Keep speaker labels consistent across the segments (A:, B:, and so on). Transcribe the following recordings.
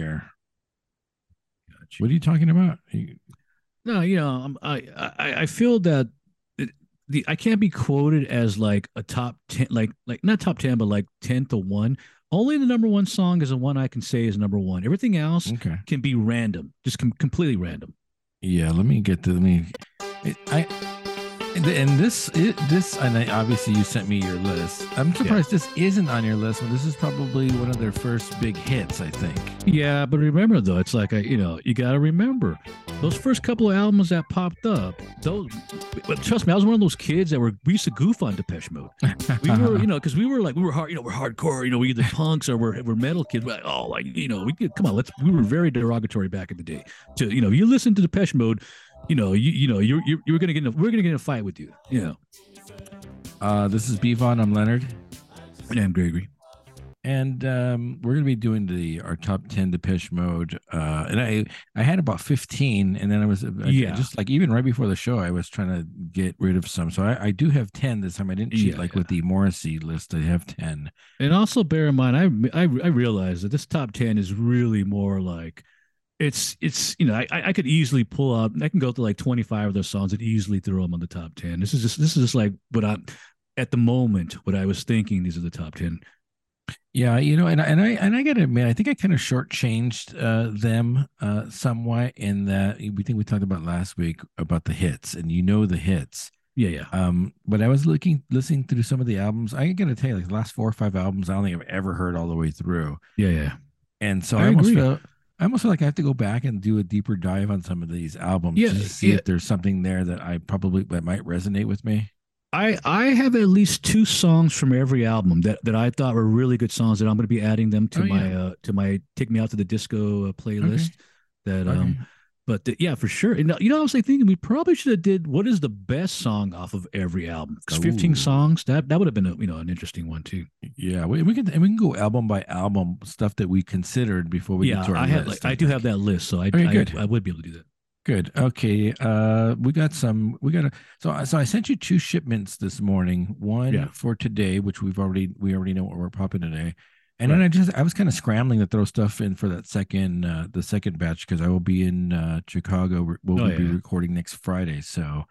A: here.
B: Gotcha.
A: What are you talking about? You-
B: No, you know, um, I I I feel that it, the I can't be quoted as like a top ten, like like not top ten, but like ten to one. Only the number one song is the one I can say is number one. Everything else
A: Okay.
B: can be random, just com- completely random.
A: Yeah, let me get to let me. it- I and this it, this and I, obviously you sent me your list. I'm surprised this isn't on your list, but this is probably one of their first big hits. I think.
B: Yeah, but remember though, it's like I, you know, you got to remember those first couple of albums that popped up. Those, but trust me, I was one of those kids that were we used to goof on Depeche Mode. We were, you know, because we were like we were hard, you know, we're hardcore, you know, we either punks or we're we're metal kids. We're like, oh, like you know, we could come on, let's. We were very derogatory back in the day. To you know, you listen to Depeche Mode, you know, you you know, you're you're, you're gonna get in a, we're gonna get in a fight with you. You know,
A: Uh, this is Bevon. I'm Leonard,
B: and I'm Gregory.
A: and um, we're gonna be doing the our top ten Depeche Mode. Uh, and I I had about 15, and then I was I-
B: Yeah.
A: just like even right before the show, I was trying to get rid of some. So I, I do have 10 this time. I didn't cheat
B: Yeah,
A: like
B: yeah.
A: with the Morrissey list. I have 10.
B: And also bear in mind, I I, I realize that this top ten is really more like it's it's you know I I could easily pull up I can go to like twenty five of their songs and easily throw them on the top ten. This is just this is just like what I at the moment what I was thinking. These are the top ten.
A: Yeah, you know, and I- and I and I gotta admit, I think I kind of shortchanged uh, them uh, somewhat in that we think we talked about last week about the hits, and you know the hits.
B: Yeah, yeah.
A: Um, but I was looking listening through some of the albums. I gotta tell you, like the last four or five albums, I don't think I've ever heard all the way through,
B: Yeah, yeah.
A: and so
B: I
A: I, almost
B: agree.
A: I almost feel like I have to go back and do a deeper dive on some of these albums
B: Yeah,
A: to see
B: yeah.
A: if there's something there that I probably that might resonate with me.
B: I I have at least two songs from every album that, that I thought were really good songs that I'm going to be adding them to
A: Oh,
B: my
A: yeah.
B: uh to my take me out to the disco uh, playlist. That
A: Okay.
B: um, but the, yeah, for sure. And uh, you know, I was like thinking we probably should have did what is the best song off of every album? 'Cause 15
A: Ooh.
B: songs that that would have been a, you know an interesting one too.
A: Yeah, we, we can and we can go album by album stuff that we considered before we
B: yeah,
A: get to our
B: I have
A: list,
B: like I do have that list, so I
A: Okay,
B: I. I would be able to do that.
A: Good. Okay. Uh, we got some. We got a. So I- so I sent you two shipments this morning. One
B: Yeah.
A: for today, which we've already we already know what we're popping today, and then I just I was kind of scrambling to throw stuff in for that second uh the second batch because I will be in uh Chicago. We'll
B: Oh,
A: be
B: yeah.
A: recording next Friday. So,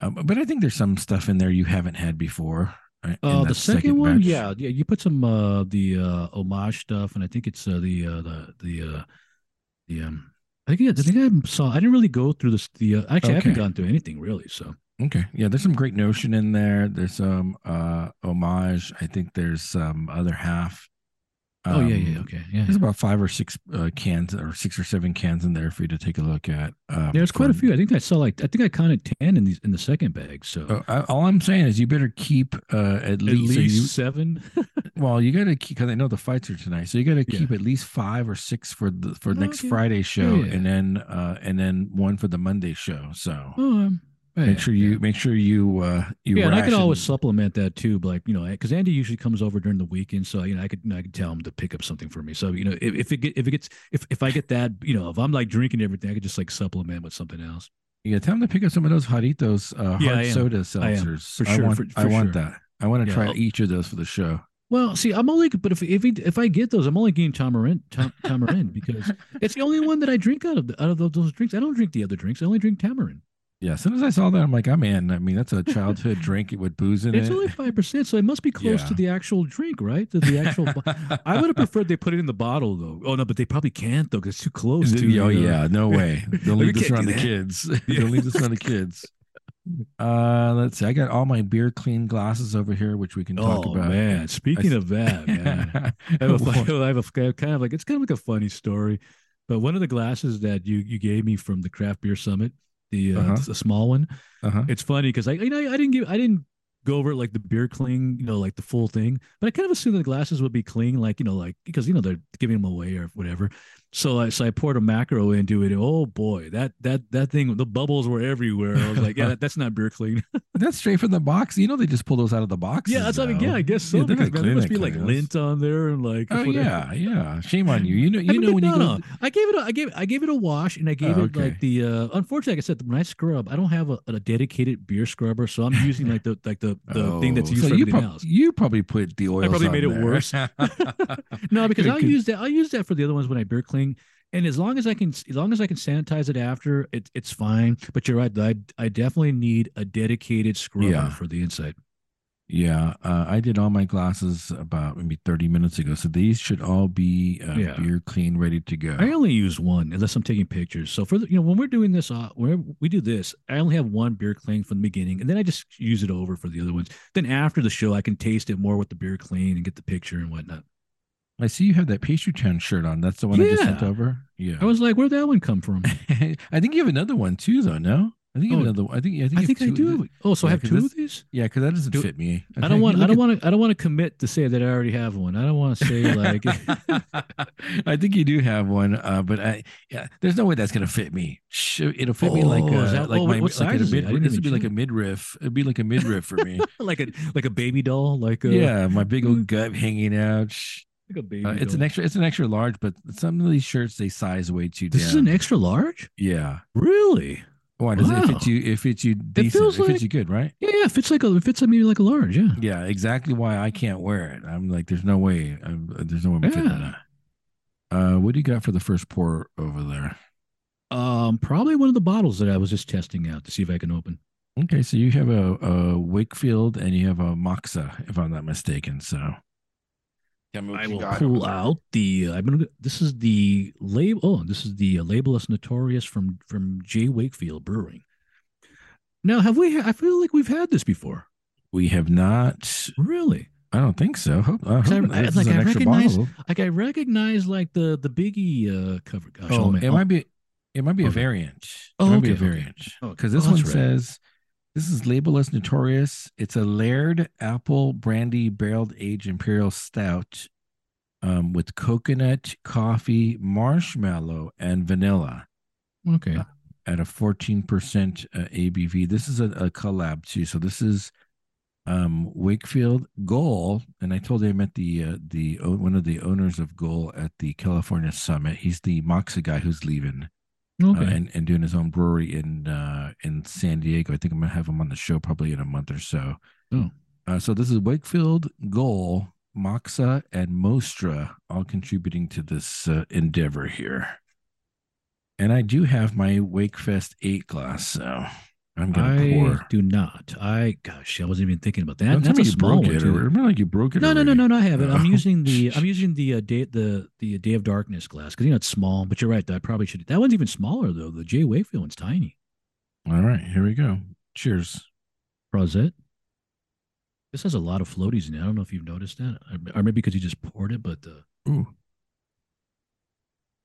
A: um, but I think there's some stuff in there you haven't had before. uh,
B: Uh, the
A: that
B: second, one,
A: batch.
B: yeah, yeah, you put some uh the uh homage stuff, and I think it's uh, the uh the the uh the um. I think yeah, I think I saw. I didn't really go through this. The uh, actually, I haven't gone through anything really. So
A: Okay. Yeah, there's some great notion in there. There's some uh homage. I think there's some other half.
B: Oh yeah, yeah,
A: Um,
B: okay, yeah.
A: There's about five or six uh, cans or six or seven cans in there for you to take a look at. Um,
B: There's quite a few. I think I saw like I think I counted ten in these in the second bag. So
A: Uh, I, all I'm saying is you better keep uh, at
B: at
A: least,
B: least
A: you,
B: seven.
A: well you got to keep because I know the fights are tonight, so you got to
B: Yeah.
A: keep at least five or six for the for next
B: Okay.
A: Friday show,
B: yeah.
A: and then uh, and then one for the Monday show. So
B: Oh, um,
A: make sure you
B: yeah.
A: make sure you uh, you
B: Yeah, and I can always supplement that too, but like you know, because Andy usually comes over during the weekend, so you know, I could I could tell him to pick up something for me. So you know, if, if it get, if it gets if if I get that, you know, if I'm like drinking everything, I could just like supplement with something else.
A: Yeah, tell him to pick up some of those Jarritos uh, hard soda
B: I am,
A: seltzers.
B: for sure,
A: I want,
B: for-
A: I
B: for
A: want
B: sure.
A: that. I want to
B: Yeah,
A: try each of those for the show.
B: Well, see, I'm only, but if if he, if I get those, I'm only getting tamarind tam, tamarind because it's the only one that I drink out of the, out of those drinks. I don't drink the other drinks. I only drink tamarind.
A: Yeah, as soon as I saw that, I'm like, I'm in. I mean, that's a childhood drink with booze in
B: It's
A: it.
B: It's only five percent, so it must be close to the actual drink, right? To the actual. bo- I would have preferred they put it in the bottle though. Oh no, but they probably can't though because it's too close to.
A: oh
B: the, uh,
A: yeah, no way. Don't leave this around the kids.
B: Yeah.
A: Don't leave this around the kids. Uh, let's see. I got all my beer clean glasses over here, which we can talk
B: Oh
A: about.
B: man! Speaking of that, man, I have, a, I have a kind of like it's kind of like a funny story, but one of the glasses that you you gave me from the craft beer summit, the uh,
A: Uh-huh.
B: the small one,
A: uh-huh.
B: it's funny because I you know I didn't give I didn't go over like the beer clean, you know, like the full thing, but I kind of assumed the glasses would be clean, like you know, like because you know they're giving them away or whatever. So I so I poured a macro into it. Oh boy, that that that thing, the bubbles were everywhere. I was like, yeah, that, that's not beer clean.
A: That's straight from the box. You know, they just pull those out of the box.
B: yeah, that's I mean. Yeah, I guess so.
A: Yeah,
B: because man, there must be like lint on there and like
A: Oh
B: whatever.
A: yeah, yeah. Shame on you. You know,
B: I
A: you
B: mean,
A: know when you
B: no,
A: go.
B: no. I gave it. A, I gave. I gave it a wash, and I gave
A: Oh,
B: it like the. uh Unfortunately, like I said, when I scrub, I don't have a, a dedicated beer scrubber, so I'm using like the like the the the thing that's
A: Oh,
B: used
A: so
B: for
A: you,
B: everything
A: prob-
B: else.
A: you probably put the oil.
B: I probably made it worse. No, because I'll use that. I'll use that for the other ones when I beer clean. And as long as I can, as long as I can sanitize it after, it, it's fine. But you're right. I, I definitely need a dedicated scrubber
A: Yeah.
B: for the inside.
A: Yeah, uh, I did all my glasses about maybe 30 minutes ago. So these should all be uh,
B: Yeah.
A: beer clean, ready to go.
B: I only use one unless I'm taking pictures. So for the, you know, when we're doing this, uh, whenever we do this, I only have one beer clean from the beginning, and then I just use it over for the other ones. Then after the show, I can taste it more with the beer clean and get the picture and whatnot.
A: I see you have that pastry town shirt on. That's the one I just sent over. Yeah.
B: I was like, where'd that one come from?
A: I think you have another one too, though. No, I think you have
B: Oh,
A: another. one. I think. I think,
B: I think I do. Oh, so I have two of these.
A: Yeah, because that doesn't
B: Do-
A: fit me.
B: I
A: Okay,
B: don't want. I don't want to. I don't want to commit to say that I already have one. I don't want to say like.
A: I think you do have one, uh, but I yeah, there's no way that's gonna fit me. It'll fit me like
B: Oh,
A: uh,
B: that-
A: like
B: oh,
A: my
B: what
A: like
B: size
A: a
B: is it?
A: mid, This would be like a midriff. It'd be like a midriff for me.
B: like a like a baby doll, like a
A: yeah, my big old gut hanging out.
B: Like a baby.
A: Uh, it's an extra. It's an extra large, but some of these shirts they size way too
B: This
A: down.
B: is an extra large,
A: yeah.
B: really?
A: Why does it
B: Wow.
A: fit you? It fits you decent. It,
B: feels
A: fits
B: like-
A: you good, right?
B: Yeah, yeah. It fits like a it fits maybe like a large. Yeah.
A: Yeah, exactly. Why I can't wear it. I'm like, there's no way. I'm, there's no way I'm
B: Yeah.
A: that. Uh, what do you got for the first pour over there?
B: Um, probably one of the bottles that I was just testing out to see if I can open.
A: Okay, so you have a, a Wakefield and you have a Moksa, if I'm not mistaken. So Tell me what
B: I
A: you
B: will
A: got
B: pull out the. I'm gonna. This is the label. Oh, this is the uh, Label Us Notorious from from J Wakefield Brewing. Now, have we? I feel like we've had this before.
A: We have not.
B: Really?
A: I don't think so. Hope, I
B: I-
A: hope
B: I-
A: this
B: like,
A: is an
B: I
A: extra
B: recognize-
A: bottle.
B: Like I recognize like the the biggie uh cover. Gosh,
A: Oh,
B: man.
A: it might be. It might be a
B: Okay.
A: variant. It
B: Oh,
A: might be a
B: okay, okay.
A: variant.
B: Oh,
A: Because
B: oh,
A: this one
B: that's right.
A: says this is Label Us Notorious. It's a layered apple brandy barreled aged imperial stout um, with coconut, coffee, marshmallow, and vanilla
B: Okay.
A: at a 14% uh, ABV. This is a, a collab too. So this is um, Wakefield Goal, and I told you I met the uh, the one of the owners of Goal at the California Summit. He's the Moksa guy who's leaving
B: Okay.
A: uh, and and doing his own brewery in uh, in San Diego. I think I'm gonna have him on the show probably in a month or so.
B: Oh.
A: Uh, so this is Wakefield Goal, Moksa, and Mostra all contributing to this uh, endeavor here. And I do have my Wakefest eight glass, so I'm gonna
B: I
A: pour.
B: do not. I gosh, I wasn't even thinking about that.
A: Don't
B: That's a small
A: broke
B: one.
A: it.
B: too.
A: Or, remember like you broke it.
B: No, no, no, no, no. I have it. I'm
A: Oh.
B: using the I'm using the uh, day the the Day of Darkness glass because you know it's small. But you're right. I probably should. That one's even smaller though. The J Wakefield one's tiny.
A: All right, here we go. Cheers.
B: Rosette. This has a lot of floaties in it. I don't know if you've noticed that, or- or maybe because you just poured it. But uh,
A: Ooh.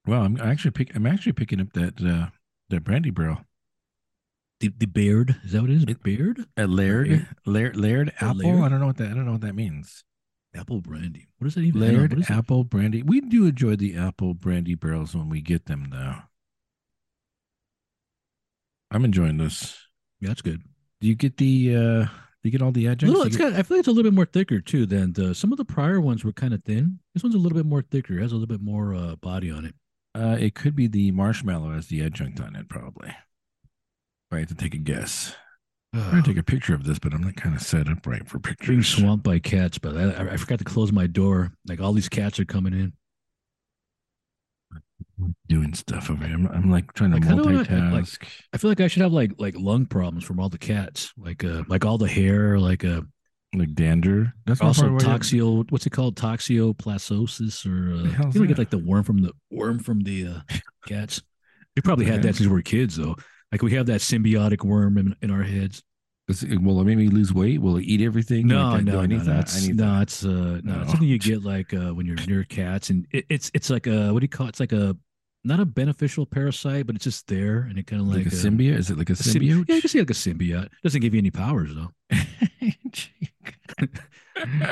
A: Well, I'm actually pick. I'm actually picking up that uh, that brandy barrel.
B: The the beard is that what it is?
A: It-
B: beard
A: A layered,
B: Layered?
A: layered, layered apple.
B: layered?
A: I don't know what that. I don't know what that means.
B: apple brandy. What does that even?
A: Layered
B: What is it?
A: apple brandy. We do enjoy the apple brandy barrels when we get them, though. I'm enjoying this.
B: Yeah, that's good.
A: Do you get the? uh Do you get all the adjuncts?
B: Little, it's
A: get-
B: got, I feel like it's a little bit more thicker too than the, some of the prior ones were kind of thin. This one's a little bit more thicker. It has a little bit more uh, body on it.
A: uh, it could be the marshmallow as the adjunct on it, probably. I have to take a guess. I'm gonna take a picture of this, but I'm not kind of set up right for pictures.
B: being swamped by cats, but I, I- forgot to close my door. Like all these cats are coming in.
A: doing stuff over here. I'm, I'm like trying to
B: Like, do I- like-
A: multitask.
B: I feel like I should have like like lung problems from all the cats, like uh like all the hair, like uh
A: Like, dander. That's
B: also
A: part of why you-
B: toxio. What's it called? Toxioplastosis or uh, you know, get like the worm from the worm from the uh, cats. We probably had that since we were kids, though. Like we have that symbiotic worm in, in our heads.
A: It- will it make me lose weight? Will it eat everything?
B: No,
A: Like,
B: no, no, no,
A: that?
B: it's,
A: I
B: no,
A: that.
B: it's uh, no,
A: No.
B: it's something you get like uh, when you're near cats, and it, it's it's like a what do you call it? It's like a not a beneficial parasite, but it's just there, and it kind of
A: like,
B: like,
A: a
B: uh,
A: symbiote. Is it like a
B: a symbi-
A: symbiote?
B: yeah, you can see like a symbiote. Doesn't give you any powers though.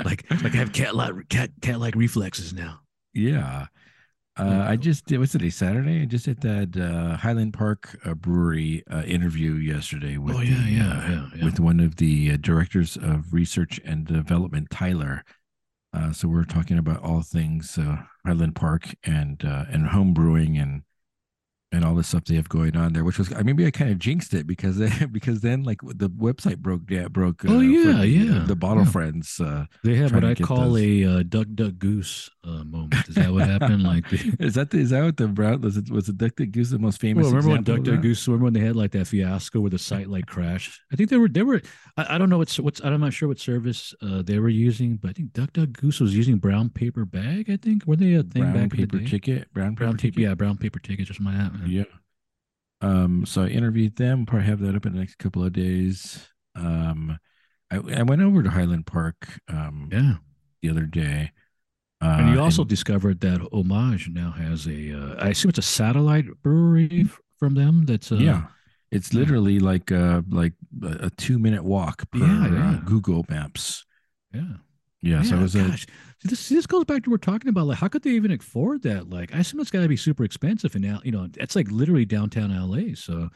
B: Like like I have cat like cat cat like reflexes now.
A: yeah. Uh, I just did. What's today? Saturday. I just did that uh, Highland Park uh, Brewery uh, interview yesterday with
B: oh yeah,
A: the,
B: yeah,
A: uh,
B: yeah, yeah.
A: with one of the uh, directors of research and development, Tyler. Uh, so we're talking about all things uh, Highland Park and uh, and home brewing and and all the stuff they have going on there, which was I maybe I kind of jinxed it because they, because then like the website broke yeah broke.
B: oh yeah,
A: the,
B: yeah.
A: The bottle
B: yeah.
A: friends. Uh,
B: they have what I call
A: those.
B: a uh, duck duck goose uh, moment. Is that what happened? Like, the,
A: is that the, is that what the brown was? It was the duck duck goose the most famous?
B: well, remember when duck duck goose? Remember when they had like that fiasco where the site like crashed? I think they were they were. I, I don't know what's what's I'm not sure what service uh, they were using, but I think duck duck goose was using brown paper bag. I think were they a thing
A: brown
B: back
A: paper
B: in the day?
A: ticket? Brown paper
B: Brown
A: ticket.
B: yeah, brown paper tickets or something like that.
A: Yeah. Um, so I interviewed them. Probably have that up in the next couple of days. Um, I, I went over to Highland Park um
B: yeah.
A: the other day. Uh,
B: And you also discovered that Homage now has a, uh, I assume it's a satellite brewery f- from them. That's uh,
A: yeah, it's literally like uh like a, a two minute walk per
B: Yeah,
A: uh,
B: yeah.
A: Google Maps.
B: yeah.
A: Yeah, so it was a,
B: gosh. See, this, this goes back to what we're talking about. Like, how could they even afford that? Like, I assume it's got to be super expensive. And now, you know, it's like literally downtown LA. So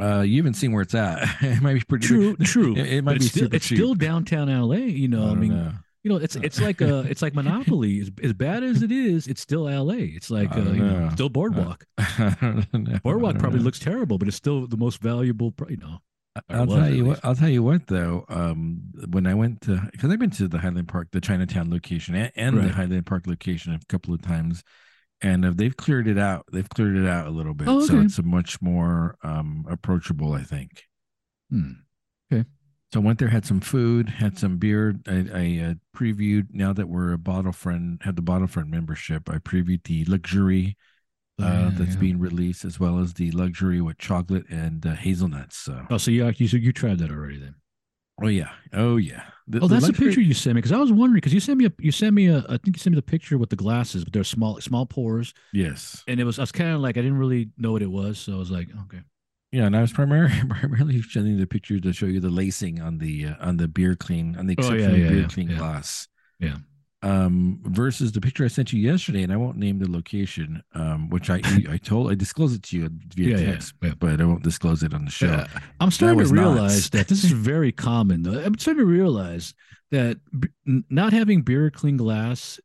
A: uh you haven't seen where it's at. it might be pretty
B: true, true.
A: It, it
B: But
A: might be
B: it's still,
A: super
B: it's
A: cheap.
B: still downtown LA. You know, I,
A: don't
B: mean,
A: know.
B: you know, it's it's like a it's like Monopoly. As, as bad as it is, it's still LA. It's like uh,
A: don't
B: you know,
A: know.
B: still Boardwalk.
A: I know.
B: Boardwalk probably
A: know.
B: looks terrible, but it's still the most valuable. You know,
A: I'll tell you what. I'll tell you what though. Um, when I went to because I've been to the Highland Park, the Chinatown location, and, and the Highland Park location a couple of times, and uh, they've cleared it out. They've cleared it out a little bit,
B: Oh,
A: so it's a much more um approachable. I think.
B: Hmm.
A: So I went there, had some food, had some beer. I, I uh, previewed. Now that we're a bottle friend, had the bottle friend membership. I previewed the luxury uh, that's
B: yeah.
A: being released, as well as the luxury with chocolate and uh, hazelnuts. So,
B: Oh, so you you, so you tried that already then?
A: oh yeah, oh yeah. The-
B: Oh, that's the
A: luxury-
B: picture you sent me because I was wondering because you sent me a you sent me a I think you sent me the picture with the glasses, but they're small small pores,
A: Yes.
B: and it was I was kind of like I didn't really know what it was, so I was like, okay,
A: Yeah, and I was primarily primarily showing the picture to show you the lacing on the uh, on the beer clean on the
B: Oh, yeah, yeah,
A: beer clean glass.
B: Yeah.
A: Um, versus the picture I sent you yesterday, and I won't name the location. Um, which I I told I disclosed it to you via
B: Yeah, yeah,
A: text,
B: yeah.
A: but I won't disclose it on the show.
B: Yeah. I'm starting to realize that this is very common. Though I'm starting to realize that b- not having beer clean glass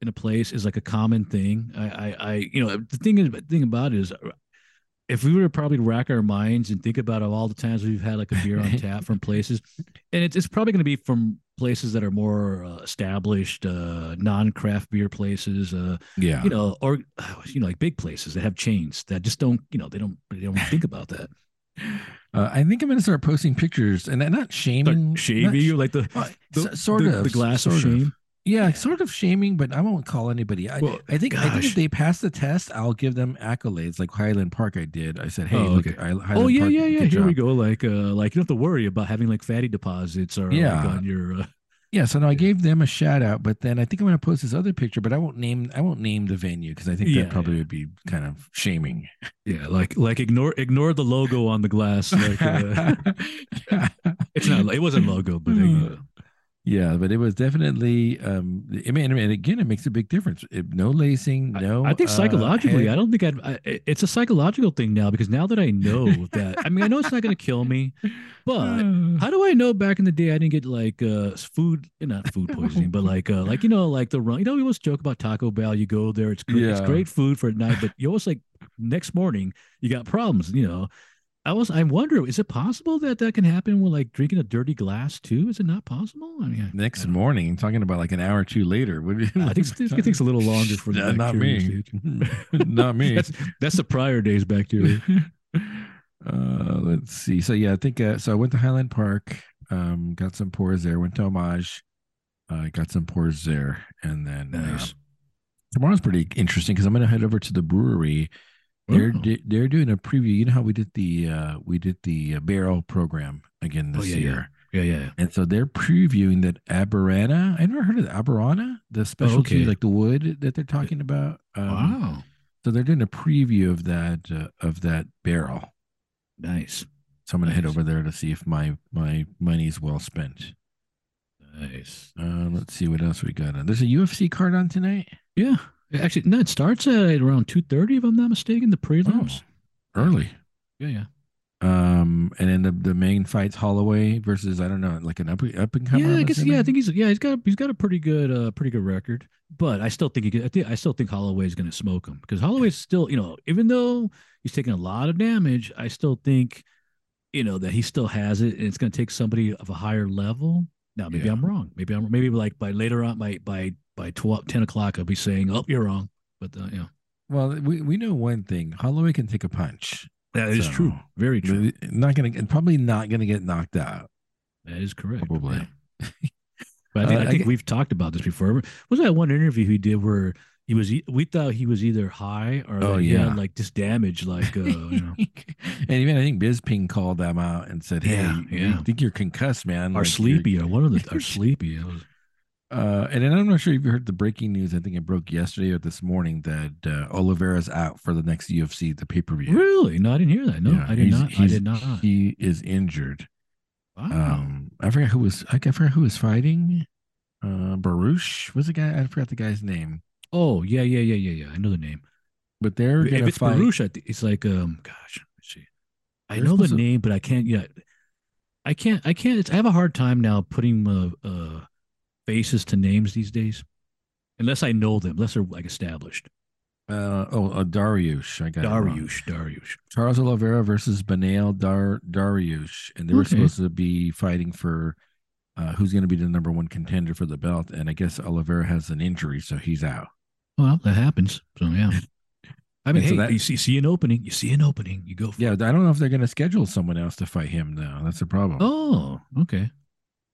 B: in a place is like a common thing. I, I, I you know, the thing is, the thing about it is, uh, if we were to probably rack our minds and think about all the times we've had like a beer on tap from places, and it's, it's probably going to be from places that are more uh, established, uh, non-craft beer places, uh,
A: Yeah,
B: you know, or you know, like big places that have chains that just don't, you know, they don't, they don't think about that.
A: uh, I think I'm gonna start posting pictures, and not shaming,
B: shaming
A: not
B: you, like the,
A: well,
B: the
A: sort
B: the,
A: of
B: the glass of shame.
A: Yeah, sort of shaming, but I won't call anybody. I,
B: Well,
A: I think I think if they pass the test, I'll give them accolades like Highland Park. I did. I said, "Hey,
B: Oh,
A: look,
B: okay.
A: I, Highland
B: oh yeah,
A: Park,
B: yeah, yeah. Here we go. Like, uh, like you don't have to worry about having like fatty deposits or
A: Yeah.
B: like on your. Uh,
A: Yeah, so now I gave them a shout out, but then I think I'm going to post this other picture, but I won't name I won't name the venue because I think
B: Yeah,
A: that probably
B: yeah.
A: would be kind of shaming.
B: yeah, like like ignore ignore the logo on the glass. Like, uh, it's not. It wasn't logo, but uh, know.
A: Yeah, but it was definitely. Um, I mean, and again, it makes a big difference. It, no lacing, no.
B: I think
A: uh,
B: psychologically,
A: head-
B: I don't think I'd. I, it's a psychological thing now because now that I know that, I mean, I know it's not going to kill me, but how do I know back in the day I didn't get like uh food not food poisoning, but like uh like you know like the run you know we always joke about Taco Bell, you go there, it's great, it's great food for at night, but you always like next morning you got problems, you know. I was I wonder is it possible that that can happen with like drinking a dirty glass too? Is it not possible? I mean, I-
A: next
B: I
A: morning, talking about like an hour or two later. What do you,
B: I think it takes a little longer for the
A: Nah, not me, not me.
B: That's that's the prior days bacteria.
A: uh, let's see. So yeah, I think uh, so. I went to Highland Park, um, got some pours there. Went to Homage, uh, got some pours there, and then uh,
B: Nice.
A: tomorrow's pretty interesting because I'm going to head over to the brewery. They're
B: Oh.
A: di- they're doing a preview. You know how we did the uh, we did the uh, barrel program again
B: Oh,
A: this
B: yeah, yeah.
A: year.
B: Yeah, yeah.
A: And so they're previewing that Amburana. I never heard of the Amburana, the specialty,
B: okay.
A: like the wood that they're talking about. Um,
B: wow.
A: So they're doing a preview of that uh, of that barrel.
B: Nice.
A: So I'm gonna head over there to see if my my money's well spent.
B: Nice.
A: Uh, let's see what else we got. On. There's a UFC card on tonight.
B: Yeah. Actually, no, it starts at around two thirty, if I'm not mistaken. The prelims.
A: Early.
B: Yeah, yeah.
A: Um, and then the, the main fights Holloway versus I don't know, like an up up and comer.
B: Yeah, I guess. Yeah, I think he's. Yeah, he's got. He's got a pretty good. Uh, pretty good record. But I still think he. Could, I think. I still think Holloway's going to smoke him because Holloway's still. You know, even though he's taking a lot of damage, I still think, you know, that he still has it, and it's going to take somebody of a higher level. Now, maybe
A: Yeah.
B: I'm wrong. Maybe I'm. Maybe like by later on, by by by 12, 10 o'clock, I'll be saying, "Oh, you're wrong." But uh, you know,
A: Well, we, we know one thing: Holloway can take a punch.
B: that is
A: So,
B: true. Very true.
A: Not gonna, and probably not gonna get knocked out.
B: That is correct.
A: Probably.
B: Yeah. But I think,
A: Uh,
B: I
A: I
B: think
A: get-
B: we've talked about this before. Was that one interview he did where he was? We thought he was either high or
A: Oh,
B: that he
A: yeah.
B: had like just damaged like uh, you know,
A: and even I think Bisping called them out and said, "Hey,
B: Yeah,
A: you
B: yeah.
A: think you're concussed, man?
B: or
A: Like, you're-
B: sleepy or one of the or sleepy. It was,
A: Uh, and then I'm not sure if you heard the breaking news. I think it broke yesterday or this morning that uh, Oliveira's out for the next UFC, the pay per view.
B: really? No, I didn't hear that. No, I did not. I did not.
A: He is injured.
B: Wow.
A: Um, I forgot who was. I forgot who was fighting. Uh, Baruch was the guy. I forgot the guy's name.
B: oh yeah, yeah, yeah, yeah, yeah. I know the name.
A: But they're
B: If
A: gonna
B: it's
A: fight.
B: Baruch, it's like um, gosh, let's see. I
A: They're
B: know the
A: to-
B: name, but I can't yet. I can't. I can't. It's, I have a hard time now putting uh, uh faces to names these days, unless I know them, unless they're like established.
A: Uh, oh, uh, Dariush. I got it.
B: Dariush, Dariush.
A: Charles Oliveira versus Beneil Dar Dariush, and they were
B: Okay.
A: supposed to be fighting for uh, who's going to be the number one contender for the belt. And I guess Oliveira has an injury, so he's out.
B: Well, that happens. So yeah. I mean,
A: And so that-
B: you see, see an opening, you see an opening, you go. For
A: Yeah, I don't know if they're going to schedule someone else to fight him now. That's the problem.
B: Oh, okay.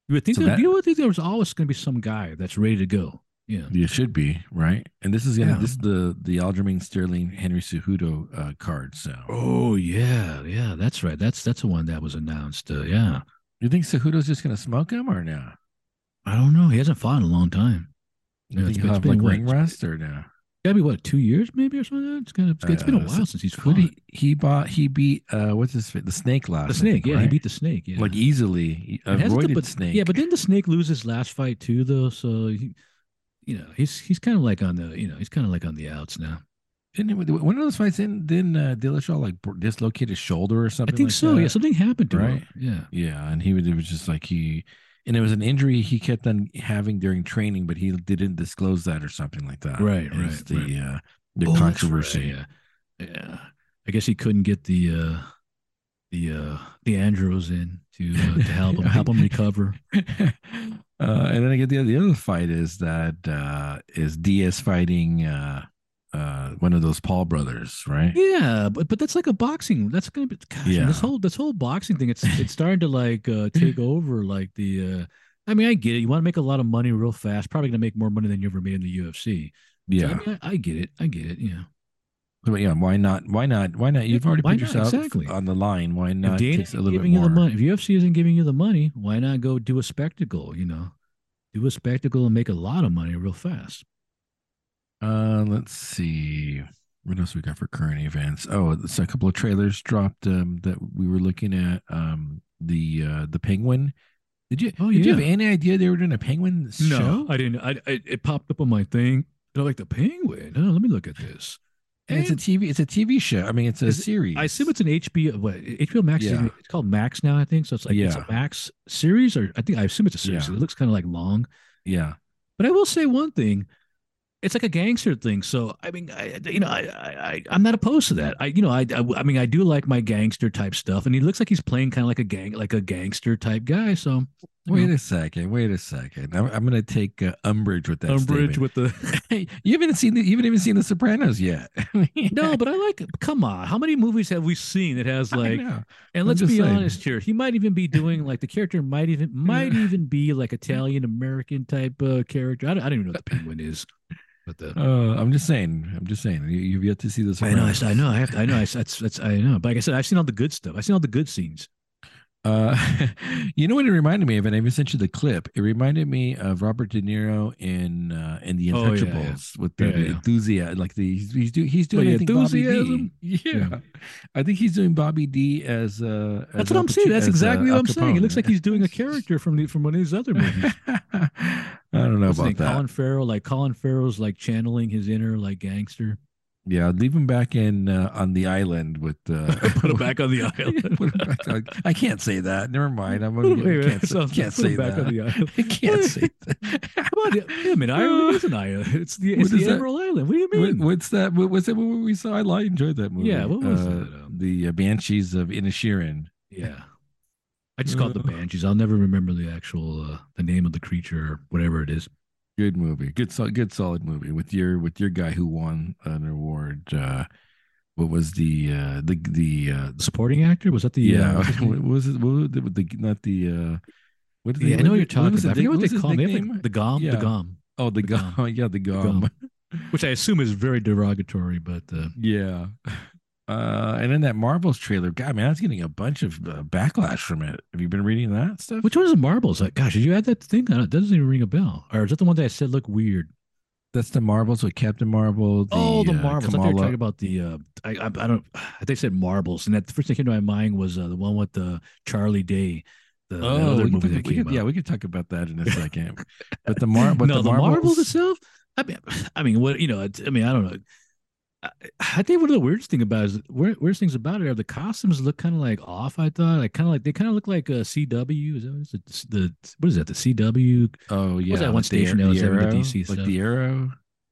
B: You would think
A: So
B: that,
A: that-
B: you would think there was always going to be some guy that's ready to go. Yeah.
A: You should be right, and this is gonna
B: Yeah.
A: this is the the Aljamain Sterling Henry Cejudo uh, card. So
B: Oh yeah, yeah. That's right. That's that's the one that was announced. Uh, yeah.
A: you think Cejudo's just gonna smoke him or no?
B: I don't know. He hasn't fought in a long time.
A: You
B: Yeah,
A: think
B: it's
A: he'll
B: been-
A: have like ring rust or no?
B: Gotta be what two years maybe or something. It's kind of it's been a
A: Uh,
B: while since he's fought.
A: he, he bought? He beat uh what's his the snake last?
B: the snake.
A: think,
B: yeah, he beat the snake. Yeah.
A: like easily a
B: It the- but-
A: snake.
B: Yeah, but didn't the snake lose his last fight too, though? So, he, you know, he's he's kind of like on the, you know, he's kind of like on the outs now.
A: didn't he, one of those fights didn't didn't uh, Dillashaw like br- dislocate his shoulder or something?
B: I think
A: like
B: so.
A: that?
B: Yeah, something happened to
A: Right.
B: him. Yeah.
A: Yeah, and he was it was just like he, and it was an injury he kept on having during training, but he didn't disclose that or something like that.
B: Right,
A: is
B: right,
A: The
B: right.
A: uh, the
B: Oh,
A: controversy.
B: right, Yeah. Yeah. I guess he couldn't get the uh the uh the Andros in to uh, to help him help him recover.
A: uh, and then I get the the other fight is that uh, is Diaz fighting uh, uh, one of those Paul brothers, right?
B: Yeah, but but that's like a boxing. That's gonna be gosh,
A: Yeah.
B: this whole this whole boxing thing. It's it's starting to like uh take over like the uh I mean, I get it. You want to make a lot of money real fast. Probably gonna make more money than you ever made in the UFC. So,
A: Yeah,
B: I, mean, I, I get it. I get it. Yeah.
A: but yeah. Why not? Why not? Why not? You've already
B: why
A: put
B: not?
A: yourself
B: Exactly.
A: on the line. Why not take a little bit
B: giving you the money, if UFC isn't giving you the money, why not go do a spectacle? You know, do a spectacle and make a lot of money real fast.
A: Uh, let's see. What else we got for current events? Oh, it's a couple of trailers dropped um, that we were looking at. Um, the uh, the Penguin. Did you?
B: Oh,
A: did you have any idea they were doing a Penguin show?
B: No, I didn't. I, I it popped up on my thing. They're like the penguin. Oh, let me look at this.
A: And it's a TV. It's a TV show. I mean, it's a series.
B: I assume it's an HBO. What HBO Max?
A: Yeah.
B: it's called Max now. I think so. It's like it's
A: Yeah.
B: a Max series, or I think I assume it's a series.
A: Yeah.
B: It looks kind of like long.
A: Yeah.
B: But I will say one thing. It's like a gangster thing. So I mean, I, you know, I, I, I'm not opposed to that. I, you know, I, I, I mean, I do like my gangster type stuff, and he looks like he's playing kind of like a gang, like a gangster type guy. So
A: Wait
B: know,
A: a second. Wait a second. I'm, I'm going to take uh, umbrage with that.
B: umbrage
A: statement.
B: with the
A: you haven't seen the, you haven't even seen The Sopranos yet.
B: no, but I like. Come on, how many movies have we seen that has like? And let's be
A: saying.
B: honest here. He might even be doing like the character might even might even be like Italian American type uh, character. I don't, I don't even know what the penguin is. But the
A: Uh, I'm just saying. I'm just saying. You, you've yet to see The
B: I know, I,
A: Sopranos.
B: I know, I have to, I know, I, that's that's I know. But like I said, I've seen all the good stuff. I've seen all the good scenes.
A: Uh, you know what it reminded me of, and I even sent you the clip. It reminded me of Robert De Niro in uh, in The
B: Oh, yeah, yeah.
A: With the,
B: Yeah,
A: the enthusiasm. Like the he's he's, he's
B: Oh,
A: doing
B: yeah,
A: I think Bobby D.
B: enthusiasm?
A: Yeah. I think he's doing Bobby D as uh.
B: That's
A: as
B: what I'm saying. That's
A: uh,
B: exactly what I'm saying. It looks like he's doing a character from the from one of his other movies.
A: I don't know
B: What's
A: about that.
B: Colin Farrell, like Colin Farrell's like channeling his inner like gangster.
A: Yeah, leave him back in uh, on the island with uh,
B: put him back on the island.
A: put him back on, I can't say that. Never mind. I'm gonna,
B: Wait,
A: I can't,
B: so
A: say, can't say
B: back
A: that.
B: on the island.
A: I can't say that.
B: Come on, I mean, Ireland is an island. It's the it's the? Emerald Island. What do you
A: What,
B: mean?
A: what's that? What was that movie we saw? I enjoyed that movie.
B: Yeah, what was
A: uh,
B: that, um,
A: The uh, Banshees of Inisherin.
B: Yeah, I just call it the
A: Uh.
B: banshees. I'll never remember the actual uh, the name of the creature or whatever it is.
A: Good movie. Good, sol- good, solid movie with your with your guy who won an award. Uh, what was the uh, the the uh,
B: supporting actor was that the
A: yeah?
B: Uh,
A: what was it? What was the, the not the uh, what? did
B: yeah, I know
A: what
B: what you're talking
A: the
B: about. I forget
A: nick-
B: what they call him. They like, the Gom,
A: Yeah.
B: the Gom,
A: Oh, the
B: the
A: gum.
B: Gom.
A: Yeah, the
B: Gom.
A: gum.
B: which I assume is very derogatory, but uh,
A: Yeah. Uh, and then that Marvels trailer, God, man, I was getting a bunch of uh, backlash from it. Have you been reading that stuff?
B: which one is the marbles? Like, gosh, did you add that thing? It doesn't even ring a bell. Or is that the one that I said looked weird?
A: That's the Marvels with Captain Marvel.
B: oh, the
A: uh,
B: marbles. I thought you were talking about the. Uh, I, I I don't. I think I said marbles, and that the first thing that came to my mind was uh, the one with the Charlie Day, the, the
A: Oh,
B: other
A: we
B: movie
A: could,
B: that
A: we
B: came
A: could- yeah, we could talk about that in a second. but the Mar, but
B: no,
A: the,
B: the,
A: Marvels,
B: marbles itself. I mean, I mean, what you know? I mean, I don't know. I, think one of the weirdest thing about it is weird, weirdest things about it are the costumes look kind of like off. I thought like kind of like they kind of look like a CW. Is that what is it? The what is that? The CW?
A: Oh yeah, was
B: that one
A: like
B: station that
A: the
B: having the
A: Arrow,
B: DC
A: like
B: stuff?
A: the Arrow.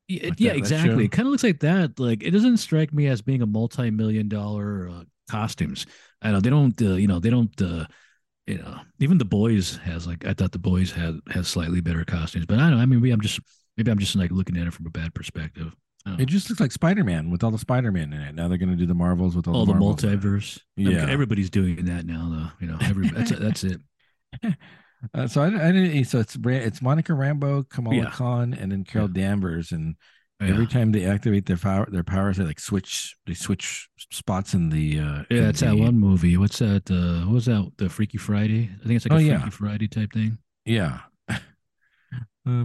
B: Yeah,
A: Like
B: yeah,
A: that- that
B: exactly.
A: show?
B: It kind of looks like that. Like it doesn't strike me as being a multi-million dollar uh, costumes. I know they don't. Uh, you know they don't. Uh, you know even the boys has like I thought the boys had has slightly better costumes, but I don't. know. I mean, maybe I'm just maybe I'm just like looking at it from a bad perspective. I.
A: It just looks like Spider Man with all the Spider Man in it. Now they're going to do the Marvels with all,
B: all the
A: it.
B: multiverse.
A: Yeah.
B: everybody's doing that now, though. You know, every that's that's it.
A: Uh, so I, I didn't. So it's it's Monica Rambeau, Kamala
B: Yeah.
A: Khan, and then Carol Danvers, and
B: Yeah.
A: every time they activate their power, their powers, they like switch. They switch spots in the. Uh,
B: Yeah, it's that one movie. What's that? Uh, what was that? The Freaky Friday. I think it's like
A: Oh,
B: a
A: yeah.
B: Freaky Friday type thing.
A: Yeah. Uh,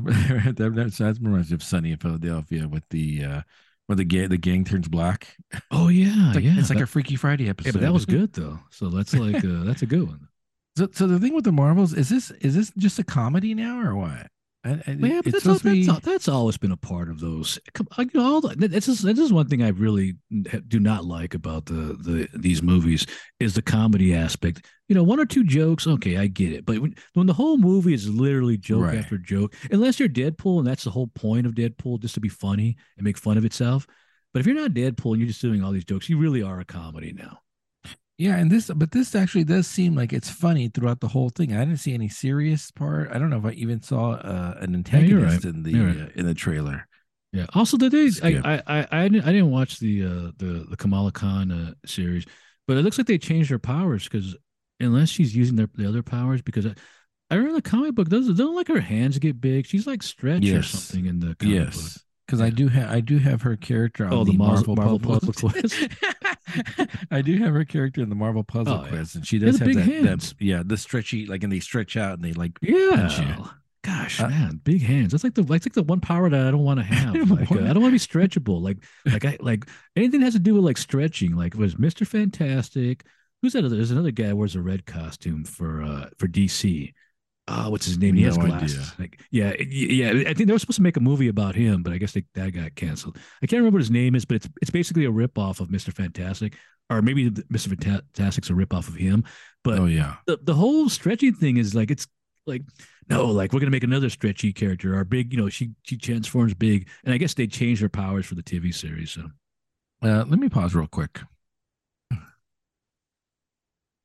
A: that, that's that's reminds me of Sunny in Philadelphia with the uh where the gang the gang turns black.
B: Oh yeah,
A: It's like,
B: yeah.
A: it's like
B: that,
A: a Freaky Friday episode.
B: yeah, but that was good though. So that's like uh, that's a good one.
A: So, so the thing with the Marvels is this is this just a comedy now or what?
B: Well, yeah, but that's, al-
A: supposed to be.
B: that's, al- that's always been a part of those. Come, you know, all the, this is this is one thing I really do not like about the the these movies is the comedy aspect. You know, one or two jokes, okay, I get it, but when, when the whole movie is literally joke
A: Right.
B: after joke, unless you're Deadpool, and that's the whole point of Deadpool, just to be funny and make fun of itself. But if you're not Deadpool and you're just doing all these jokes, you really are a comedy now.
A: Yeah, and this, but this actually does seem like it's funny throughout the whole thing. I didn't see any serious part. I don't know if I even saw uh, an
B: Yeah,
A: antagonist
B: right.
A: in the
B: right.
A: uh, in the trailer.
B: Yeah. Also, did they?
A: Skip.
B: I, I I I didn't, I didn't watch the uh the the Kamala Khan uh, series, but it looks like they changed her powers because unless she's using their the other powers, because I, I remember the comic book doesn't don't like her hands get big. She's like stretch or something in the comic book.
A: Because I do have I do have her character on
B: Oh,
A: the,
B: the
A: Marvel,
B: Marvel
A: Puzzle
B: Puzzle
A: Quiz. I do have her character in the Marvel Puzzle
B: Oh.
A: Quiz, and she does have that, that yeah the stretchy like and they stretch out and they like.
B: Yeah. Gosh,
A: Uh,
B: man, big hands. That's like the that's like the one power that I don't want to have. Like, uh, I don't want to be stretchable. Like like I like anything that has to do with like stretching. Like was Mister Fantastic. Who's that? Other? There's another guy who wears a red costume for uh for DC. Uh, what's his name? He has
A: No
B: glasses.
A: idea.
B: Like, yeah, yeah. I think they were supposed to make a movie about him, but I guess they, that got canceled. I can't remember what his name is, but it's it's basically a rip off of Mister Fantastic, or maybe Mr. Fantastic's a rip off of him. But
A: Oh yeah,
B: the, the whole stretchy thing is like it's like no like we're gonna make another stretchy character our big you know she she transforms big and i guess they changed her powers for the tv series so
A: uh, let me pause real quick.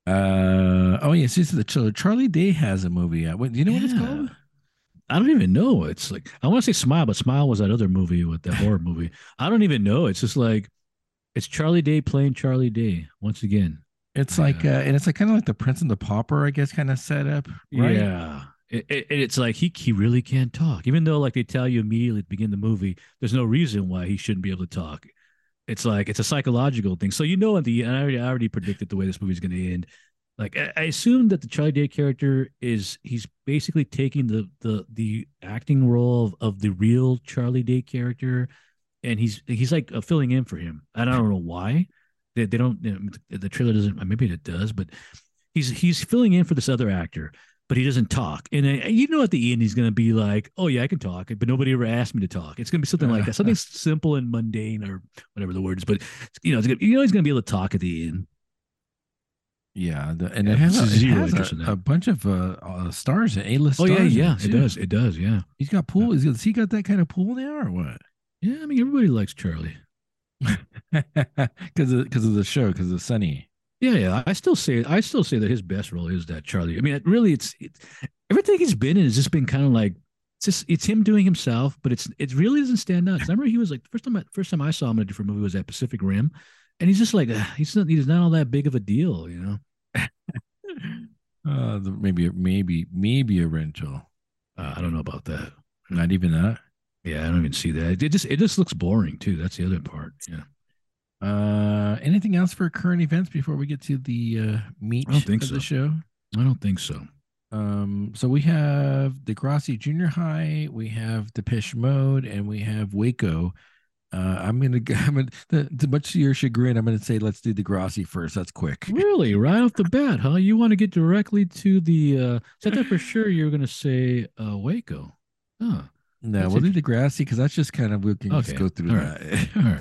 A: Uh oh yes, this is the so Charlie Day has a movie out. What, do you know what it's called?
B: i don't even know it's like i want to say smile but smile was that other movie with that horror movie i don't even know it's just like it's charlie day playing charlie day once again
A: It's like uh, and it's like kind of like the Prince and the Pauper, I guess, kind of setup, right?
B: Yeah. It, it, it's like he he really can't talk, even though like they tell you immediately at the beginning of the movie, there's no reason why he shouldn't be able to talk. It's like it's a psychological thing. So you know, at the end, I already, I already predicted the way this movie's going to end. Like I, I assume that the Charlie Day character is he's basically taking the the the acting role of, of the real Charlie Day character, and he's he's like uh, filling in for him. And I don't know why. They, they don't. you know, the trailer doesn't. Maybe it does, but he's he's filling in for this other actor. But he doesn't talk. And you know, at the end, he's going to be like, "Oh yeah, I can talk," but nobody ever asked me to talk. It's going to be something like that, something simple and mundane, or whatever the word is. But you know, it's gonna, you know, he's going to be able to talk at the end.
A: Yeah, the, and
B: Yeah,
A: it has, a, it
B: zero
A: has a, a bunch of uh, uh, stars, A list.
B: Oh yeah, yeah, it
A: too.
B: does, it does, yeah,
A: He's got pool. Is he got that kind of pool now, or what?
B: yeah. I mean, everybody likes Charlie.
A: Because of, because of the show, because of Sunny.
B: Yeah, yeah. I still say I still say that his best role is that Charlie. I mean, it really, it's it, everything he's been in has just been kind of like it's just it's him doing himself, but it's it really doesn't stand out. I remember he was like the first time I, first time I saw him in a different movie was at Pacific Rim, and he's just like uh, he's not he's not all that big of a deal, you know.
A: Uh, the, maybe maybe maybe a rental.
B: Uh, I don't know about that.
A: Not even that.
B: Yeah, I don't even see that. It just it just looks boring too. That's the other part. Yeah,
A: Uh, anything else for current events before we get to the uh, meat
B: I don't think
A: of
B: so.
A: the show?
B: I don't think so.
A: Um, so we have Degrassi Junior High, we have Depeche Mode, and we have Waco. Uh, I'm gonna, I'm gonna, to, to much to your chagrin, I'm gonna say let's do Degrassi first. That's quick.
B: Really, right off the bat, huh? You want to get directly to the? uh so I thought for sure you were going to say uh, Waco. Huh.
A: No,
B: That's
A: we'll do Degrassi because that's just kind of we can just go through
B: All
A: that.
B: All right.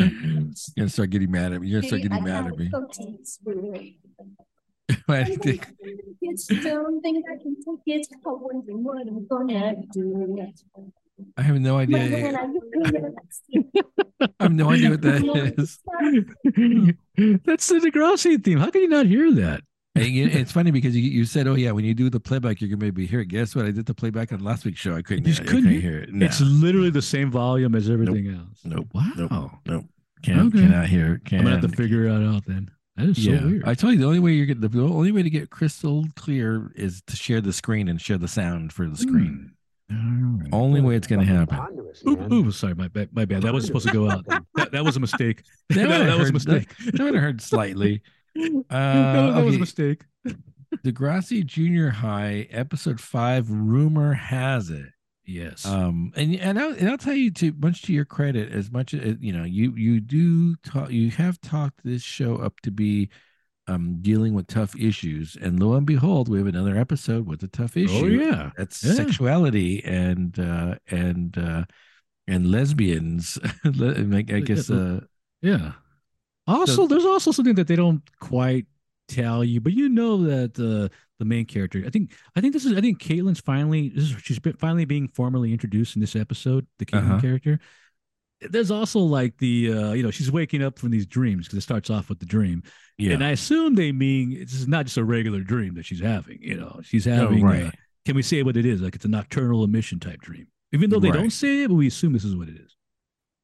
B: Mm-hmm.
A: You're gonna start getting mad at me. You're gonna start getting mad at me. I think-
C: It's something I can take it. I wondering what I'm gonna do.
A: I have no idea.
C: I
A: I have no idea what that is.
B: That's the Degrassi theme. How can you not hear that?
A: And you- it's funny because you, you said, "Oh yeah, when you do the playback, you're gonna maybe hear it." Guess what? I did the playback on last week's show. I couldn't.
B: You just couldn't
A: couldn't
B: hear-
A: hear it. No.
B: It's literally the same volume as everything else.
A: Nope.
B: Wow.
A: Nope. Nope. Can't,
B: Okay.
A: Cannot hear. Can't.
B: I'm gonna have to figure that out then. That is
A: yeah,
B: so weird.
A: I tell you the only way you're get the only way to get crystal clear is to share the screen and share the sound for the screen.
B: Hmm.
A: Only way it's gonna happen.
B: Oop, oop, sorry, my bad. My bad. That wasn't supposed to go out. That, that was a mistake.
A: That
B: that, that was a
A: hurt-
B: mistake.
A: That would have hurt slightly.
B: that,
A: Uh,
B: that was a
A: okay.
B: mistake.
A: Degrassi Junior High, episode five. Rumor has it.
B: Yes.
A: Um, and and I'll, and I'll tell you to much to your credit, as much as you know, you you do talk, you have talked this show up to be um dealing with tough issues, and lo and behold, we have another episode with a tough issue.
B: oh yeah.
A: that's
B: Yeah.
A: sexuality and uh and uh and lesbians. Le- I I guess uh
B: Yeah. Also, there's also something that they don't quite tell you, but you know that uh, the main character. I think. I think this is. I think Caitlin's finally. This is, she's been finally being formally introduced in this episode. The Caitlin
A: Uh-huh.
B: character. There's also like the. Uh, you know, she's waking up from these dreams because it starts off with the dream,
A: yeah,
B: and I assume they mean this is not just a regular dream that she's having. You know, she's
A: Oh,
B: having.
A: right.
B: uh, can we say what it is? Like it's a nocturnal emission type dream. Even though they
A: Right.
B: don't say it, but we assume this is what it is.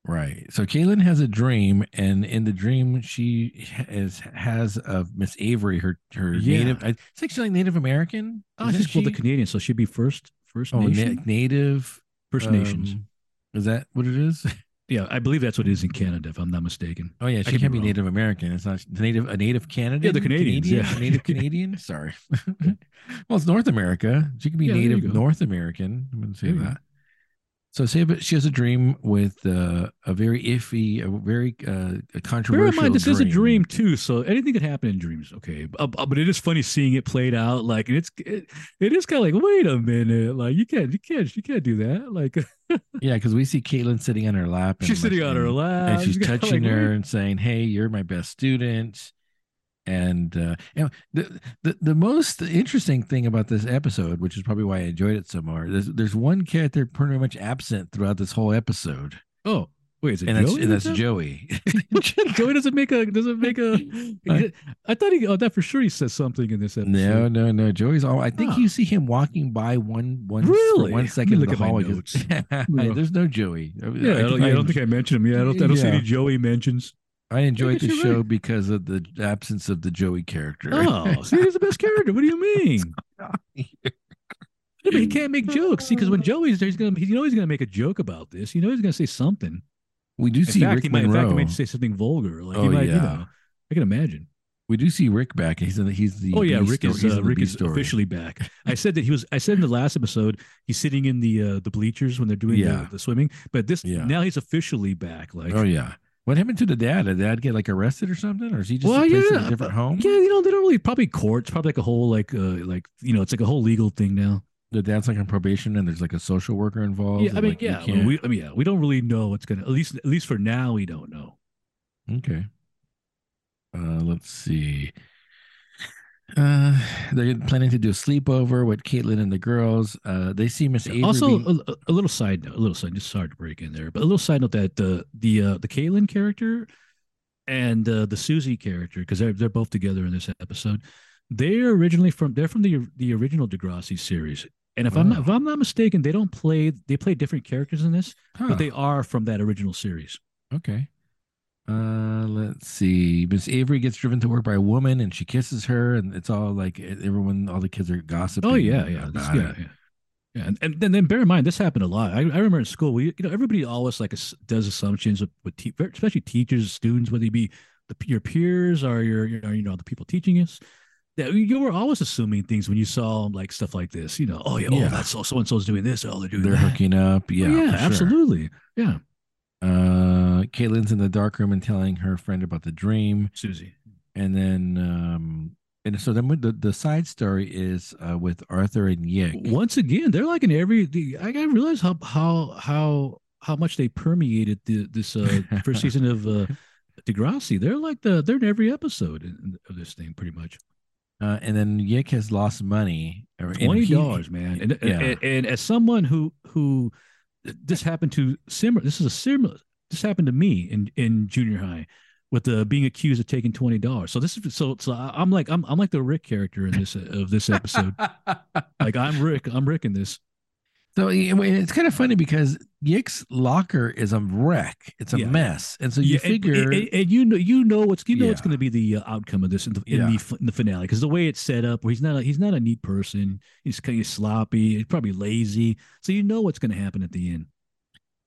A: Right. So Caitlin has a dream, and in the dream, she is has of Miss Avery, her her
B: Yeah.
A: native. I think she's like Native American.
B: Oh, she's called the? Canadian, so she'd be first First
A: Oh, na- native
B: First Nations.
A: um, Is that what it is?
B: Yeah, I believe that's what it is in Canada, if I'm not mistaken.
A: Oh yeah, she can't
B: be wrong.
A: Native American. It's not native a native Canadian.
B: Yeah, the Canadians,
A: Canadian?
B: yeah.
A: Native Canadian. Sorry. well, it's North America. She can be
B: Yeah,
A: native. North American. I'm going to say that. So say that she has a dream with uh, a very iffy, a very uh, a
B: Bear
A: controversial.
B: in mind, this is a dream too, so anything could happen in dreams. Okay, Uh, but it is funny seeing it played out. Like, and it's it, it is kind of like, wait a minute, like you can't, you can't, you can't do that. Like,
A: Yeah, because we see Caitlin sitting on her lap. and,
B: she's sitting on her lap,
A: and she's
B: kinda
A: touching
B: like,
A: her and saying, "Hey, you're my best student." And uh, the, the the most interesting thing about this episode, which is probably why I enjoyed it so much, there's there's one character pretty much absent throughout this whole episode,
B: Oh, wait, is it
A: and that's
B: Joey?
A: and that's? Joey.
B: Joey doesn't make a doesn't make a. I thought he. Oh, that for sure he says something in this episode.
A: no, no, no. Joey's all. I think
B: Huh.
A: you see him walking by one one
B: Really?
A: one second in
B: look
A: the
B: at my
A: hallway. there's no Joey.
B: Yeah, I don't, yeah, I don't think I mentioned him. Yeah, I don't. I don't see any Joey mentions.
A: I enjoyed the show
B: right.
A: because of the absence of the Joey character.
B: Oh, see, he's the best character. What do you mean? He can't make jokes. See, because when Joey's there, he's gonna. You know, he's gonna make a joke about this. You know, he's gonna say something.
A: we do
B: In
A: see
B: fact,
A: Rick
B: he might. In fact, he might say something vulgar. Like
A: Oh,
B: he might. You
A: yeah.
B: know, I can imagine.
A: We do see Rick back. He's in the, he's the
B: Oh yeah, Rick
A: story-
B: is uh, Rick is
A: story.
B: officially back. I said that he was. I said in the last episode he's sitting in the uh, the bleachers when they're doing
A: Yeah.
B: the, the swimming. But this
A: Yeah.
B: now he's officially back. Like
A: Oh yeah, What happened to the dad? Did dad get like arrested or something, or is he just
B: Well,
A: placed in
B: yeah,
A: a different home?
B: Yeah, you know, they don't really probably courts, probably like a whole like uh like you know, it's like a whole legal thing now.
A: The dad's like on probation, and there's like a social worker involved.
B: Yeah, I mean,
A: like,
B: yeah,
A: can't-
B: we I mean, yeah, we don't really know what's gonna at least at least for now we don't know.
A: Okay. Uh, let's see. Uh, they're planning to do a sleepover with Caitlin and the girls. Uh, they see Miss Avery.
B: also,
A: being-
B: a, a little side note, a little side, just sorry to break in there, but a little side note that the the uh, the Caitlin character and uh, the Susie character, because they're they're both together in this episode, they're originally from they're from the the original Degrassi series, and if I'm not if I'm not mistaken, they don't play they play different characters in this,
A: Huh,
B: but they are from that original series.
A: okay. Uh, let's see. Miss Avery gets driven to work by a woman, and she kisses her, and it's all like everyone, all the kids are gossiping.
B: Oh yeah, yeah, this- yeah, yeah. Yeah, and, and then, then bear in mind this happened a lot. I, I remember in school, we you know everybody always like does assumptions with, with te- especially teachers, students, whether it be the, your peers or your you know, you know the people teaching us. That you were always assuming things when you saw like stuff like this. You know, oh yeah,
A: Yeah.
B: oh that's so and so's doing this, oh they're doing
A: They're
B: that.
A: hooking up. Yeah,
B: Oh, yeah,
A: for sure.
B: absolutely. Yeah,
A: Uh, Caitlin's in the dark room and telling her friend about the dream.
B: Susie.
A: and then um and so then with the the side story is uh with arthur and yick
B: Once again, they're like in every. The, I gotta realize how how how how much they permeated the, this uh, first season of uh, Degrassi. They're like the they're in every episode of this thing, pretty much.
A: uh and then yick has lost money
B: Twenty dollars, man. And,
A: yeah.
B: and and as someone who who this happened to similar, this is a similar. This happened to me in in junior high. With the being accused of taking twenty dollars, so this is so so I'm like I'm I'm like the Rick character in this of this episode. like I'm Rick, I'm Rick in this.
A: so it's kind of funny because yick's locker is a wreck it's a
B: Yeah.
A: mess and so you
B: Yeah,
A: figure
B: and, and you know, you know what's you know what's going to be the uh, outcome of this in the in,
A: Yeah.
B: the, in the finale because the way it's set up, where he's not a, he's not a neat person, he's kind of sloppy, he's probably lazy, so you know what's going to happen at the end.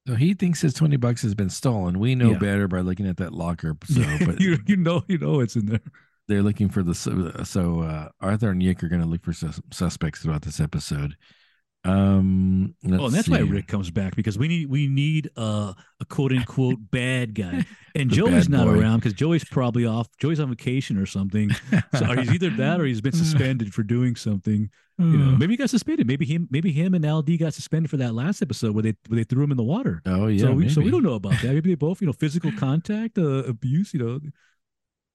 A: So he thinks his 20 bucks has been stolen we know
B: Yeah.
A: better by looking at that locker so but
B: you you know you know it's in there.
A: they're looking for the so, so uh arthur and yick are going to look for sus- suspects throughout this episode um
B: Oh, and that's why. Rick comes back because we need we need uh, a quote unquote bad guy, and Joey's not
A: boy.
B: around because Joey's probably off. Joey's on vacation or something. So he's either that or he's been suspended for doing something. You know, maybe he got suspended. Maybe him, maybe him and LD got suspended for that last episode where they where they threw him in the water.
A: oh yeah
B: so we so we don't know about that. Maybe they both, you know, physical contact, uh, abuse. You know,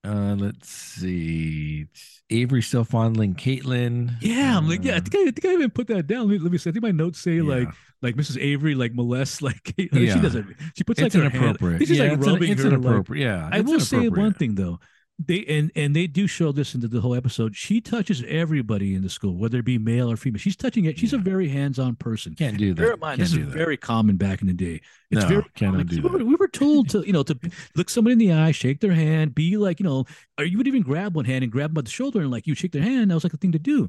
A: Uh, let's see. Avery still fondling Caitlin.
B: yeah. I'm like, yeah. I think I, I think I even put that down. Let me, let me see. I think my notes say like
A: yeah.
B: like Mrs. Avery like molests like she
A: Yeah.
B: doesn't. She puts
A: it's
B: like her hand.
A: Inappropriate.
B: think she's
A: yeah,
B: like
A: it's, an-
B: rubbing
A: it's
B: her. Like,
A: inappropriate. yeah,
B: I will say one thing though. They and and they do show this into the whole episode. She touches everybody in the school, whether it be male or female. She's touching it. She's a very hands-on person.
A: Can't do that.
B: Bear in mind, this
A: Can't
B: is
A: that.
B: very common back in the day. It's
A: No,
B: very
A: cannot
B: common.
A: do
B: we, were,
A: that.
B: we were told to, you know, to look somebody in the eye, shake their hand, be like, you know, or you would even grab one hand and grab them by the shoulder and like you shake their hand. That was like a thing to do.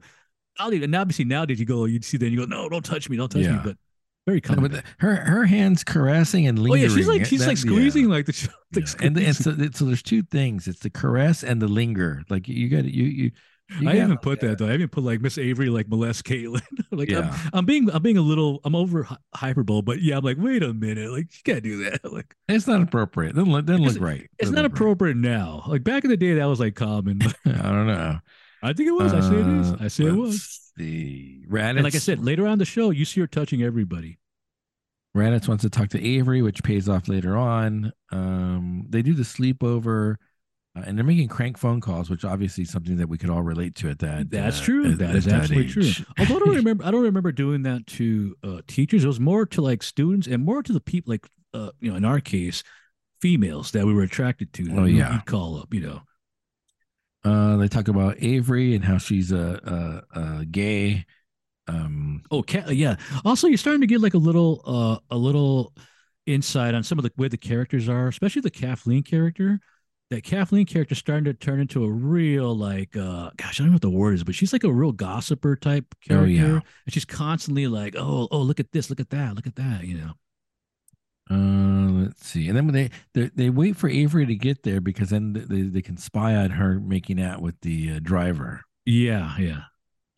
B: Now, and obviously nowadays you go, you'd see that and you go, no, don't touch me, don't touch me. But very common.
A: but her her hands caressing and lingering.
B: oh yeah, she's like she's
A: that-
B: like
A: yeah,
B: squeezing like the
A: yeah.
B: like
A: And, and so, so there's two things. It's the caress and the linger. Like you got you you. you
B: I haven't put that though. I haven't put like Miss Avery like molest Caitlin. like
A: Yeah.
B: I'm, I'm being I'm being a little I'm over hy- hyperbole, but yeah, I'm like wait a minute, like you can't do that. Like
A: It's not appropriate. Doesn't look, doesn't look right.
B: it's
A: Doesn't
B: not
A: look right.
B: appropriate now. Like back in the day, that was like common.
A: I don't know.
B: I think it was. I say it is.
A: Uh,
B: I say it was.
A: Let's. Raditch,
B: And like I said, later on the show, you see her touching everybody.
A: Raditch wants to talk to Avery, which pays off later on. Um, they do the sleepover, uh, and they're making crank phone calls, which obviously is something that we could all relate to at that.
B: That's
A: uh,
B: true.
A: at-
B: that
A: at
B: is absolutely true. Although I don't remember, I don't remember doing that to uh, teachers. It was more to like students and more to the people, like uh, you know, in our case, females that we were attracted to. that
A: Oh, yeah.
B: we'd call up. You know,
A: Uh, they talk about Avery and how she's a, a, a gay. Um,
B: Oh, ca- yeah. Also, you're starting to get like a little, uh, a little insight on some of the way the characters are, especially the Kathleen character. That Kathleen character starting to turn into a real like, uh, gosh, I don't know what the word is, but she's like a real gossiper type
A: Oh,
B: character,
A: yeah.
B: and she's constantly like, oh, oh, look at this, look at that, look at that, you know.
A: Uh, let's see. And then when they, they they wait for Avery to get there because then they, they can spy on her making out with the uh, driver.
B: Yeah, yeah.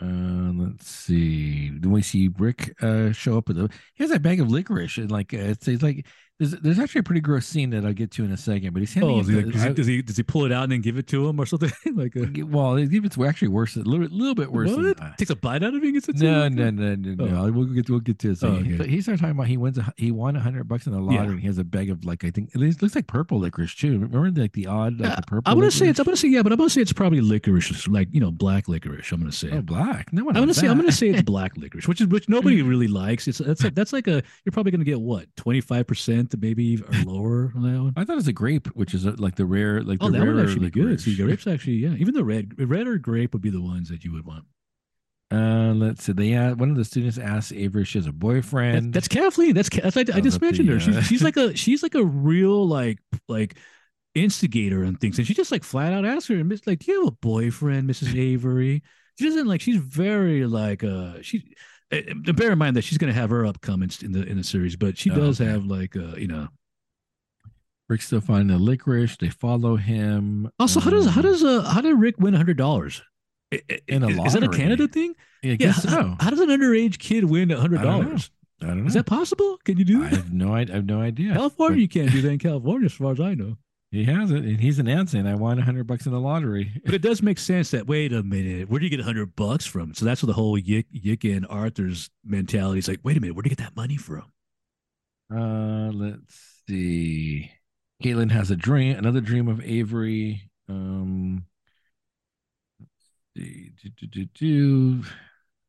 A: Uh, let's see. Then we see Rick uh show up with a he has that bag of licorice and like uh, it's, it's like There's, there's actually a pretty gross scene that I'll get to in a second, but he's handing
B: Oh, he,
A: to-
B: does, he,
A: I-
B: does he does he pull it out and then give it to him or something like a,
A: well, it- it's actually worse, a little, little bit worse than
B: what?
A: that.
B: Takes a bite out of it gets it
A: No,
B: him?
A: no, no, no, no.
B: Oh.
A: We'll get we'll get to it. So
B: Oh,
A: he,
B: okay.
A: he started talking about he wins a, he won a hundred bucks in the lottery
B: Yeah.
A: and he has a bag of like I think it looks like purple licorice too. Remember like the odd like
B: Yeah,
A: the purple.
B: I'm gonna say it's. I'm
A: licorice?
B: gonna say yeah, but I'm gonna say it's probably licorice, like you know, black licorice. I'm gonna say.
A: oh black. No.
B: I'm gonna
A: wants
B: say I'm gonna say it's black licorice, which is which nobody really likes. It's that's like, that's like a you're probably gonna get what 25 percent maybe or lower on that one.
A: I thought it was a grape, which is uh like the rare like
B: Oh,
A: the
B: that would
A: rarer
B: actually be good. See,
A: licorice.
B: grapes actually, yeah. Even the red, red or grape would be the ones that you would want.
A: Uh, let's see. They uh, one of the students asked Avery if she has a boyfriend.
B: that's Kathleen. That's, that's I
A: Oh,
B: just mentioned
A: the,
B: her. She's
A: uh,
B: she's like a she's like a real like like instigator and things, and she just like flat out asks her, and like, "Do you have a boyfriend, Mrs. Avery?" She doesn't like. She's very like uh she. Uh, uh, Bear in mind that she's going to have her upcomings in the in the series, but she
A: Oh,
B: does
A: okay.
B: have like uh you know.
A: Rick's still finding the licorice. They follow him.
B: Also, how does how
A: Um,
B: does uh how did Rick win hundred dollars?
A: In a lottery.
B: Is that a. Canada thing?
A: I
B: Yeah.
A: guess
B: How,
A: so.
B: how does an underage kid win hundred
A: I don't know.
B: dollars?
A: I don't know.
B: Is that possible? Can you do that?
A: I have no idea. I have no idea.
B: California, you can't do that in California, as far as I know.
A: He has it, and he's announcing, "I won a hundred bucks in the lottery."
B: But it does make sense that wait a minute, where do you get hundred bucks from? So that's what the whole Yick, Yick and Arthur's mentality is like. Wait a minute, where do you get that money from?
A: Uh, let's see. Caitlin has a dream, another dream of Avery. Um, let's see. Do, do, do, do.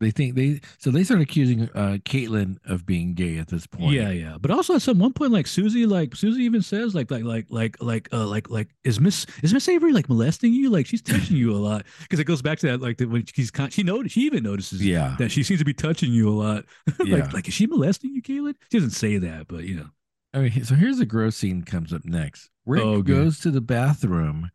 A: They think they so they start accusing uh Caitlin of being gay at this point.
B: Yeah, yeah. But also at some one point, like Susie, like Susie even says, like, like, like, like, like, uh, like, like, is Miss is Miss Avery like molesting you? Like she's touching you a lot because it goes back to that, like, that when she's con- she noticed she even notices
A: yeah,
B: that she seems to be touching you a lot. like,
A: Yeah.
B: like is she molesting you, Caitlin? She doesn't say that, but you know.
A: I mean, so here's a gross scene comes up next. Rick
B: Oh,
A: goes to the bathroom,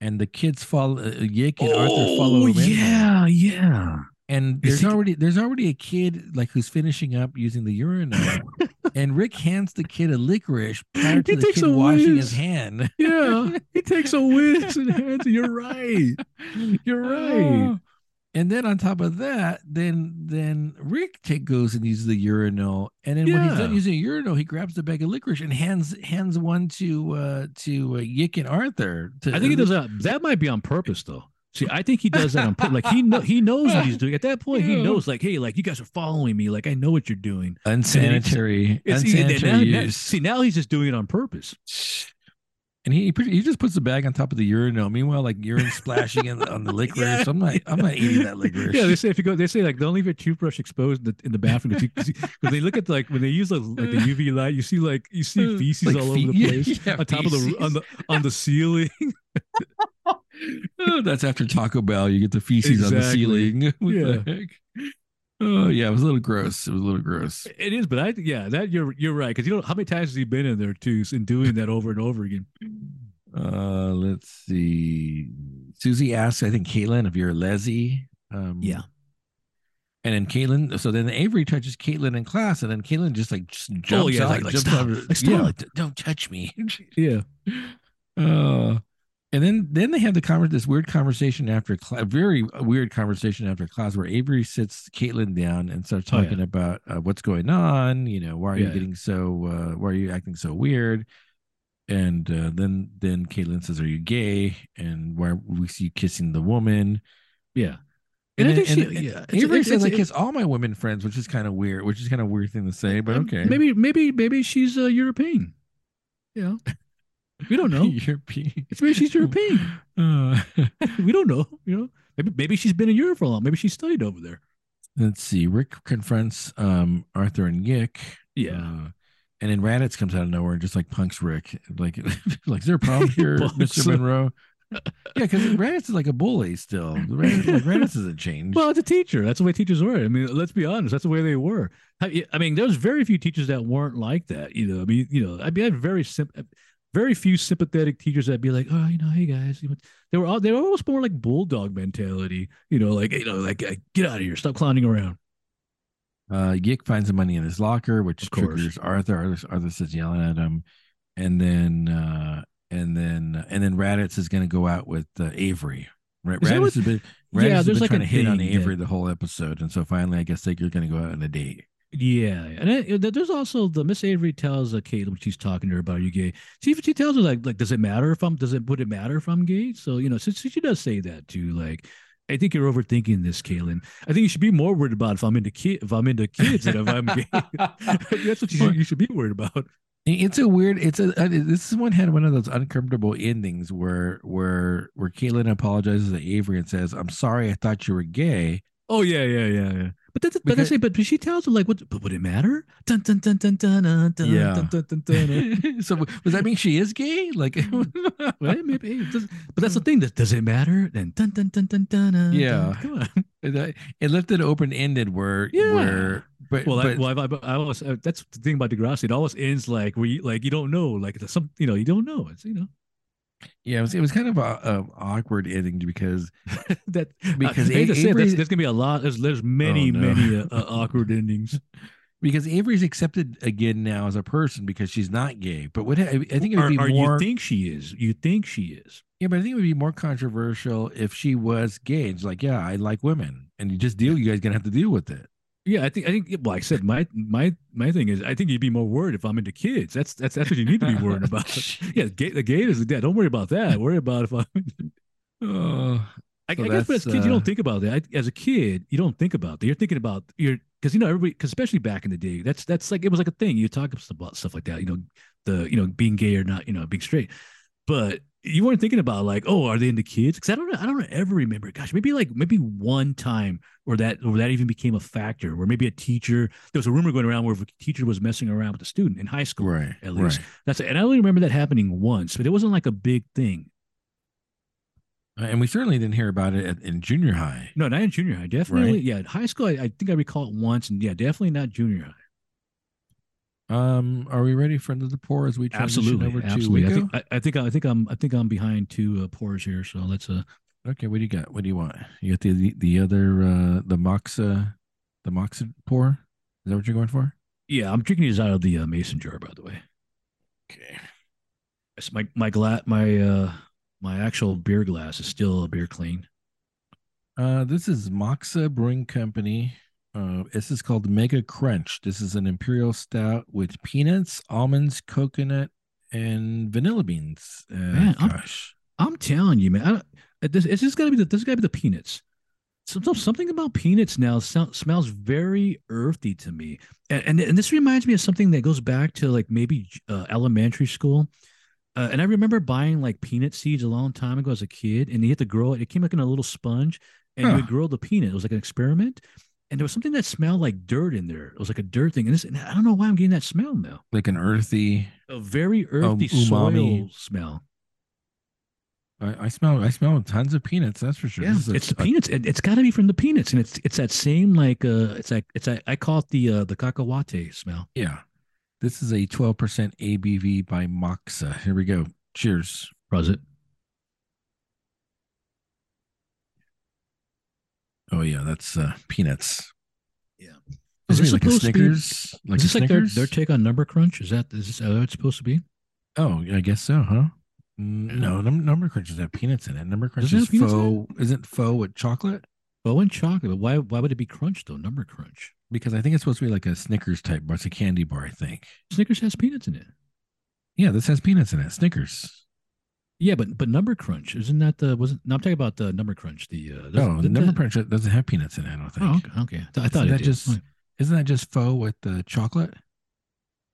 A: and the kids follow. Uh, Yick and Arthur follow him. in.
B: Oh, yeah, yeah.
A: And there's
B: he-
A: already there's already a kid like who's finishing up using the urinal, and Rick hands the kid a licorice prior to
B: He
A: the
B: takes
A: kid
B: a
A: washing
B: whiz.
A: his hand.
B: Yeah, he takes a whiz and hands. You're right. You're right.
A: Oh. And then on top of that, then then Rick take goes and uses the urinal, and then when he's done using the urinal, he grabs the bag of licorice and hands hands one to uh to uh, Yick and Arthur. To,
B: I think he does that. That might be on purpose, though. See, I think he does that on purpose. Like he know, he knows what he's doing. At that point, he knows, like, hey, like you guys are following me. Like I know what you're doing.
A: unsanitary
B: It's
A: unsanitary
B: now- now-
A: use.
B: see, now he's just doing it on purpose.
A: And he he pretty- he just puts the bag on top of the urinal. Meanwhile, like urine splashing in, on the licorice.
B: Yeah.
A: I'm not I'm not eating that licorice.
B: Yeah, they say if you go, they say like don't leave your toothbrush exposed in the, in the bathroom because they look at like when they use like, like the UV light, you see like you see feces
A: Like
B: all
A: fe-
B: over the place
A: yeah,
B: on top of the on the on the ceiling.
A: Oh, that's after Taco Bell. You get the feces on the ceiling. What
B: Yeah.
A: the heck? Oh yeah, it was a little gross. It was a little gross.
B: It is, but I yeah, that you're you're right because you know how many times has he been in there too and doing that over and over again.
A: Uh, let's see. Susie asks, I think Caitlin if you're a Leslie. Um,
B: Yeah.
A: And then Caitlin, so then Avery touches Caitlin in class, and then Caitlin just like just jumps
B: Oh, yeah,
A: out,
B: like- like,
A: jumps
B: stop, like, stop.
A: Yeah, like, don't touch me.
B: Yeah,
A: Uh, and then then they have the conver- this weird conversation after class, very weird conversation after class where Avery sits Caitlin down and starts
B: Oh, yeah.
A: talking about uh, what's going on. You know, why are you
B: Yeah.
A: getting so? Uh, why are you acting so weird? And uh, then then Caitlin says, "Are you gay?" And why we see you kissing the woman.
B: yeah.
A: And,
B: And, I think
A: and-
B: she, yeah, it's-
A: Avery
B: it's-
A: says, "I
B: it's-
A: kiss all my women friends," which is kind of weird. Which is kind of weird thing to say, but okay.
B: Maybe maybe maybe she's a European. Yeah, we don't know.
A: European.
B: It's maybe she's European.
A: Uh,
B: we don't know. You know, maybe maybe she's been in Europe for a long. Maybe she studied over there.
A: Let's see. Rick confronts um Arthur and Yick.
B: Yeah.
A: Uh, and then Raditch comes out of nowhere and just like punks Rick. Like, like is there a problem here, Mr. Munro? yeah, because Raditch is like a bully still. Raditch, like, Raditch hasn't changed.
B: Well, it's a teacher. That's the way teachers were. I mean, let's be honest. That's the way they were. I, I mean, there was very few teachers that weren't like that. You know, I mean, you know, I mean, I had very sim- very few sympathetic teachers that'd be like, oh, you know, hey guys, they were all they were almost more like bulldog mentality. You know, like you know, like get out of here, stop clowning around.
A: Uh, Yick finds the money in his locker, which triggers Arthur. Arthur. Arthur says yelling at him, and then uh, and then and then Raditch is going to go out with uh, Avery.
B: Right,
A: Raditch
B: what-
A: has been
B: Yeah,
A: Raditch has
B: there's
A: been
B: like
A: trying
B: a
A: to hit on Avery
B: that-
A: the whole episode, and so finally, I guess they're going to go out on a date.
B: Yeah, and it, there's also the Miss Avery tells uh, Caitlin when she's talking to her about are you gay. She she tells her like like does it matter if I'm does it would it matter if I'm gay? So you know, so, so she does say that too. Like, I think you're overthinking this, Caitlin. I think you should be more worried about if I'm into kid if I'm into kids than if I'm gay. That's what you should, you should be worried about.
A: It's a weird. It's a. This is one had one of those uncomfortable endings where where where Caitlin apologizes to Avery and says, "I'm sorry, I thought you were gay."
B: Oh yeah, yeah, yeah, yeah. But that's but that's
A: Because-
B: it. But, but she tells her like, what? But would it matter? Dun dun dun dun dun dun dun
A: Yeah.
B: dun dun dun dun.
A: so does that mean she is gay? Like,
B: well, maybe. It does, but that's the thing. That does it matter? Then dun dun dun dun dun. dun
A: Yeah.
B: Come on.
A: it it left it open ended where
B: Yeah.
A: where but,
B: Well, I, well, I, I, I always uh, that's the thing about Degrassi. It always ends like you like you don't know, like some you know you don't know. It's you know
A: yeah, it was, it was kind of a, a awkward ending because
B: that
A: Because
B: to say it,
A: Avery-
B: there's, there's gonna be a lot. There's there's many
A: Oh, no.
B: many uh, uh, awkward endings.
A: because Avery's accepted again now as a person because she's not gay. But what I think it would
B: Or,
A: be
B: or
A: more
B: you think she is? You think she is?
A: yeah, but I think it would be more controversial if she was gay. It's like, yeah, I like women, and you just deal. You guys gonna have to deal with it.
B: Yeah, I think I think. Well, I said my my my thing is I think you'd be more worried if I'm into kids. That's that's that's what you need to be worried about. yeah, gay, the gay is dead. Don't worry about that. Worry about if I'm.
A: Oh,
B: I,
A: So
B: I guess, but as kids, you
A: uh,
B: don't think about that. I, as a kid, you don't think about that. You're thinking about you're because you know everybody, cause especially back in the day, that's that's like it was like a thing. You talk about stuff like that. You know, the you know being gay or not, you know, being straight, but you weren't thinking about like, oh, are they into kids? Because I don't know, I don't ever remember. Gosh, maybe like maybe one time or that where that even became a factor. Where maybe a teacher there was a rumor going around where a teacher was messing around with a student in high school.
A: right,
B: At least
A: right.
B: that's and I only remember that happening once, but it wasn't like a big thing.
A: Uh, And we certainly didn't hear about it at, in junior high.
B: No, not in junior high. Definitely,
A: Right.
B: yeah. High school, I, I think I recall it once, and yeah, definitely not junior high.
A: Um, are we ready for the pour as we transition
B: Absolutely,
A: over to
B: absolutely. I think, I, I think I think I'm I think I'm behind two uh, pours here. So let's uh
A: Okay, what do you got? What do you want? You got the the, the other uh the Moksa the Moksa pour? Is that what you're going for?
B: yeah, I'm drinking these out of the uh, mason jar, by the way.
A: Okay.
B: It's my my glass my uh my actual beer glass is still a beer clean.
A: Uh this is Moksa Brewing Company. Uh this is called Mega Crunch. This is an imperial stout with peanuts, almonds, coconut, and vanilla beans. Uh,
B: Man, I'm- I'm telling you, man. I, don't- this it's just gotta be the this gotta be the peanuts. Some, some- something about peanuts now so, smells very earthy to me, and, and and this reminds me of something that goes back to like maybe uh, elementary school. Uh, and I remember buying like peanut seeds a long time ago as a kid, and you had to grow it. It came like in a little sponge, and you would grow the peanut. It was like an experiment, and there was something that smelled like dirt in there. It was like a dirt thing, and, this, and I don't know why I'm getting that smell now.
A: Like an earthy
B: A very earthy
A: umami.
B: soil smell.
A: I, I smell I smell tons of peanuts, that's for sure.
B: Yeah,
A: a-
B: it's the
A: a-
B: peanuts. It, it's got to be from the peanuts, and it's it's that same like uh, it's like it's I, I call it the uh, the cacahuate smell.
A: Yeah. This is a 12% ABV by Moksa. Here we go. Cheers.
B: Was it?
A: Oh yeah, that's uh, peanuts.
B: Yeah.
A: Is
B: Is
A: this
B: this
A: like a
B: supposed to be-
A: Snickers? Like
B: is
A: a
B: this like their, their take on number crunch? Is that is this how it's supposed to be?
A: oh, I guess so, huh?
B: Yeah.
A: No, num- number crunches have peanuts in it. Number crunch
B: Does it
A: is
B: have peanuts
A: faux. Isn't faux with chocolate?
B: Oh, and chocolate. But why why would it be crunch though? Number crunch.
A: Because I think it's supposed to be like a Snickers type, but it's a candy bar. I think.
B: Snickers has peanuts in it.
A: Yeah, this has peanuts in it. Snickers.
B: Yeah, but but number crunch isn't that the wasn't? No, I'm talking about the number crunch. The uh,
A: No, the number
B: that-
A: crunch doesn't have peanuts in it. I don't think.
B: Oh, okay. okay. I thought- I
A: Isn't
B: it
A: that
B: did.
A: just isn't that just faux with the chocolate?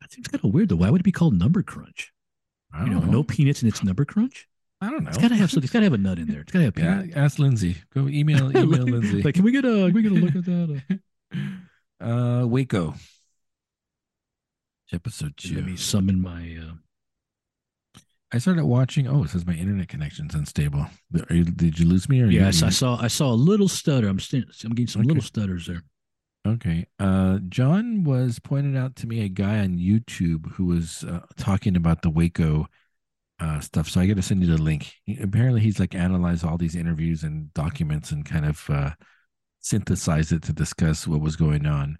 B: That seems kind of weird though. Why would it be called number crunch?
A: I
B: You know,
A: know.
B: no peanuts and it's number crunch.
A: I don't know.
B: It's gotta have something. It's gotta have a nut in there. It's gotta have
A: Yeah,
B: peanut.
A: ask Lindsay. Go email email Lindsay.
B: like, can we get a can we get a look at that?
A: uh Waco. Episode
B: two. let me summon my. Uh,
A: I started watching. Oh, it says my internet connection's unstable. Are you, did you lose me? Or you-
B: yes, I saw. I saw a little stutter. I'm still. I'm getting some
A: Okay.
B: little stutters there.
A: Okay. Uh, John was pointed out to me a guy on YouTube who was uh, talking about the Waco uh, stuff. So I got to send you the link. He, apparently, he's like analyzed all these interviews and documents and kind of uh, synthesized it to discuss what was going on.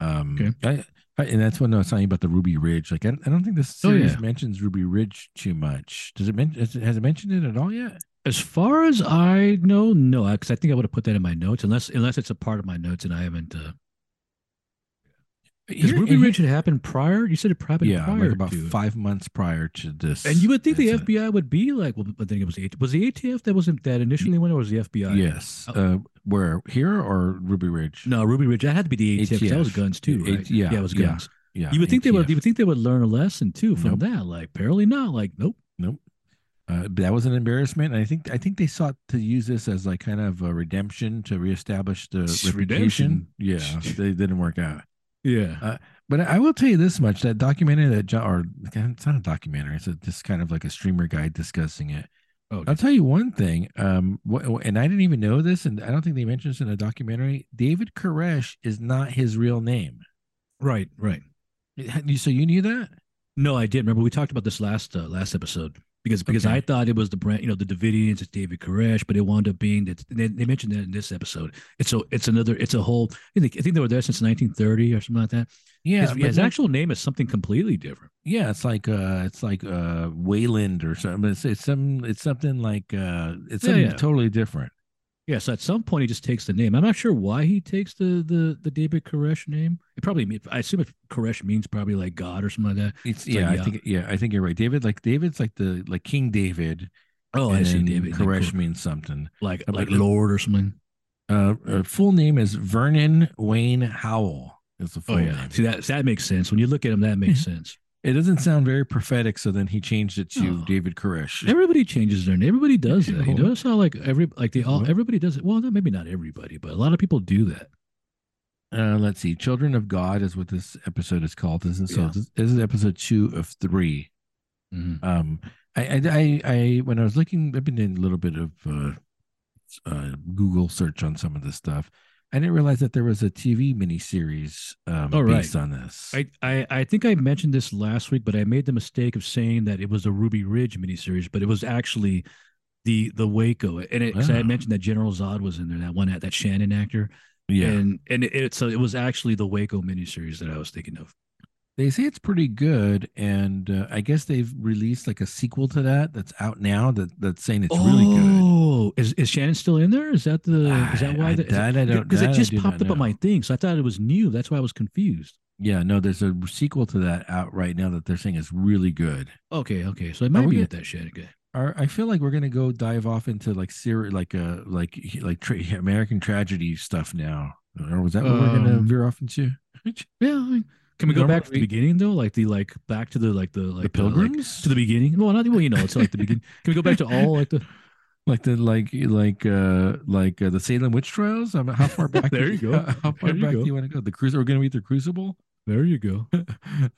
A: Um,
B: Okay.
A: I, and that's when I was talking about the Ruby Ridge. Like, I, I don't think this
B: Oh,
A: series
B: yeah.
A: mentions Ruby Ridge too much. Does it mention? Has it, has it mentioned it at all yet?
B: As far as I know, no, because I think I would have put that in my notes, unless unless it's a part of my notes and I haven't. Uh, Because Ruby Ridge had happened prior. You said it happened
A: yeah,
B: prior
A: like about
B: to.
A: five months prior to this.
B: and you would think the
A: incident.
B: FBI would be like, well, I think it was the was the ATF that wasn't that initially went, or was the FBI?
A: Yes.
B: Oh.
A: Uh, where here or Ruby Ridge?
B: No, Ruby Ridge. That had to be the ATF. 'cause That was guns too,
A: A- yeah,
B: yeah, it was guns.
A: Yeah.
B: You would think they would. You would think they would learn a lesson too from
A: Nope.
B: that. Like, apparently not. Like, nope.
A: Nope. Uh, that was an embarrassment. And I think I think they sought to use this as like kind of a redemption to reestablish the
B: It's
A: reputation.
B: redemption.
A: Yeah, they didn't work out.
B: Yeah.
A: Uh, But I will tell you this much: that documentary that John, or it's not a documentary; it's a, just kind of like a streamer guide discussing it.
B: okay.
A: I'll tell you one thing, um, wh- and I didn't even know this, and I don't think they mentioned this in the documentary. David Koresh is not his real name.
B: Right. Right.
A: You- So you knew that?
B: No, I did. Remember we talked about this last uh, last episode because because
A: Okay.
B: I thought it was the brand, you know, the Davidians, it's David Koresh, but it wound up being that they, they mentioned that in this episode. It's so it's another, it's a whole. I think, I think they were there since 1930 or something like that.
A: Yeah,
B: his, his
A: like-
B: actual name is something completely different.
A: Yeah, it's like uh it's like uh Wayland or something. It's it's some it's something like uh it's
B: Yeah,
A: something
B: yeah.
A: totally different.
B: Yeah, so at some point he just takes the name. I'm not sure why he takes the the the David Koresh name. It probably I assume if Koresh means probably like God or something like that.
A: It's
B: like,
A: yeah, I
B: yeah.
A: think yeah, I think you're right. David like David's like the like King David.
B: Oh,
A: and
B: I see, David. like
A: Koresh
B: Ko-
A: means something.
B: like like Lord or something.
A: Uh, uh full name is Vernon Wayne Howell. Is the full
B: Oh yeah,
A: name.
B: see that that makes sense. When you look at him, that makes sense.
A: It doesn't sound very prophetic, so then he changed it to
B: No.
A: David Koresh.
B: Everybody changes their name. Everybody does that. You
A: Well-
B: know, it's not like every like they all everybody does it. Well, not, maybe not everybody, but a lot of people do that.
A: Uh, let's see. Children of God is what this episode is called. This is so
B: Yeah.
A: this, this is episode two of three.
B: Mhm.
A: Um, I, I, I, I, when I was looking, I've been doing a little bit of uh, uh, Google search on some of this stuff. I didn't realize that there was a TV miniseries um,
B: Oh, right.
A: based on this.
B: I, I I think I mentioned this last week, but I made the mistake of saying that it was a Ruby Ridge miniseries, but it was actually the the Waco, and it, I had
A: Ah.
B: mentioned that General Zod was in there, that one that Shannon actor,
A: yeah,
B: and and it, it so it was actually the Waco miniseries that I was thinking of.
A: They say it's pretty good, and uh, I guess they've released like a sequel to that that's out now. That that's saying it's really good.
B: Oh, is is Shannon still in there? Is that the is that
A: I-
B: why
A: I-
B: the,
A: that I don't-
B: because it just popped up on my thing, so I thought it was new. That's why I was confused.
A: Yeah, no, there's a sequel to that out right now that they're saying is really good.
B: Okay, okay, so it might be
A: gonna-
B: that Shannon guy.
A: I feel like we're gonna go dive off into like ser- like uh like like tra- American tragedy stuff now. Or was that what we're gonna
B: Um,
A: veer off into?
B: Yeah, I mean, can we go back to the beginning though? Like the like back to the like the like
A: the
B: like,
A: pilgrims
B: to the beginning. Well, not well, you know, it's like the beginning. Can we go back to all like the?
A: like the like like uh like uh, the Salem witch trials. I mean, how far back?
B: There you go.
A: How, how far back
B: go.
A: do you want to go? The crucible. We're gonna be the crucible.
B: There you go.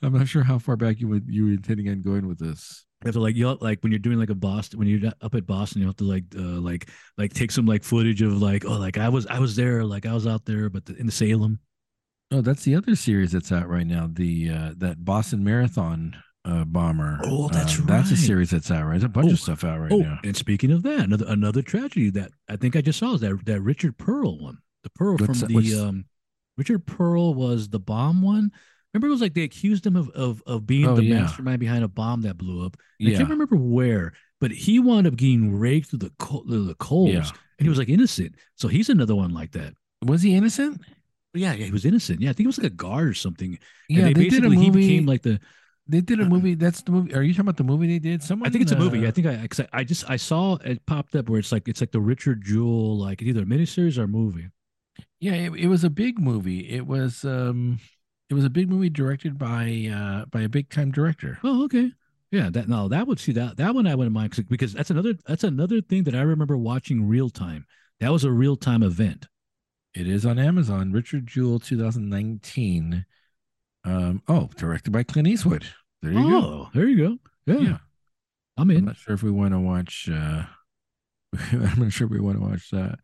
A: I'm not sure how far back you would you were intending on going with this.
B: You have to like you know, like when you're doing like a Boston when you're up at Boston, you have to like uh, like like take some like footage of like oh like I was I was there like I was out there but the, in the Salem.
A: Oh, that's the other series that's out right now. The uh that Boston Marathon uh bomber.
B: Oh, that's
A: Um, That's a series that's out right. There's a bunch
B: Oh,
A: of stuff out right
B: oh,
A: now.
B: and speaking of that, another another tragedy that I think I just saw is that that Richard Pearl one. The Pearl
A: What's
B: from
A: that-
B: the
A: what's-
B: um Richard Pearl was the bomb one. Remember, it was like they accused him of of, of being
A: Oh,
B: the
A: yeah.
B: mastermind behind a bomb that blew up. I
A: Yeah.
B: can't remember where, but he wound up getting raked through the co- through the coals,
A: Yeah.
B: and he was like innocent. So he's another one like that.
A: Was he innocent?
B: Yeah, yeah, he was innocent. Yeah, I think he was like a guard or something. And
A: Yeah,
B: they,
A: they, did a
B: basically he
A: movie.
B: became like the.
A: they did a movie. That's the movie. Are you talking about the movie they did? Someone.
B: I think it's a movie.
A: uh,
B: I think I, 'cause I I just I saw it popped up where it's like it's like the Richard Jewell like either miniseries or movie.
A: Yeah, it, it was a big movie. It was um, it was a big movie directed by uh by a big time director.
B: Oh, okay. Yeah, that no, that would see that that one I wouldn't mind 'cause- because that's another that's another thing that I remember watching real time. That was a real time event.
A: It is on Amazon. Richard Jewell, 2019. Um, oh, directed by Clint Eastwood. There you go.
B: oh, there you go. Yeah,
A: Yeah.
B: I'm in.
A: I'm not sure if we want to watch. uh I'm not sure if we want to watch that.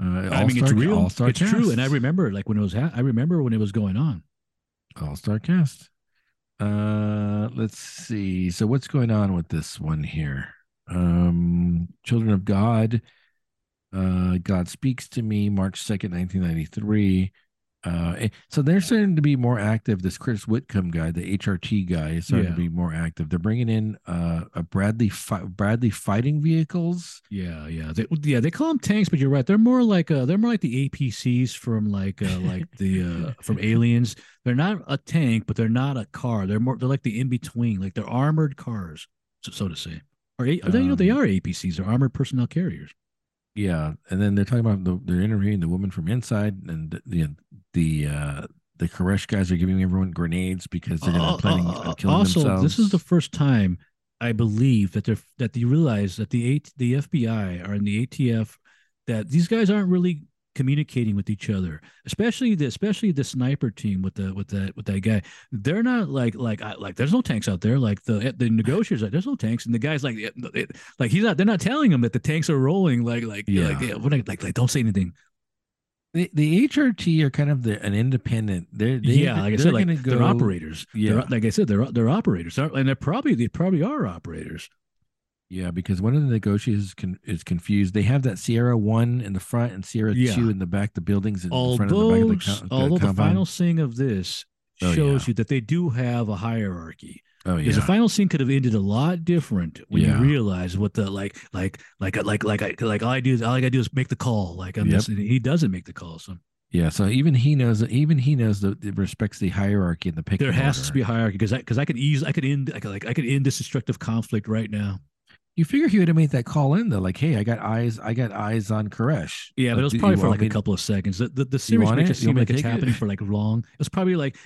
A: Uh,
B: I mean, it's real.
A: All-Star
B: it's true, and I remember like when it was. Ha- I remember when it was going on.
A: All Star Cast. Uh, let's see. So what's going on with this one here? Um, Children of God. Uh, God speaks to me. March second, nineteen ninety three. Uh, eh, so they're starting to be more active. This Chris Whitcomb guy, the HRT guy, is starting
B: Yeah.
A: to be more active. They're bringing in uh, a Bradley fi- Bradley fighting vehicles.
B: Yeah, yeah, they, yeah. They call them tanks, but you're right. They're more like uh, they're more like the APCs from like uh, like the uh, from Aliens. They're not a tank, but they're not a car. They're more they're like the in between. Like they're armored cars, so, so to say. Or A- they, you know they
A: Um,
B: are APCs. They're armored personnel carriers.
A: Yeah, and then they're talking about the, they're interviewing the woman from inside, and the the the, uh, the Koresh guys are giving everyone grenades because they're gonna
B: Uh,
A: planning
B: uh,
A: on
B: uh,
A: killing
B: also,
A: themselves.
B: Also, this is the first time I believe that they're that they realize that the eight the FBI or in the ATF that these guys aren't really communicating with each other, especially the especially the sniper team with the with that with that guy. They're not like like I- like there's no tanks out there. Like the the negotiators like there's no tanks, and the guys like it, it- like he's not. They're not telling him that the tanks are rolling. Like like
A: Yeah.
B: like yeah, I- like like don't say anything.
A: the, the HRT are kind of the, an independent. They're they,
B: yeah, like I
A: they're
B: said, like
A: gonna
B: they're operators.
A: Yeah.
B: They're, like I said, they're they're operators, and they're probably they probably are operators.
A: Yeah, because one of the negotiators is, con- is confused. They have that Sierra One in the front and Sierra
B: Yeah.
A: Two in the back. The buildings in the front and the back of the, co- the
B: although the final scene of this
A: Oh,
B: shows
A: yeah.
B: you that they do have a hierarchy
A: oh yeah, because
B: the final scene could have ended a lot different when
A: Yeah.
B: you realize what the like like like like like I like all I do is all I gotta do is make the call like I'm
A: Yep.
B: just he doesn't make the call so
A: yeah. So even he knows. Even he knows that it respects the hierarchy in the picture.
B: there has
A: order.
B: to be a hierarchy because I because I could ease I could end I could like I could end this destructive conflict right now
A: You figure he would have made that call in though, like, "Hey, I got eyes. I got eyes on Koresh."
B: yeah but it was probably for like a
A: to-
B: couple of seconds the the, the series makes
A: it?
B: it seem like it's
A: it?
B: happening for like long it's probably like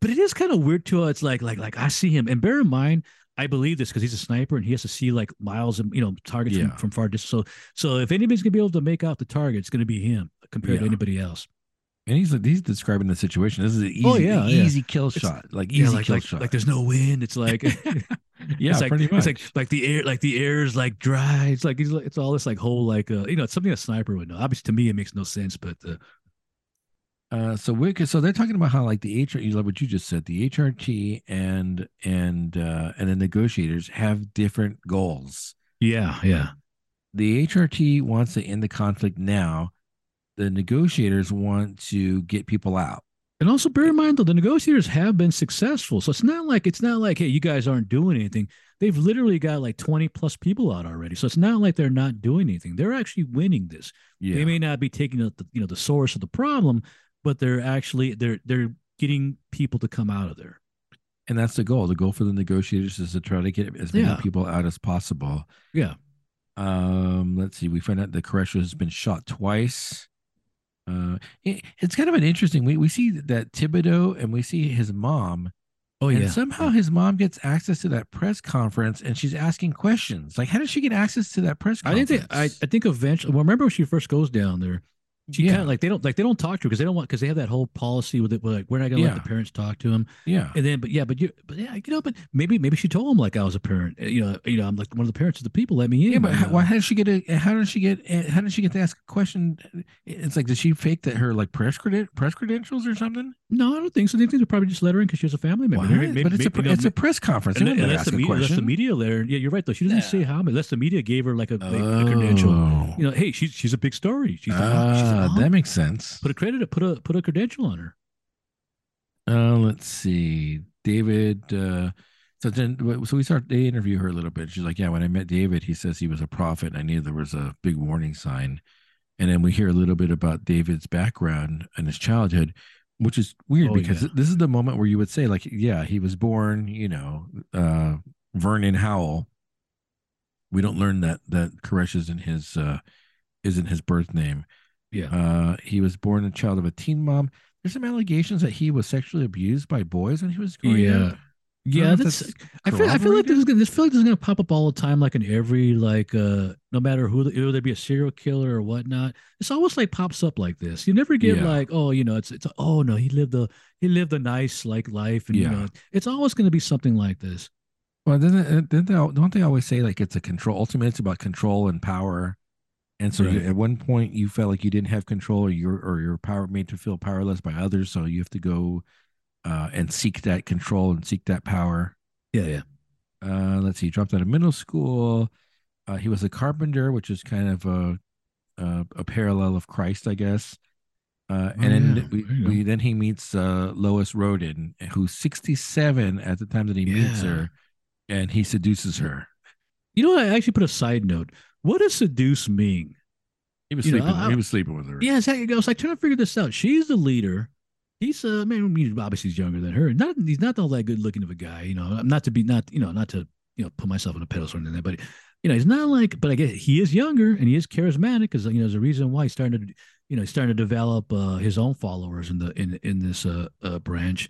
B: but it is kind of weird too it's like like like I see him and bear in mind I believe this because he's a sniper and he has to see like miles and you know targets
A: Yeah.
B: from, from far distance. So so if anybody's gonna be able to make out the target, it's gonna be him compared to anybody else.
A: And he's he's describing the situation. This is an oh, easy,
B: Oh, yeah, yeah.
A: easy kill
B: It's-
A: shot, like easy
B: Yeah, like
A: kill
B: like,
A: shot.
B: like there's no wind. It's like
A: yeah,
B: it's like
A: pretty much.
B: it's like like the air like the air is like dry. It's like it's, like- it's all this like whole like uh, you know it's something a sniper would know. Obviously to me it makes no sense, but uh,
A: Uh, so wicked. So they're talking about how like the HR, you love what you just said. The HRT and and uh, and the negotiators have different goals.
B: yeah, yeah.
A: The HRT wants to end the conflict now. The negotiators want to get people out.
B: And also bear in mind though, the negotiators have been successful. So it's not like it's not like, hey, you guys aren't doing anything. They've literally got like 20 plus people out already. So it's not like they're not doing anything. They're actually winning this.
A: Yeah,
B: They may not be taking the you know the source of the problem, but they're actually they're they're getting people to come out of there.
A: and that's the goal. The goal for the negotiators is to try to get as many
B: Yeah.
A: people out as possible.
B: Yeah.
A: Um, let's see. We find out the Koresh has been shot twice. Uh, it- it's kind of an interesting. We we see that Thibodeau and we see his mom,
B: Oh
A: and
B: yeah.
A: somehow his mom gets access to that press conference, and she's asking questions. Like, how did she get access to that press conference?
B: I think they, I, I think eventually. Well, remember when she first goes down there, she
A: yeah,
B: kind of like they don't like they don't talk to her because they don't want because they have that whole policy with it. Where like we're not gonna
A: Yeah.
B: let the parents talk to him.
A: yeah,
B: And then, but yeah, but you, but yeah, you know, but maybe maybe she told him like I was a parent. uh, You know, you know, I'm like one of the parents of the people. Let me in.
A: yeah. But how, why, how did she get a? How did she get? How did she get to ask a question? It's like, did she fake that her like press credit press credentials or something?
B: No, I don't think so. They think they probably just let her in because she was a family member. Maybe- maybe-
A: but it's a
B: maybe-
A: pre-
B: you know,
A: it's a press conference.
B: and, and unless,
A: ask
B: the
A: a
B: media, unless the media there, yeah, you're right though. She doesn't
A: Yeah.
B: say how, unless the media gave her like a, a- a credential.
A: Oh.
B: You know, hey, she's she's a big story. She's, a, she's a Mom.
A: that makes sense.
B: put a credit, put a put a credential on her.
A: Uh, let's see, David. Uh, so then, so we start. They interview her a little bit. She's like, "Yeah, when I met David, he says he was a prophet, and I knew there was a big warning sign." And then we hear a little bit about David's background and his childhood, which is weird
B: Oh,
A: because
B: yeah.
A: this is the moment where you would say, like, "Yeah, he was born," you know, uh, Vernon Howell. We don't learn that that Koresh isn't his uh, isn't his birth name.
B: Yeah.
A: Uh, he was born a child of a teen mom. There's some allegations that he was sexually abused by boys when he was growing
B: Yeah.
A: up.
B: Yeah, that's.
A: that's
B: I feel. I feel like this is gonna. This feel like this is gonna pop up all the time, like in every like. uh No matter who, whether there be a serial killer or whatnot, it's always like pops up like this. You never get
A: Yeah.
B: like, oh, you know, it's it's. Oh no, he lived a he lived a nice like life, and
A: Yeah.
B: you know, it's always gonna be something like this.
A: Well, doesn't didn't they, don't they always say like it's a control? Ultimately, it's about control and power. And so, you, at one point, you felt like you didn't have control, or your or your power made to feel powerless by others. So you have to go uh, and seek that control and seek that power.
B: Yeah, yeah.
A: Uh, let's see, he dropped out of middle school. Uh, he was a carpenter, which is kind of a a, a parallel of Christ, I guess. Uh,
B: Oh,
A: and then
B: yeah.
A: we,
B: you go.
A: we then he meets uh, Lois Roden, who's 67 at the time that he meets her, and he seduces her.
B: You know, I actually put a side note. What does seduce mean?
A: He was
B: You know,
A: sleeping.
B: I-
A: he was sleeping with her.
B: Yeah, exactly. I was like trying to figure this out. She's the leader. He's uh man, obviously he's younger than her. Not he's not all that good looking of a guy, you know. Not to be not you know not to you know put myself on a pedestal or anything, but you know he's not like. But I guess he is younger and he is charismatic because you know there's a reason why he's starting to you know he's starting to develop uh, his own followers in the in in this uh, uh branch.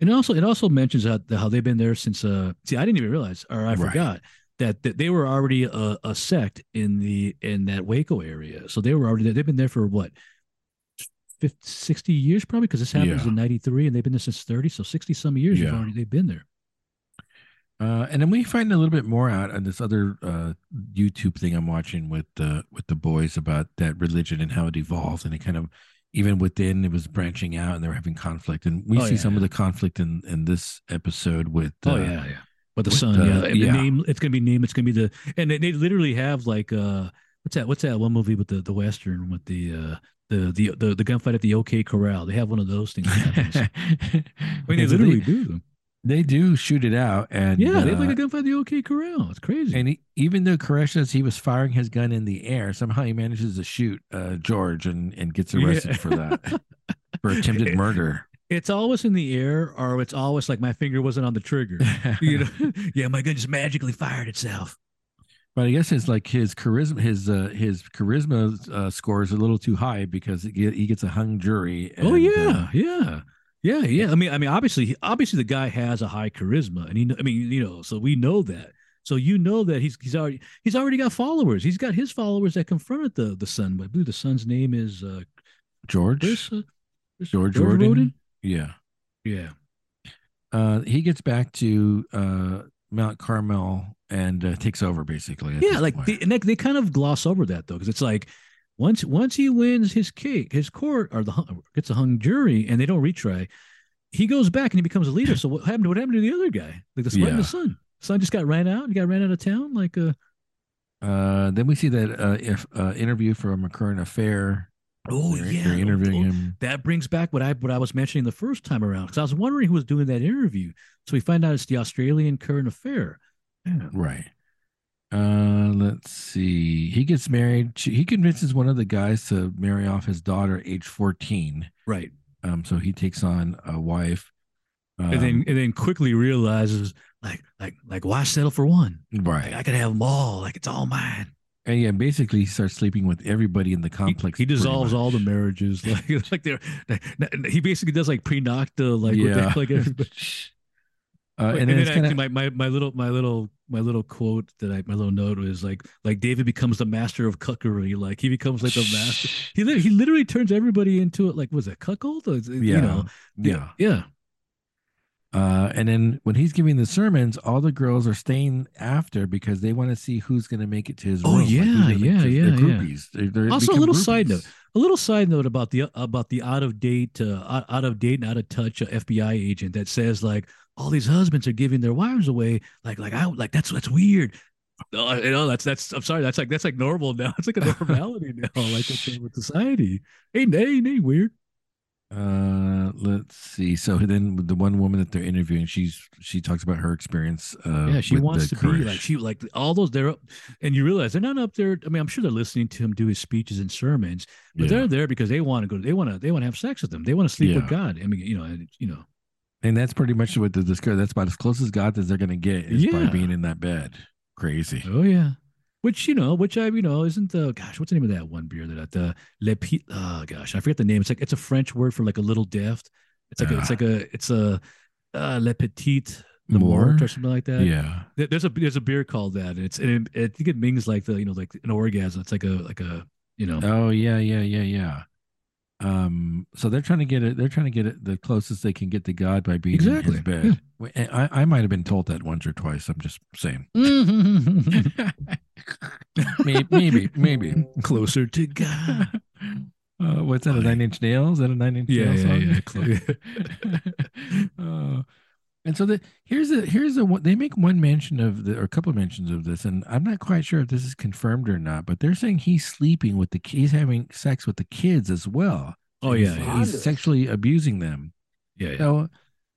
B: And also it also mentions how, how they've been there since uh see I didn't even realize or I
A: Right.
B: forgot that, that they were already a, a sect in the in that Waco area. So they were already there. They've been there for what 50, 60 years probably because this happens
A: Yeah.
B: in 93 and they've been there since 30 so 60 some years
A: Yeah.
B: already they've been there
A: Uh, and then we find a little bit more out on this other uh, YouTube thing I'm watching with the with the boys about that religion and how it evolved, and it kind of even within it was branching out, and they were having conflict, and we
B: Oh,
A: see
B: yeah,
A: some of the conflict in in this episode with.
B: oh
A: uh,
B: yeah yeah but the sun
A: the-
B: yeah and
A: yeah.
B: name it's gonna be name it's gonna be the and they, they literally have like uh what's that what's that one movie with the the western with the uh the the the, the gunfight at the OK Corral they have one of those things. I mean they literally do them
A: they do shoot it out, and
B: yeah they have
A: uh,
B: like a gunfight at the OK Corral it's crazy
A: And he, even though Koresh says he was firing his gun in the air, somehow he manages to shoot uh, George and, and gets arrested
B: Yeah.
A: for that, for attempted murder.
B: It's always in the air or it's always like my finger wasn't on the trigger you know yeah my gun just magically fired itself
A: But I guess it's like his charisma, his uh, his charisma uh, score is a little too high because he, get- he gets a hung jury.
B: oh yeah,
A: uh,
B: yeah, yeah, yeah. I mean, I mean, obviously, obviously, the guy has a high charisma, and he, I mean, you know, so we know that. So you know that he's he's already he's already got followers. He's got his followers that confronted the the son. I believe the son's name is uh,
A: George,
B: Chris, uh,
A: George,
B: George?
A: Roden? Yeah,
B: Yeah,
A: uh, he gets back to uh, Mount Carmel and uh, takes over basically.
B: yeah. Like they, and they, they kind of gloss over that though, because it's like once once he wins his cake, his court or the gets a hung jury, and they don't retry, he goes back and he becomes a leader. So what happened? What happened to the other guy? Like the,
A: Yeah.
B: the son. Son just got ran out. He got ran out of town. Like uh
A: uh, then we see that uh, if uh, interview from a current affair.
B: Oh
A: They're-
B: yeah,
A: they're interviewing
B: Oh,
A: him.
B: That brings back what I what I was mentioning the first time around because I was wondering who was doing that interview. So we find out it's the Australian current affair. Yeah.
A: Right. Uh, let's see. He gets married. He convinces one of the guys to marry off his daughter, age fourteen.
B: Right.
A: Um, so he takes on a wife. Um,
B: and then and then quickly realizes like like like why settle for one? Like,
A: right,
B: I could have them all. Like it's all mine.
A: And yeah, basically he starts sleeping with everybody in the complex.
B: he
A: pretty
B: dissolves all the marriages. Like like they're he basically does like pre nocta like with
A: yeah,
B: the- like everybody.
A: uh,
B: Wait,
A: and then it's
B: actually
A: kind of
B: my, my my little my little my little quote that I my little note was like like David becomes the master of cuckery like he becomes like the master he li- he literally turns everybody into it like was it cuckold Or
A: yeah,
B: you know
A: yeah.
B: yeah
A: Uh, and then when he's giving the sermons, all the girls are staying after because they want to see who's going to make it to his
B: Oh,
A: room.
B: yeah,
A: gonna
B: yeah, yeah,
A: They're
B: yeah.
A: groupies. They're, they're
B: Also, a little side note. a little side note about the about the out of date uh, out, of date and out of touch uh, FBI agent that says like all these husbands are giving their wives away like like I like that's that's weird. No, you know that's that's I'm sorry that's like that's like normal now. It's like a normality now, like with society. Ain't ain't, ain't weird.
A: Uh, let's see. So then the one woman that they're interviewing, she's she talks about her experience. Uh,
B: yeah, she
A: with
B: wants
A: the
B: to be like she like all those they're up, and you realize they're not up there. I mean, I'm sure they're listening to him do his speeches and sermons, but
A: Yeah.
B: they're there because they want to go. They want to. They want to have sex with them. They want to sleep with God. I mean, you know, and, you know.
A: and that's pretty much what the discover. That's about as close as God as they're gonna get is by being in that bed. Crazy.
B: Oh yeah. Which you know, which I you know isn't the gosh, what's the name of that one beer that the Le Pi- oh gosh, I forget the name. It's like it's a French word for like a little deft. It's like a, it's
A: Ah.
B: like a it's a uh, Le Petit the Mort or something like that.
A: Yeah.
B: There's a there's a beer called that. And it's and it, I think it means like the you know like an orgasm. It's like a like a you know
A: Oh yeah, yeah, yeah, yeah. Um, so they're trying to get it. They're trying to get it the closest they can get to God by being in
B: Exactly,
A: his bed. Wait, and I, I might have been told that once or twice. I'm just saying. maybe, maybe, maybe.
B: closer to God.
A: Uh, what's that? A Nine Inch Nails? Is that a Nine Inch
B: Yeah,
A: Nails
B: yeah,
A: song?
B: yeah,
A: uh, and so the here's a here's a one- they make one mention of the or a couple of mentions of this, and I'm not quite sure if this is confirmed or not, but they're saying he's sleeping with the he's having sex with the kids as well.
B: Oh
A: He's-
B: yeah, yeah,
A: he's sexually abusing them.
B: yeah. yeah.
A: So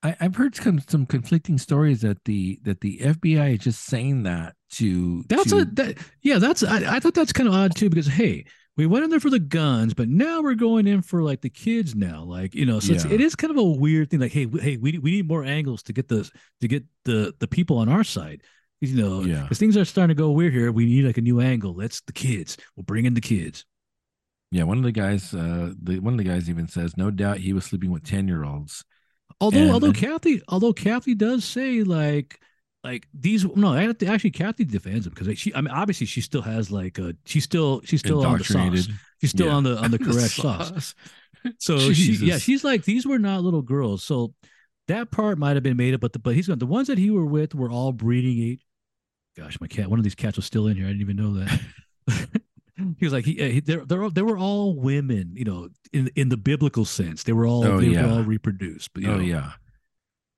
A: I, I've heard some some conflicting stories that the that the FBI is just saying that to
B: That's
A: to,
B: a that, yeah. That's I, I thought that's kind of odd too because hey, we went in there for the guns, but now we're going in for like the kids now. Like you know, so it's,
A: Yeah.
B: it is kind of a weird thing. Like hey, we, hey, we we need more angles to get the to get the the people on our side. You know,
A: Yeah.
B: because things are starting to go weird here. We need like a new angle. Let's the kids. We'll bring in the kids.
A: yeah. One of the guys, uh, the one of the guys even says, no doubt he was sleeping with ten year olds.
B: Although
A: And-
B: although Kathy although Kathy does say like like these no I actually Kathy defends him because she I mean obviously she still has like uh she's still she's still on the sauce. She's still
A: Yeah.
B: on the on the correct sauce. so she yeah she's like these were not little girls. So that part might have been made up but the, but he's going the ones that he were with were all breeding age gosh my cat one of these cats was still in here. I didn't even know that. He was like he, uh, he they're, they're all- they were all women you know in in the biblical sense. They were all
A: Oh,
B: they
A: yeah.
B: were all reproduced but
A: Oh
B: know,
A: yeah.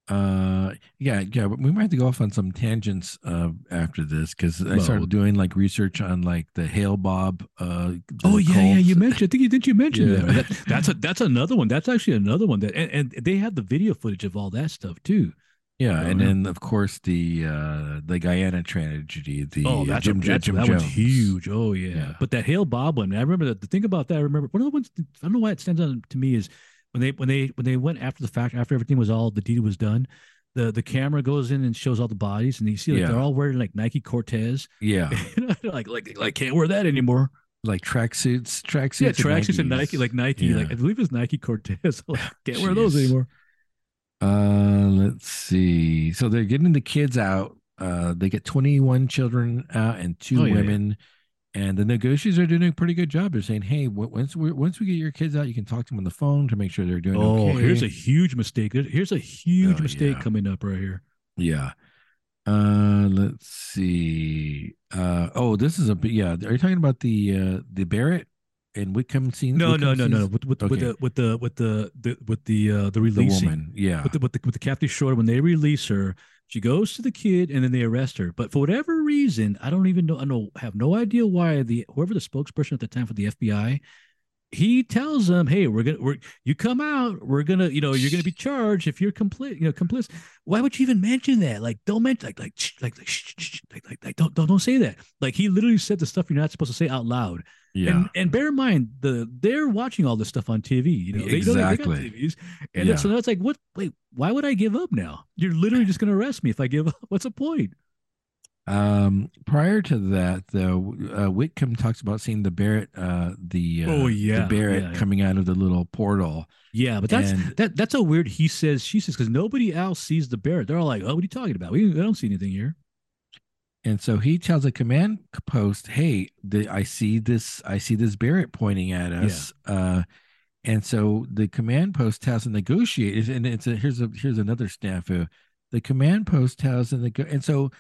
A: Uh yeah, yeah, but we might have to go off on some tangents uh after this because I started doing like research on like the Hale-Bopp uh
B: Oh yeah, yeah. You mentioned. I think you didn't. You mention
A: Yeah.
B: that, that. That's a that's another one. That's actually another one that, and, and they had the video footage of all that stuff too.
A: Yeah, and
B: yeah.
A: then of course the uh the Guyana tragedy, the
B: oh, that's
A: Jim,
B: a, that's,
A: Jim
B: that
A: Jones.
B: one's huge. Oh yeah.
A: Yeah.
B: But that Hale-Bopp one, I remember that. The thing about that, I remember one of the ones. I don't know why it stands out to me is when they when they when they went after the fact after everything was all the deed was done. The, the camera goes in and shows all the bodies, and you see like
A: Yeah.
B: they're all wearing like Nike Cortez.
A: Yeah,
B: like like like can't wear that anymore.
A: like tracksuits, tracksuits,
B: Yeah, tracksuits and. Nike like Nike
A: Yeah.
B: like I believe it's Nike Cortez. like, can't wear those anymore.
A: Uh, let's see. So they're getting the kids out. Uh, they get 21 children out and two
B: Oh, yeah, yeah.
A: And the negotiators are doing a pretty good job. They're saying, "Hey, once we once we get your kids out, you can talk to them on the phone to make sure they're doing
B: Oh,
A: okay."
B: here's a huge mistake. Here's a huge
A: Oh,
B: mistake
A: yeah.
B: coming up right here.
A: yeah. Uh, let's see. Uh, oh, this is a. Yeah, are you talking about the uh the Barrett and Whitcomb scene?
B: No, no,
A: Whitcomb
B: no, no, no.
A: scenes?
B: With with, with
A: Okay.
B: the with the with the, the with the uh the
A: The woman. Yeah.
B: with the with the with the Kathy Short when they release her, she goes to the kid and then they arrest her. But for whatever reason, I don't even know. I know have no idea why the whoever the spokesperson at the time for the FBI. He tells them, "Hey, we're gonna, we're you come out. We're gonna, you know, you're gonna be charged if you're complete, you know, complicit." Why would you even mention that? Like, don't mention, like, like, like, like, like, like, like, don't, don't, don't say that. Like, he literally said the stuff you're not supposed to say out loud.
A: Yeah.
B: And and bear in mind the they're watching all this stuff on TV. You know, they, know they
A: Exactly.
B: TVs, and
A: Yeah.
B: so it's like, what? Wait, why would I give up now? You're literally just going to arrest me if I give up. What's the point?
A: Um, prior to that, though, uh, Whitcomb talks about seeing the Barrett, uh, the uh,
B: Oh, yeah,
A: the Barrett
B: yeah, yeah.
A: coming out of the little portal.
B: Yeah, but that's
A: And-
B: that that's a weird. He says she says because nobody else sees the Barrett. They're all like, oh, what are you talking about? We I don't see anything here.
A: And so he tells a command post, "Hey, the, I see this. I see this Barrett pointing at us." Uh, and so the command post tells the negotiators, and it's a, here's a here's another snafu. The command post tells the and so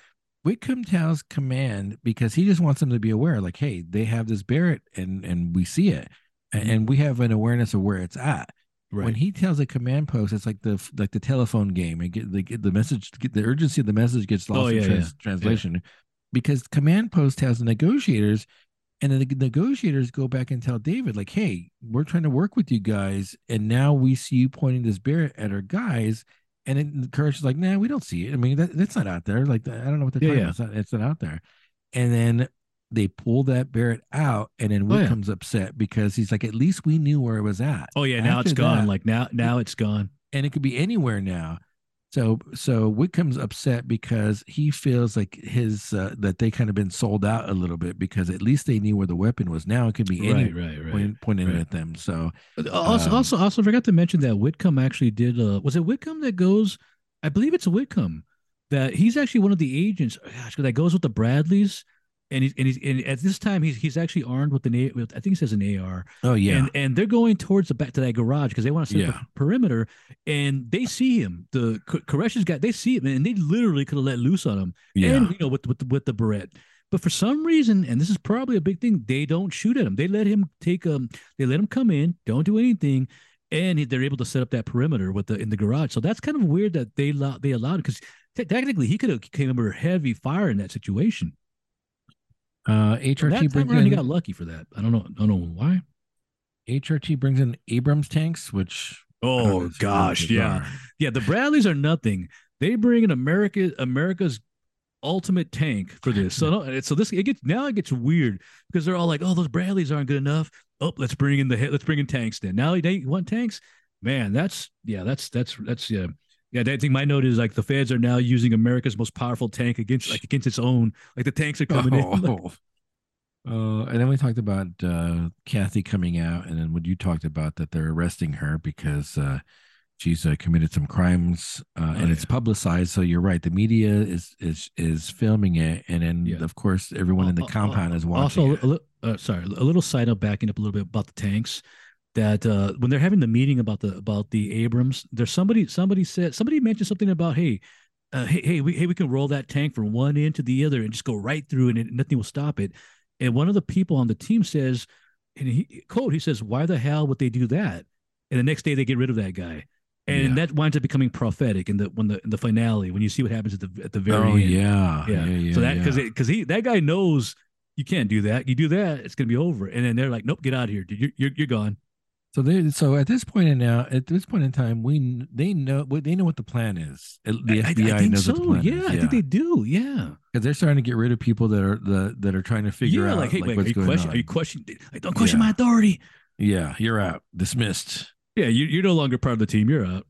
A: Whitcomb tells command because he just wants them to be aware, like, "Hey, they have this Barrett, and and we see it, and, and we have an awareness of where it's at." When he tells a command post, it's like the like the telephone game. And get the the message, the urgency of the message gets oh, lost
B: Oh,
A: in trans-
B: yeah.
A: translation, because command post has the negotiators, and then the negotiators go back and tell David, like, "Hey, we're trying to work with you guys, and now we see you pointing this Barrett at our guys." And then the Koresh is like, "Nah, we don't see it. I mean, that, that's not out there. Like, I don't know what they're
B: Yeah,
A: talking
B: yeah.
A: about. It's not, it's not out there." And then they pull that Barrett out, and then
B: Oh, yeah.
A: Whitcomb's upset because he's like, "At least we knew where it was at."
B: oh yeah, now it's gone.
A: that-
B: Like now now it's gone.
A: and it could be anywhere now. So so Whitcomb's upset because he feels like his uh, that they kind of been sold out a little bit because at least they knew where the weapon was. Now it could be any
B: Right, right, right.
A: point, pointing
B: right.
A: at them. So
B: Also,
A: Um,
B: also, also forgot to mention that Whitcomb actually did. Uh, was it Whitcomb that goes? I believe it's Whitcomb that he's actually one of the agents. Gosh, that goes with the Bradleys, and he's and he's and at this time he's he's actually armed with an A. With, I think he says an AR,
A: oh yeah,
B: and and they're going towards the back to that garage because they want to set up
A: Yeah.
B: a perimeter, and they see him. The Koresh's guy, they see him, and they literally could have let loose on him,
A: yeah,
B: and you know with with the, with the Barrett. But for some reason, and this is probably a big thing, they don't shoot at him. They let him take um, they let him come in, don't do anything, and they're able to set up that perimeter with the in the garage. So that's kind of weird that they they allowed because technically he could have came under heavy fire in that situation.
A: Uh, HRT brings
B: he
A: in
B: got lucky for that. I don't know. I don't know why.
A: HRT brings in Abrams tanks, which I don't know
B: Oh gosh, yeah,
A: bizarre.
B: yeah. The Bradleys are nothing. They bring in America, America's ultimate tank for this. So, no, so this it gets now it gets weird because they're all like, "Oh, those Bradleys aren't good enough. Oh, let's bring in the let's bring in tanks then." Now they want tanks. Man, that's yeah, that's that's that's yeah. Yeah, I think my note is like the feds are now using America's most powerful tank against like against its own. Like the tanks are coming in. Like,
A: Oh. Uh, and then we talked about uh, Kathy coming out, and then what you talked about that they're arresting her because uh, she's uh, committed some crimes, uh,
B: Oh,
A: and it's publicized. So you're right, the media is is is filming it, and then
B: Yeah.
A: of course everyone in the compound is watching.
B: Also, a, uh, sorry, a little side up, backing up a little bit about the tanks. That uh, when they're having the meeting about the about the Abrams, there's somebody somebody said somebody mentioned something about hey, uh, hey hey we hey we can roll that tank from one end to the other and just go right through and it, nothing will stop it. And one of the people on the team says, and he quote he says, why the hell would they do that? And the next day they get rid of that guy. And
A: Yeah.
B: that winds up becoming prophetic in the when the in the finale when you see what happens at the at the very
A: oh
B: end.
A: yeah,
B: Yeah.
A: yeah, yeah.
B: so that
A: yeah.
B: because because he that guy knows you can't do that. You do that, it's gonna be over. And then they're like, nope, get out of here, dude. You're you're, you're gone.
A: So they so at this point in now at this point in time we they know what they know what the plan is. Uh, The
B: I- I-
A: FBI
B: I, think
A: knows
B: so.
A: the plan
B: yeah,
A: is.
B: I think they do. Yeah.
A: because they're starting to get rid of people that are the that are trying to figure
B: yeah.
A: out
B: like, hey, wait, are
A: what's
B: you
A: going
B: question?
A: on.
B: Are you questioning? Like, don't question
A: Yeah.
B: my authority.
A: yeah, you're out, dismissed.
B: Yeah, you, you're no longer part of the team. You're out.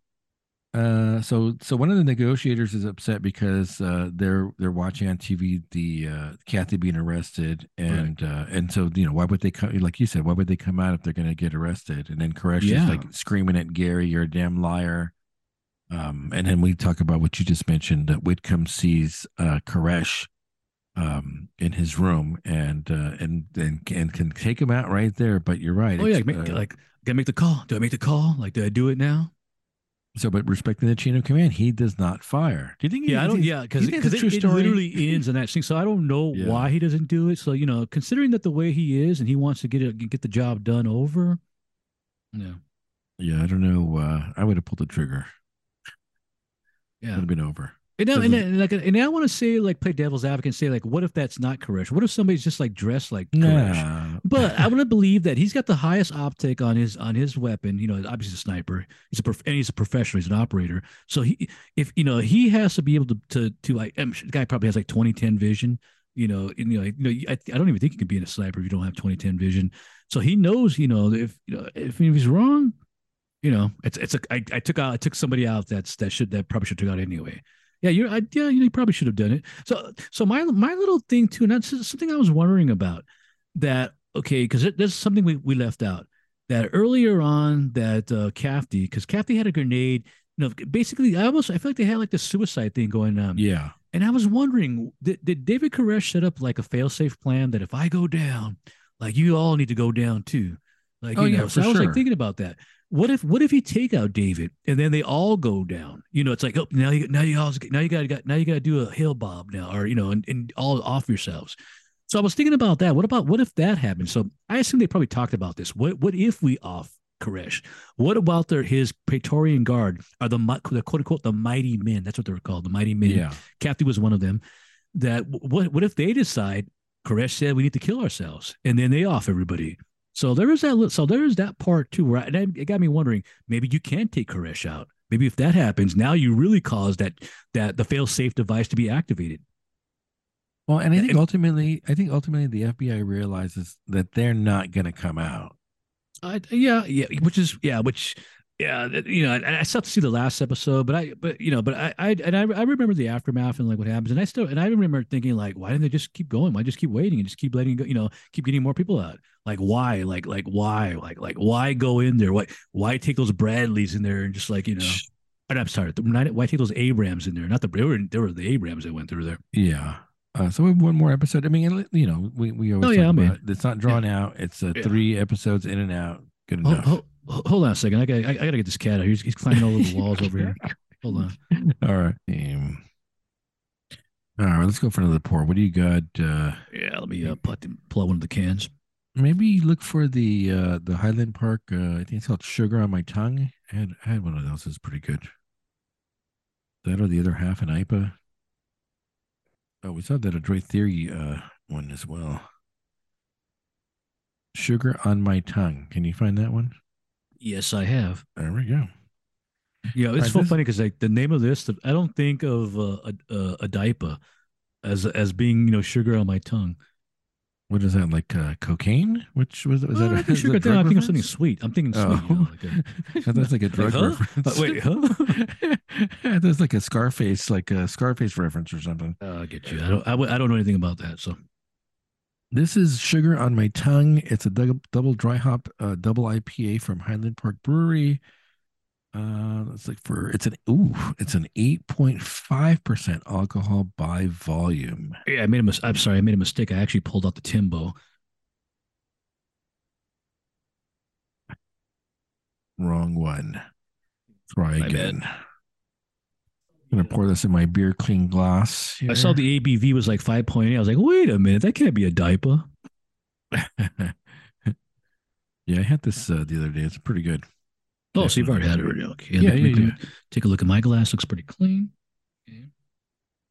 A: Uh, so so one of the negotiators is upset because uh, they're they're watching on TV the uh, Kathy being arrested, and uh, and so you know why would they come? Like you said, why would they come out if they're going to get arrested? And then Koresh
B: Yeah.
A: is like screaming at Gary, "You're a damn liar." Um, and then we talk about what you just mentioned that Whitcomb sees uh, Koresh um in his room and uh and and, and can take him out right there but you're right
B: Oh yeah, make, like gotta make the call. Do I make the call? Like, do I do it now?
A: So but respecting the chain of command he does not fire do you think he-
B: Yeah, I don't. Yeah, because it, it literally ends in that thing. So I don't know
A: Yeah.
B: why he doesn't do it. So you know, considering that the way he is and he wants to get it get the job done over. Yeah.
A: Yeah, I don't know. Uh, I would have pulled the trigger. Yeah. It
B: Yeah.
A: would have been over.
B: And now, and,
A: mm-hmm.
B: and like, and I want to say, like, play devil's advocate and say, like, what if that's not Koresh? What if somebody's just like dressed like Koresh?
A: Nah.
B: But I want to believe that he's got the highest optic on his on his weapon. You know, obviously he's a sniper. He's a prof- and he's a professional. He's an operator. So he, if you know, he has to be able to to to. Like, I'm sure the guy probably has like 2010 vision. You know, and, you know, you know, I, I don't even think you can be in a sniper if you don't have 2010 vision. So he knows, you know, if you know if, if he's wrong, you know, it's it's a I, I took out I took somebody out that's that should that probably should have took out anyway. Yeah, you're I, yeah, you probably should have done it. So so my my little thing too, and that's something I was wondering about that okay, because there's something we, we left out that earlier on that uh Kathy, because Kathy had a grenade, you know, basically I almost I feel like they had like the suicide thing going on.
A: Yeah.
B: And I was wondering, did, did David Koresh set up like a fail-safe plan that if I go down, like you all need to go down too? Like,
A: Oh,
B: you
A: yeah,
B: so I was
A: sure.
B: like thinking about that. What if what if you take out David and then they all go down? You know, it's like, oh, now you now you all now you gotta got now you gotta do a Hale-Bopp now, or you know, and, and all off yourselves. So I was thinking about that. What about what if that happened? So I assume they probably talked about this. What what if we off Koresh? What about their his Praetorian Guard? Are the, the quote unquote the mighty men? That's what they were called, the mighty men.
A: Yeah.
B: Kathy was one of them. That what what if they decide Koresh said we need to kill ourselves, and then they off everybody. So there is that. So there is that part too. Where I, and it got me wondering. Maybe you can take Koresh out. Maybe if that happens, now you really cause that that the fail safe device to be activated.
A: Well, and I think ultimately, I think ultimately the FBI realizes that they're not going to come out.
B: I, yeah, yeah, which is yeah, which yeah, you know, I, I still have to see the last episode, but I, but you know, but I, I, and I, I remember the aftermath and like what happens, and I still, and I remember thinking like, why didn't they just keep going? Why just keep waiting and just keep letting go? You know, keep getting more people out. Like why? Like like why? Like like why go in there? Why why take those Bradleys in there and just like you know? and I'm sorry, why take those Abrams in there? Not the they were there were the Abrams that went through there.
A: Yeah. Uh, so we have one more episode. I mean, you know, we we always
B: Oh,
A: talk
B: yeah,
A: it. it's not drawn out. It's uh,
B: Yeah.
A: three episodes in and out. Good enough.
B: hold, hold on a second. I got I, gotta get this cat out. He's he's climbing all over the walls over here. Hold on.
A: All right. Um, all right. Let's go for another pour. What do you got? Uh,
B: Yeah, let me uh, pull out one of the cans.
A: maybe look for the uh, the Highland Park. Uh, I think it's called Sugar on My Tongue. I had I had one of those. It's pretty good. That or the other half an IPA. Oh, we saw that a Adroit Theory uh, one as well. Sugar on my tongue. Can you find that one?
B: Yes, I have.
A: There we go.
B: Yeah, it's
A: Right,
B: so
A: this-
B: funny because like the name of this, I don't think of uh, a a, a DIPA as as being you know sugar on my tongue.
A: What is that like? Uh, cocaine? Which was was that?
B: I
A: A,
B: think sugar.
A: that
B: I think of something sweet. I'm thinking sweet.
A: Oh.
B: You know, like a-
A: I that's like a drug
B: huh?
A: reference.
B: Uh, wait, huh?
A: That's like a Scarface, like a Scarface reference or something.
B: Oh, I get you. I don't. I don't know anything about that. So
A: This is Sugar on My Tongue. It's a double, double dry hop, uh, double IPA from Highland Park Brewery. Uh, it's like for it's an ooh, it's an eight point five percent alcohol by volume.
B: yeah, I made a mis- I'm sorry. I made a mistake. I actually pulled out the Timbo.
A: Wrong one. Try again. I'm gonna pour this in my beer clean glass.
B: I saw the ABV was like 5.8. I was like, wait a minute, that can't be a
A: DIPA. yeah, I had this uh, the other day. It's pretty good.
B: Oh, so you've already had it already. Okay.
A: Yeah, yeah, yeah.
B: Take a look at my glass. Looks pretty clean.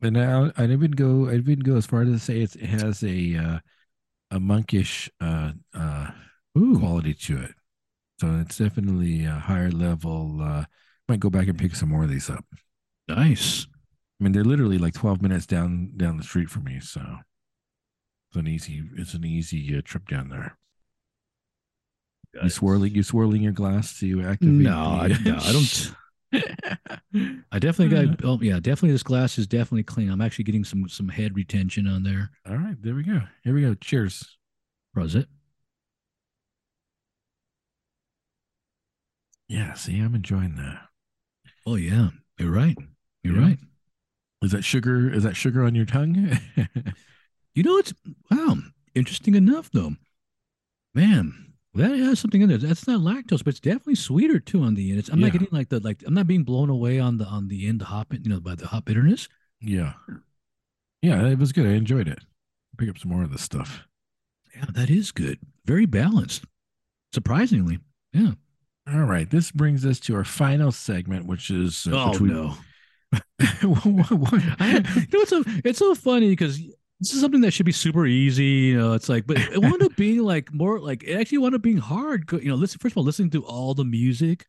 A: And I, I'd even go. I'd even go as far as to say it's, it has a uh, a monkish uh, uh,
B: Ooh.
A: quality to it. So it's definitely a higher level. Uh, might go back and pick some more of these up.
B: Nice.
A: I mean, they're literally like twelve minutes down down the street from me, so it's an easy. It's an easy uh, trip down there. You swirling, you swirling your glass to activate.
B: No, I,
A: the-
B: no, I don't. I definitely got. Oh, yeah, definitely. This glass is definitely clean. I'm actually getting some some head retention on there.
A: All right, there we go. Here we go. Cheers.
B: Was it?
A: Yeah, see, I'm enjoying that.
B: Oh yeah, you're right. You're
A: Yeah.
B: right.
A: Is that sugar? Is that sugar on your tongue?
B: You know, it's wow. Interesting enough, though. Man, that has something in there. That's not lactose, but it's definitely sweeter too on the end. It's, I'm
A: Yeah.
B: not getting like the like. I'm not being blown away on the on the end, the hop, you know, by the hop bitterness.
A: yeah, yeah, it was good. I enjoyed it. Pick up some more of this stuff.
B: Yeah, that is good. Very balanced. Surprisingly. Yeah.
A: All right, this brings us to our final segment, which is uh,
B: oh
A: which we-
B: no. I, you know, it's so it's so funny because this is something that should be super easy. You know, it's like, but it wound up being like more like it actually wound up being hard. You know, listen first of all, listening to all the music,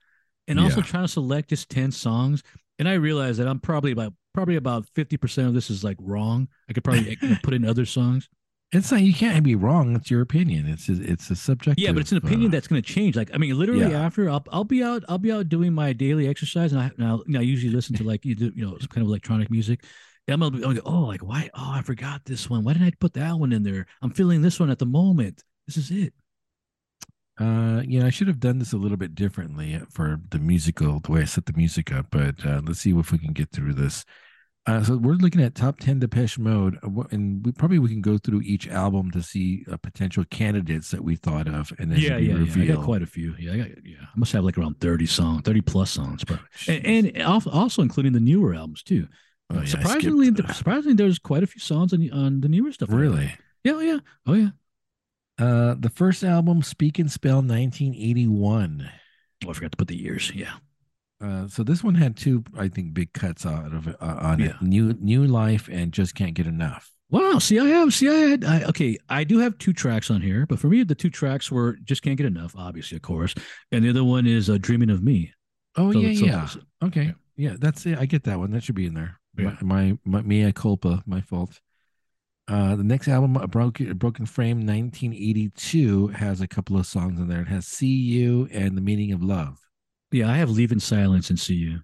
B: and also
A: Yeah.
B: trying to select just ten songs. And I realized that I'm probably about probably about fifty percent of this is like wrong. I could probably put in other songs.
A: It's not. You can't be wrong. It's your opinion. It's a, it's a subjective.
B: Yeah, but it's an opinion
A: uh,
B: that's going to change. Like, I mean, literally
A: Yeah.
B: after I'll I'll be out I'll be out doing my daily exercise, and I now I usually listen to like you do you know some kind of electronic music. And I'm gonna be, I'll go, oh, like why? Oh, I forgot this one. Why didn't I put that one in there? I'm feeling this one at the moment. This is it.
A: Uh, you know, I should have done this a little bit differently for the musical, the way I set the music up. But uh, let's see if we can get through this. Uh, so we're looking at top ten Depeche Mode, uh, and we probably we can go through each album to see uh, potential candidates that we thought of, and then
B: yeah,
A: we
B: yeah, yeah. I got quite a few. Yeah, I got yeah. I must have like around thirty songs, thirty plus songs, bro. And, and also including the newer albums too.
A: Oh, yeah,
B: surprisingly,
A: uh,
B: surprisingly, there's quite a few songs on the, on the newer stuff.
A: really.
B: Yeah, yeah. Oh yeah.
A: Uh, the first album, Speak and Spell, 1981.
B: Oh, I forgot to put the years. Yeah.
A: Uh, so this one had two, I think, big cuts out of it uh, on
B: Yeah.
A: it: New New Life and Just Can't Get Enough.
B: Wow. See, I have. See, I had. I, okay, I do have two tracks on here, but for me, the two tracks were just can't get enough. Obviously, of course, and the other one is uh, "Dreaming of Me."
A: Oh
B: So-
A: yeah,
B: so-
A: yeah. Okay,
B: Yeah.
A: yeah, that's it. I get that one. That should be in there.
B: Yeah.
A: My, my, my mea culpa, my fault. Uh, the next album, a broken, broken frame, 1982, has a couple of songs in there. It has "See You" and "The Meaning of Love."
B: Yeah, I have "Leave in Silence" and "See You."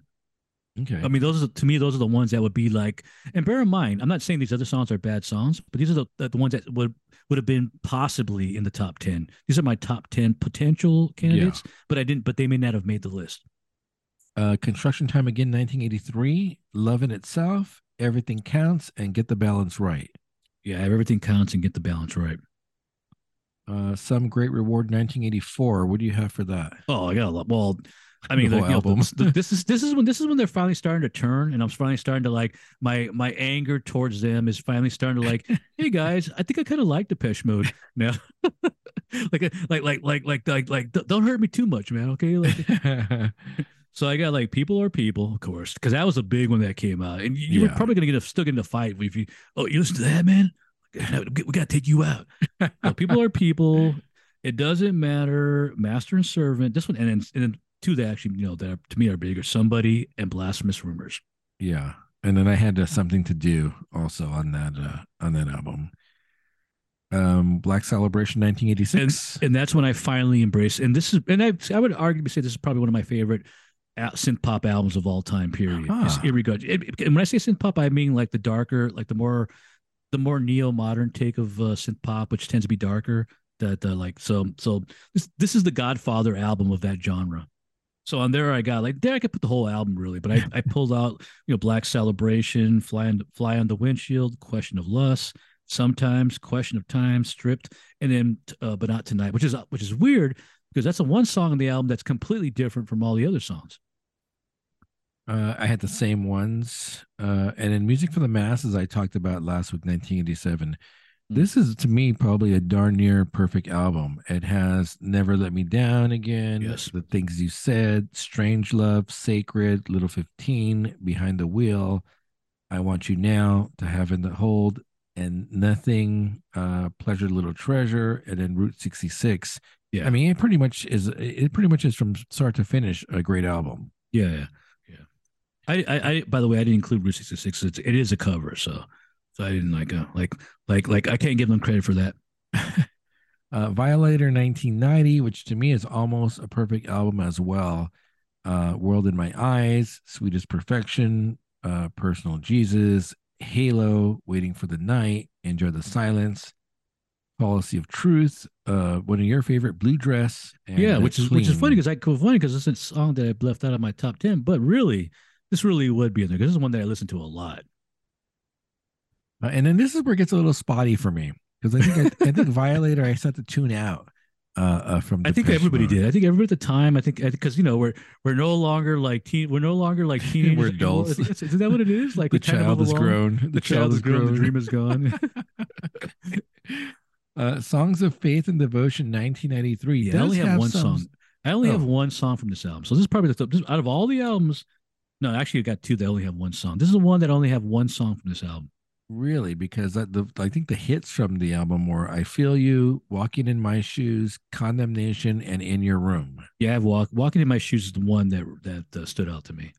A: Okay,
B: I mean, those are to me, those are the ones that would be like. And bear in mind, I'm not saying these other songs are bad songs, but these are the the, ones that would would have been possibly in the top ten. These are my top ten potential candidates, but I didn't. But they may not have made the list.
A: uh, construction time again, 1983. Love in itself, everything counts, and get the balance right.
B: Yeah, everything counts and get the balance right.
A: Uh, some great reward, 1984. What do you have for that?
B: Oh, I got a lot. Well, I mean,
A: The
B: like, you know, the- this is this is when this is when they're finally starting to turn, and I'm finally starting to like my my anger towards them is finally starting to like, hey guys, I think I kind of like Depeche Mode now. Uh, like like like like like like like don't hurt me too much, man. Okay, like so I got like people are people, of course, because that was a big one that came out, and you, you were
A: Yeah.
B: probably gonna get a, get in the fight if you oh you listen to that man, we gotta take you out. No, people are people. It doesn't matter, master and servant. This one, and then, and then two that actually, you know, that are, to me are bigger. Somebody and blasphemous rumors.
A: Yeah, and then I had uh, something to do also on that uh, on that album. Um, Black Celebration, nineteen eighty six,
B: and that's when I finally embraced. And this is, and I, I would arguably say this is probably one of my favorite synth pop albums of all time. Period. Huh. In regard, and when I say synth pop, I mean like the darker, like the more, the more neo modern take of uh, synth pop, which tends to be darker. That uh, like so so this this is the Godfather album of that genre. So on there, I got like there I could put the whole album really, but I, I pulled out you know Black Celebration, Fly on Fly on the Windshield, Question of Lust, sometimes Question of Time, Stripped, and then uh, but not tonight, which is which is weird because that's the one song on the album that's completely different from all the other songs.
A: Uh, I had the same ones, uh, and in Music for the Masses, I talked about last week, 1987. This is to me probably a darn near perfect album. It has Never Let Me Down Again,
B: yes.
A: The Things You Said, Strange Love, Sacred, Little 15, Behind the Wheel, I Want You Now, To Have and to Hold, and Nothing, uh, Pleasure, Little Treasure, and then Route 66.
B: Yeah.
A: I mean, it pretty much is, it pretty much is from start to finish a great album.
B: Yeah. Yeah. yeah. I, I, I, by the way, I didn't include Route 66. It's, it is a cover. So, so I didn't like, uh, like, like, like, I can't give them credit for that.
A: uh, Violator 1990, which to me is almost a perfect album as well. Uh, World in My Eyes, Sweetest Perfection, uh, Personal Jesus, Halo, Waiting for the Night, Enjoy the Silence, Policy of Truth, uh, one of your favorite, Blue Dress.
B: yeah, which is which is funny because I go funny because it's a song that I left out of my top ten, but really, this really would be in there because this is one that I listen to a lot.
A: Uh, and then this is where it gets a little spotty for me because I think I, I, think Violator I set the tune out uh, uh from.
B: I think everybody mode. did. I think everybody at the time. I think because you know we're we're no longer like teen. We're no longer like teenagers.
A: we're adults.
B: Is, is, that what it is? Like
A: the child is grown.
B: The, the child, child is grown. grown. The dream is gone.
A: uh, Songs of Faith and Devotion, 1993.
B: Yeah, I only have, have one some... song. I only oh. have one song from this album. So this is probably the this, out of all the albums. No, actually, I got two that only have one song. This is the one that only have one song from this album.
A: Really, because the I think the hits from the album were "I Feel You," "Walking in My Shoes," "Condemnation," and "In Your Room."
B: Yeah, I've walk, "Walking in My Shoes" is the one that that uh, stood out to me.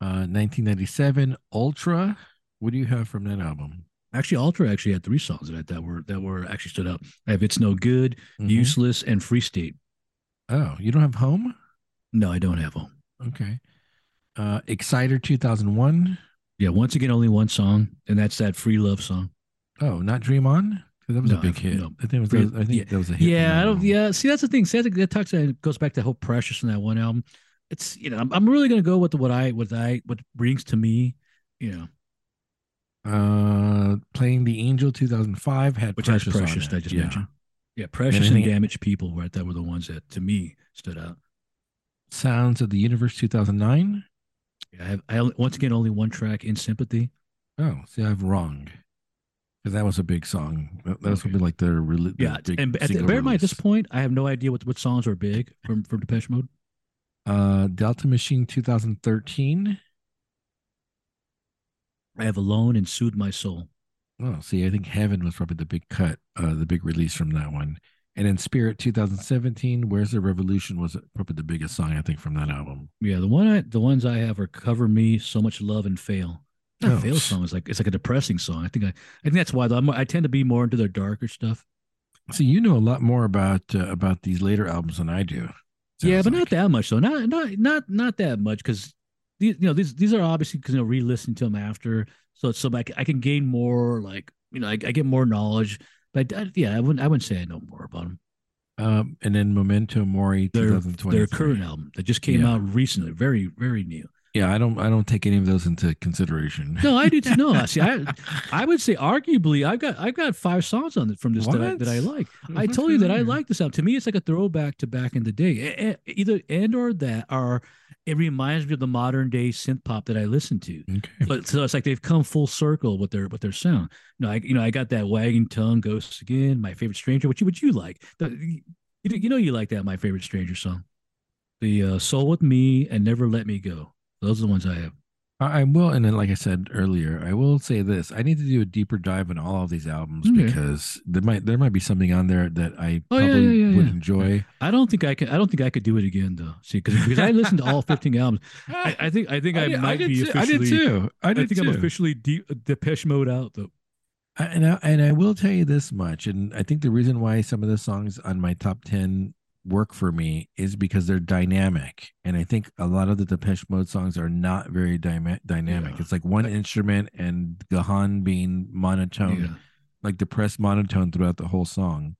A: Uh, 1997, "Ultra." What do you have from that album?
B: Actually, Ultra actually had three songs that that were that were actually stood out. I have "It's No Good," mm-hmm. "Useless," and "Free State."
A: Oh, you don't have "Home"?
B: No, I don't have "Home."
A: Okay. Uh, Exciter 2001.
B: Yeah, once again, only one song, and that's that "Free Love" song.
A: Oh, not "Dream On." That was no, a big hit. No. I think, was, I think yeah. that was a hit.
B: Yeah, I don't. Yeah, see, that's the thing. See, that, that talks. That goes back to how precious in that one album. It's you know, I'm, I'm really gonna go with the, what I what I what brings to me. You know,
A: uh, playing the Angel 2005 had
B: which
A: precious,
B: has precious. I just yeah. mentioned. Yeah, precious and, and damaged people were that were the ones that to me stood out.
A: Sounds of the Universe 2009.
B: I have I once again only one track in sympathy.
A: Oh, see, I have wrong. Because that was a big song. That was okay. like the, the
B: yeah. and at the, bear in mind, at this point, I have no idea what what songs are big from from Depeche Mode.
A: Uh, Delta Machine 2013. I
B: have Alone and Soothe My Soul.
A: Oh, see, I think Heaven was probably the big cut, uh, the big release from that one. And in Spirit 2017, Where's the Revolution was probably the biggest song I think from that album.
B: Yeah, the one I the ones I have are Cover Me, So Much Love, and Fail. That oh. Fail song is like it's like a depressing song. I think I I think that's why I'm, i tend to be more into their darker stuff.
A: See, you know a lot more about uh, about these later albums than I do.
B: Yeah, but like. not that much though. Not not not not that much because these you know these these are obviously because you know re-listening to them after, so it's so I, I can gain more like you know I, I get more knowledge but uh, yeah, I wouldn't. I wouldn't say I know more about them.
A: Um, and then Memento Mori,
B: their, 2020. Their current album that just came yeah. out recently, very very new.
A: Yeah, I don't. I don't take any of those into consideration.
B: No, I do. no, see, I, I would say arguably, I've got, I've got five songs on it from this that I, that I, like. I told you that I like this album. To me, it's like a throwback to back in the day. Either and or that are it reminds me of the modern day synth pop that I listen to. Okay. But so it's like they've come full circle with their with their sound. You know, I you know I got that wagging tongue, ghosts again, my favorite stranger. What you what you like? The, you, you know you like that my favorite stranger song, the uh, soul with me and never let me go. Those are the ones I have.
A: I I will, and then like I said earlier, I will say this: I need to do a deeper dive on all of these albums
B: Okay.
A: because there might there might be something on there that I
B: Oh,
A: probably
B: yeah, yeah,
A: would
B: yeah.
A: enjoy.
B: I don't think I can. I don't think I could do it again though. See, because because I listened to all 15 albums. I, I think I think I,
A: did-
B: might
A: did
B: be
A: too. I did too. I
B: I
A: did
B: think
A: too.
B: I'm officially deep Depeche Mode out though.
A: I- and I, and I will tell you this much, and I think the reason why some of the songs on my top ten work for me is because they're dynamic, and I think a lot of the Depeche Mode songs are not very dyma- dynamic.
B: Yeah.
A: It's like one instrument and Gahan being monotone,
B: Yeah.
A: like depressed monotone throughout the whole song.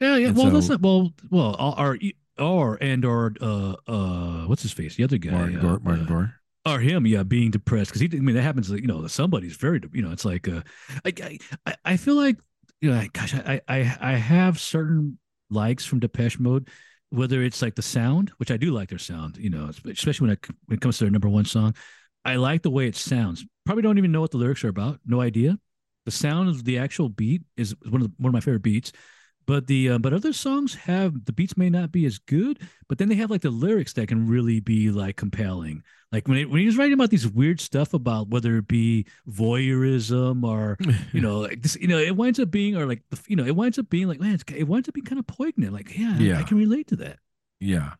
B: Yeah, yeah.
A: And
B: Well, that's
A: so-
B: not well. Well, or or and or uh uh what's his face? The other guy,
A: Martin
B: uh,
A: Gore, Martin
B: uh,
A: Gore.
B: or him, yeah, being depressed because he. I mean, that happens. You know, somebody's very. You know, it's like uh, I I, I feel like you know, gosh, I I I have certain likes from Depeche Mode, whether it's like the sound, which I do like their sound. You know, especially when it when it comes to their number one song, I like the way it sounds. Probably don't even know what the lyrics are about. No idea. The sound of the actual beat is one of the, one of my favorite beats. But the uh, but other songs have the beats may not be as good, but then they have like the lyrics that can really be like compelling. Like when it, when he was writing about these weird stuff about whether it be voyeurism or you know like this, you know, it winds up being or like you know it winds up being like man, it's, it winds up being kind of poignant. Like yeah, I- I can relate to that.
A: yeah.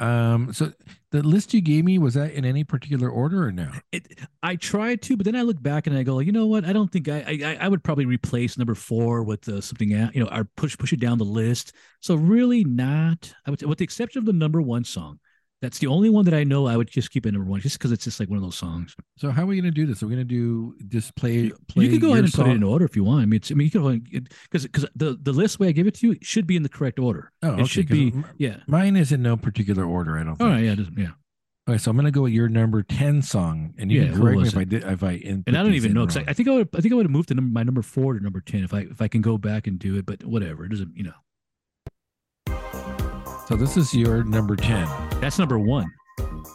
A: Um. So the list you gave me was that in any particular order or no?
B: It, I tried to, but then I look back and I go, you know what? I don't think I, I, I would probably replace number four with uh, something, you know, or push, push it down the list. So really not, I would, with the exception of the number one song. That's the only one that I know I would just keep at number one, just because it's just like one of those songs.
A: So how are we gonna do this? Are we gonna do just play? play
B: you could go ahead and put it in order if you want. I mean, it's, I mean, you can because because the the list way I give it to you should be in the correct order.
A: Oh, okay.
B: it should be,
A: m-
B: yeah.
A: Mine is in no particular order. I don't.
B: All
A: Think.
B: right, yeah, it doesn't- yeah.
A: Okay, so I'm gonna go with your number ten song, and you
B: Yeah,
A: can correct me if I did if I
B: And I don't even know because I. I think I would I think I would have moved to number, my number four to number ten if I if I can go back and do it. But whatever, it doesn't you know.
A: So this is your number ten.
B: That's number one.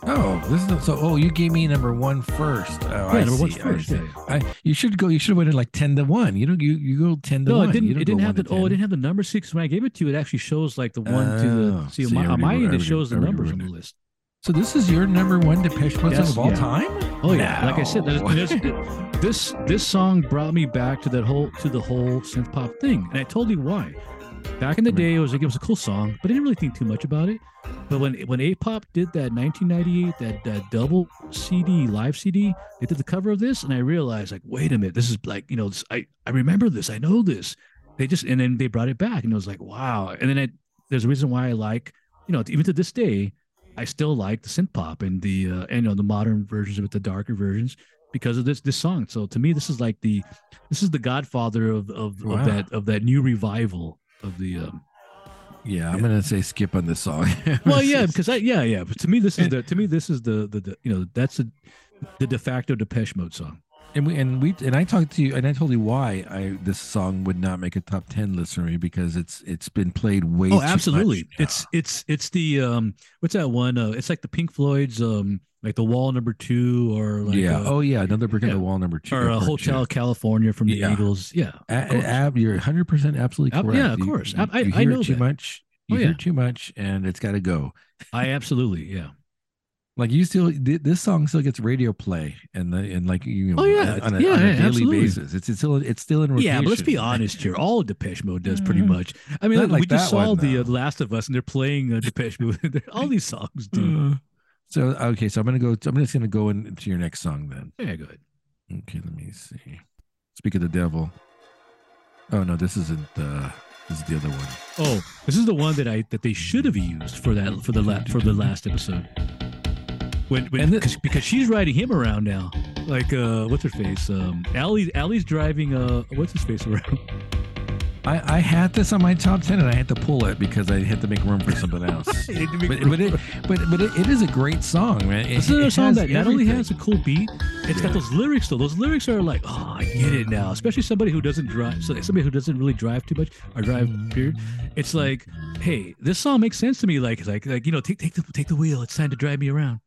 A: Oh, this is so. Oh, you gave me number one first. Oh,
B: Yeah,
A: I
B: number
A: see, I see.
B: Yeah, yeah.
A: I, you should go. You should have went in like ten to one. You don't. You you go ten to
B: No,
A: one.
B: it didn't. It didn't have the.
A: to
B: Oh, it didn't have the number six. When I gave it to you, it actually shows like the one to
A: Oh,
B: the. See,
A: see,
B: on
A: I
B: my, end, it shows the numbers on the list.
A: So this is your number one Depeche Mode
B: Yes,
A: of all
B: yeah.
A: time.
B: Oh yeah, like I said, there's, there's, this this song brought me back to that whole to the whole synth pop thing, and I told you why. Back in the day, it was like it was a cool song, but I didn't really think too much about it. But when when A-pop did that 1998 that that double CD live CD, they did the cover of this, and I realized like, wait a minute, this is like you know, this, I I remember this, I know this. They just and then they brought it back, and it was like wow. And then it, there's a reason why I like you know even to this day, I still like the synth pop and the uh, and you know the modern versions of it, the darker versions because of this this song. So to me, this is like the this is the godfather of of,
A: Wow.
B: of that of that new revival of the um,
A: Yeah, I'm gonna say skip on this song.
B: well yeah because I yeah yeah but to me this is the to me this is the the, the you know that's the the de facto Depeche Mode song.
A: and we and we and I talked to you and I told you why I this song would not make a top ten list for me because it's it's been played way.
B: Oh,
A: too
B: absolutely. It's it's it's the um what's that one? Uh, it's like the Pink Floyd's um like the Wall Number Two or like
A: yeah.
B: uh,
A: oh yeah, another brick in the wall number two.
B: or
A: or
B: Hotel California from the
A: Yeah.
B: Eagles. Yeah,
A: A- you're 100 percent absolutely
B: Ab-
A: correct.
B: yeah, of
A: You-
B: course.
A: You,
B: I-
A: you
B: I
A: hear
B: know
A: too
B: that.
A: much. You
B: Oh,
A: hear
B: yeah.
A: too much, and it's got to go.
B: I absolutely yeah.
A: Like you still, this song still gets radio play, and the and like you know,
B: Oh, yeah.
A: on a,
B: Yeah,
A: on a
B: yeah,
A: daily
B: absolutely.
A: basis. It's it's still it's still in rotation.
B: Yeah, but let's be honest here. All of Depeche Mode does pretty
A: Mm.
B: much. I mean,
A: Not
B: we just saw
A: one,
B: the uh. Last of Us, and they're playing uh, Depeche Mode. all these songs do.
A: So okay, so I'm gonna go. I'm just gonna go into your next song then.
B: Yeah, good.
A: Okay, let me see. Speak of the devil. Oh no, this isn't. uh This is the other one.
B: Oh, this is the one that I that they should have used for that for the la- for the last episode. When, when
A: the-
B: cause, because she's riding him around now, like uh, what's her face? Um, Allie Allie's driving uh, what's his face around?
A: I I had this on my top ten, and I had to pull it because I had to make room for something else. But but it but but it, it is a great song, man. It,
B: This a song that not only has a cool beat, it's got those lyrics though. Those lyrics are like, oh, I get it now. Especially somebody who doesn't drive, so somebody who doesn't really drive too much or drive. Period. It's like, hey, this song makes sense to me. Like, like, like you know, take take the take the wheel. It's time to drive me around.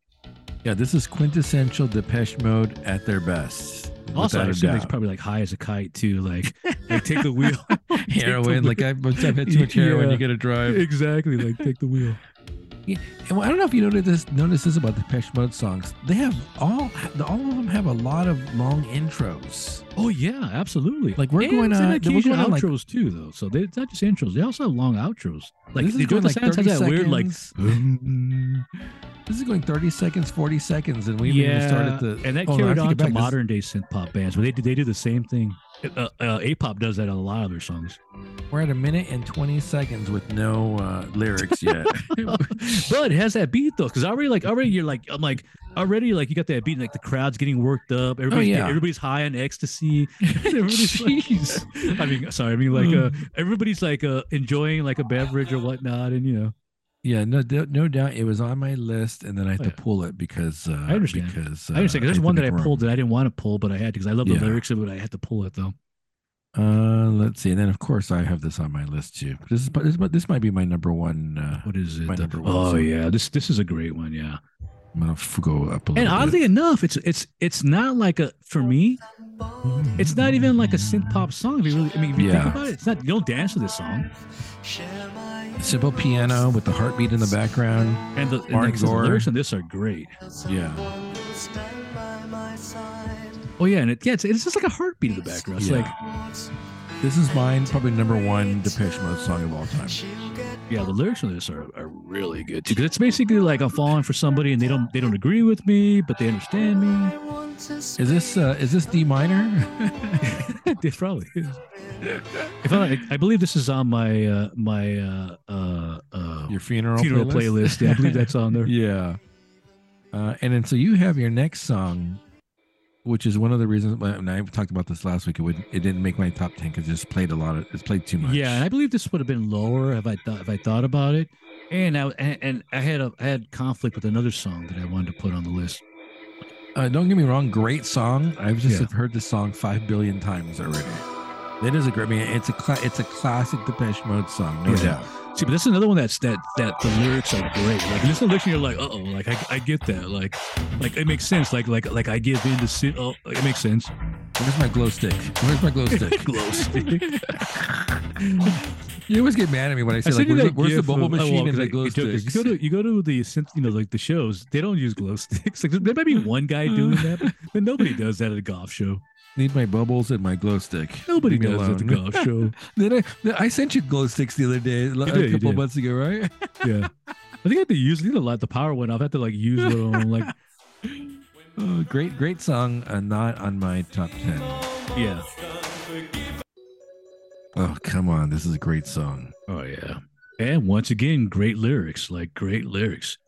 A: yeah, this is quintessential Depeche Mode at their best.
B: Also, I assume he's probably like high as a kite too. Like, like take the wheel. Take the
A: heroin. Like. I've, I've had too much heroin,
B: Yeah.
A: you got to drive.
B: exactly. Like take the wheel.
A: And I don't know if you noticed this. Notice this about the Depeche Mode songs. They have all all of them have a lot of long intros.
B: Oh yeah, absolutely.
A: Like, we're
B: And
A: going on- we're going on, like-
B: too, though. So they, it's not just intros; they also have long outros. Like the
A: going,
B: Joy
A: like,
B: Silence has
A: 30
B: that weird like.
A: Um, This is going 30 seconds, 40 seconds, and we haven't even
B: yeah,
A: started the.
B: and that
A: oh, no,
B: carried
A: take
B: on to. Modern day synth pop bands, where they do- they do the same thing. Uh, uh, A-pop does that on a lot of their songs.
A: We're at a minute and 20 seconds with no uh, lyrics yet.
B: but it has that beat though, because already like already you're like I'm like already like you got that beat, like the crowd's getting worked up. Everybody's
A: yeah.
B: everybody's high on ecstasy. everybody's like, I mean, sorry, I mean like uh, everybody's like uh, enjoying like a beverage or whatnot, and you know,
A: Yeah, no, no doubt it was on my list, and then I had
B: Oh,
A: to
B: yeah.
A: pull it because uh,
B: I understand.
A: Because uh,
B: I understand. 'cause there's
A: had
B: one that I pulled that I didn't want to pull, but I had to because I love the
A: Yeah.
B: lyrics of it. I had to pull it though.
A: Uh, let's see, and then of course I have this on my list too. This is this, might- this might be my number one. Uh,
B: What is it?
A: My number one
B: oh yeah, this this is a great one. Yeah,
A: I'm gonna go up a little.
B: and
A: bit.
B: oddly enough, it's it's it's not like a for me. It's not even like a synth pop song. If you really, I mean, if you
A: Yeah.
B: think about it, it's not. You don't dance to this song.
A: Simple piano with the heartbeat in the background.
B: And the, and
A: Mark
B: like, I said, the lyrics on this are great.
A: Yeah,
B: Oh yeah, and it yeah, it's, it's just like a heartbeat in the background. It's
A: Yeah.
B: like
A: this is mine, probably number one Depeche Mode song of all time.
B: yeah, the lyrics on this are, are really good too. Because it's basically like I'm falling for somebody and they don't they don't agree with me, but they understand me.
A: Is this uh, is this D minor?
B: it probably is. If I, I believe this is on my uh, my uh, uh, uh,
A: Your funeral
B: funeral playlist. Yeah, I believe that's on there.
A: yeah. Uh, and then so you have your next song, which is one of the reasons. And I talked about this last week. It would it didn't make my top ten because it just played a lot of it's played too much.
B: Yeah, and I believe this would have been lower if I thought if I thought about it. And I and, and I had a I had conflict with another song that I wanted to put on the list.
A: Uh, don't get me wrong, great song. I've just
B: Yeah.
A: heard this song five billion times already. It is a great. I mean, it's a cla- it's a classic Depeche Mode song, no
B: Yeah.
A: doubt.
B: See, but this is another one that's that that the lyrics are great. Like listen to the you're like, uh oh, like I, I get that. Like like it makes sense. Like like like I give in to sin. Oh, it makes sense.
A: Where's my glow stick? Where's my glow stick?
B: Glow stick.
A: you always get mad at me when I say
B: I
A: like, where's, the, where's the bubble
B: of- oh,
A: machine
B: well,
A: and the
B: I-
A: glow
B: you
A: sticks?
B: You go to you go to the you know like the shows. They don't use glow sticks. Like there might be one guy doing that, but nobody does that at a golf show.
A: Need my bubbles and my glow stick.
B: Nobody
A: Leave
B: does at the golf show.
A: Then I, I sent you glow sticks the other day, a
B: did, you
A: couple months ago, right?
B: Yeah, I think I had to use. You know, like the power went off. I had to like use it on like
A: Oh, great, great song. Uh, not on my top ten.
B: yeah.
A: Oh, come on, this is a great song.
B: Oh yeah. And once again, great lyrics. Like great lyrics.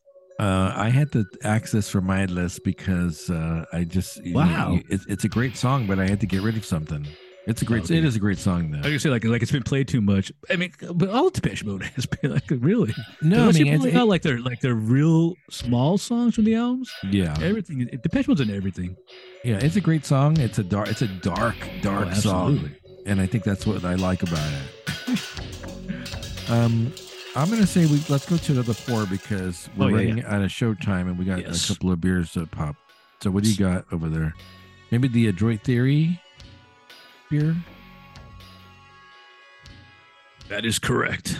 A: Uh, I had to access for my list because uh, I just you know,
B: Wow.
A: it's, it's a great song, but I had to get rid of something. It's a great.
B: Okay.
A: It is a great song,
B: I
A: though.
B: can say like like it's been played too much. I mean, but all Depeche Mode has been like really.
A: No, I mean,
B: you
A: it's,
B: pull out like their like their real small songs from the albums.
A: yeah,
B: Everything. Depeche Mode's in everything.
A: yeah. It's a great song. It's a dark. It's a dark, dark
B: Oh,
A: song,
B: absolutely.
A: and I think that's what I like about it. um, I'm gonna say we let's go to another four because we're
B: Oh, yeah,
A: running out of show time and we got
B: Yes.
A: a couple of beers to pop. So what do you got over there? Maybe the Adroit Theory beer.
B: That is correct.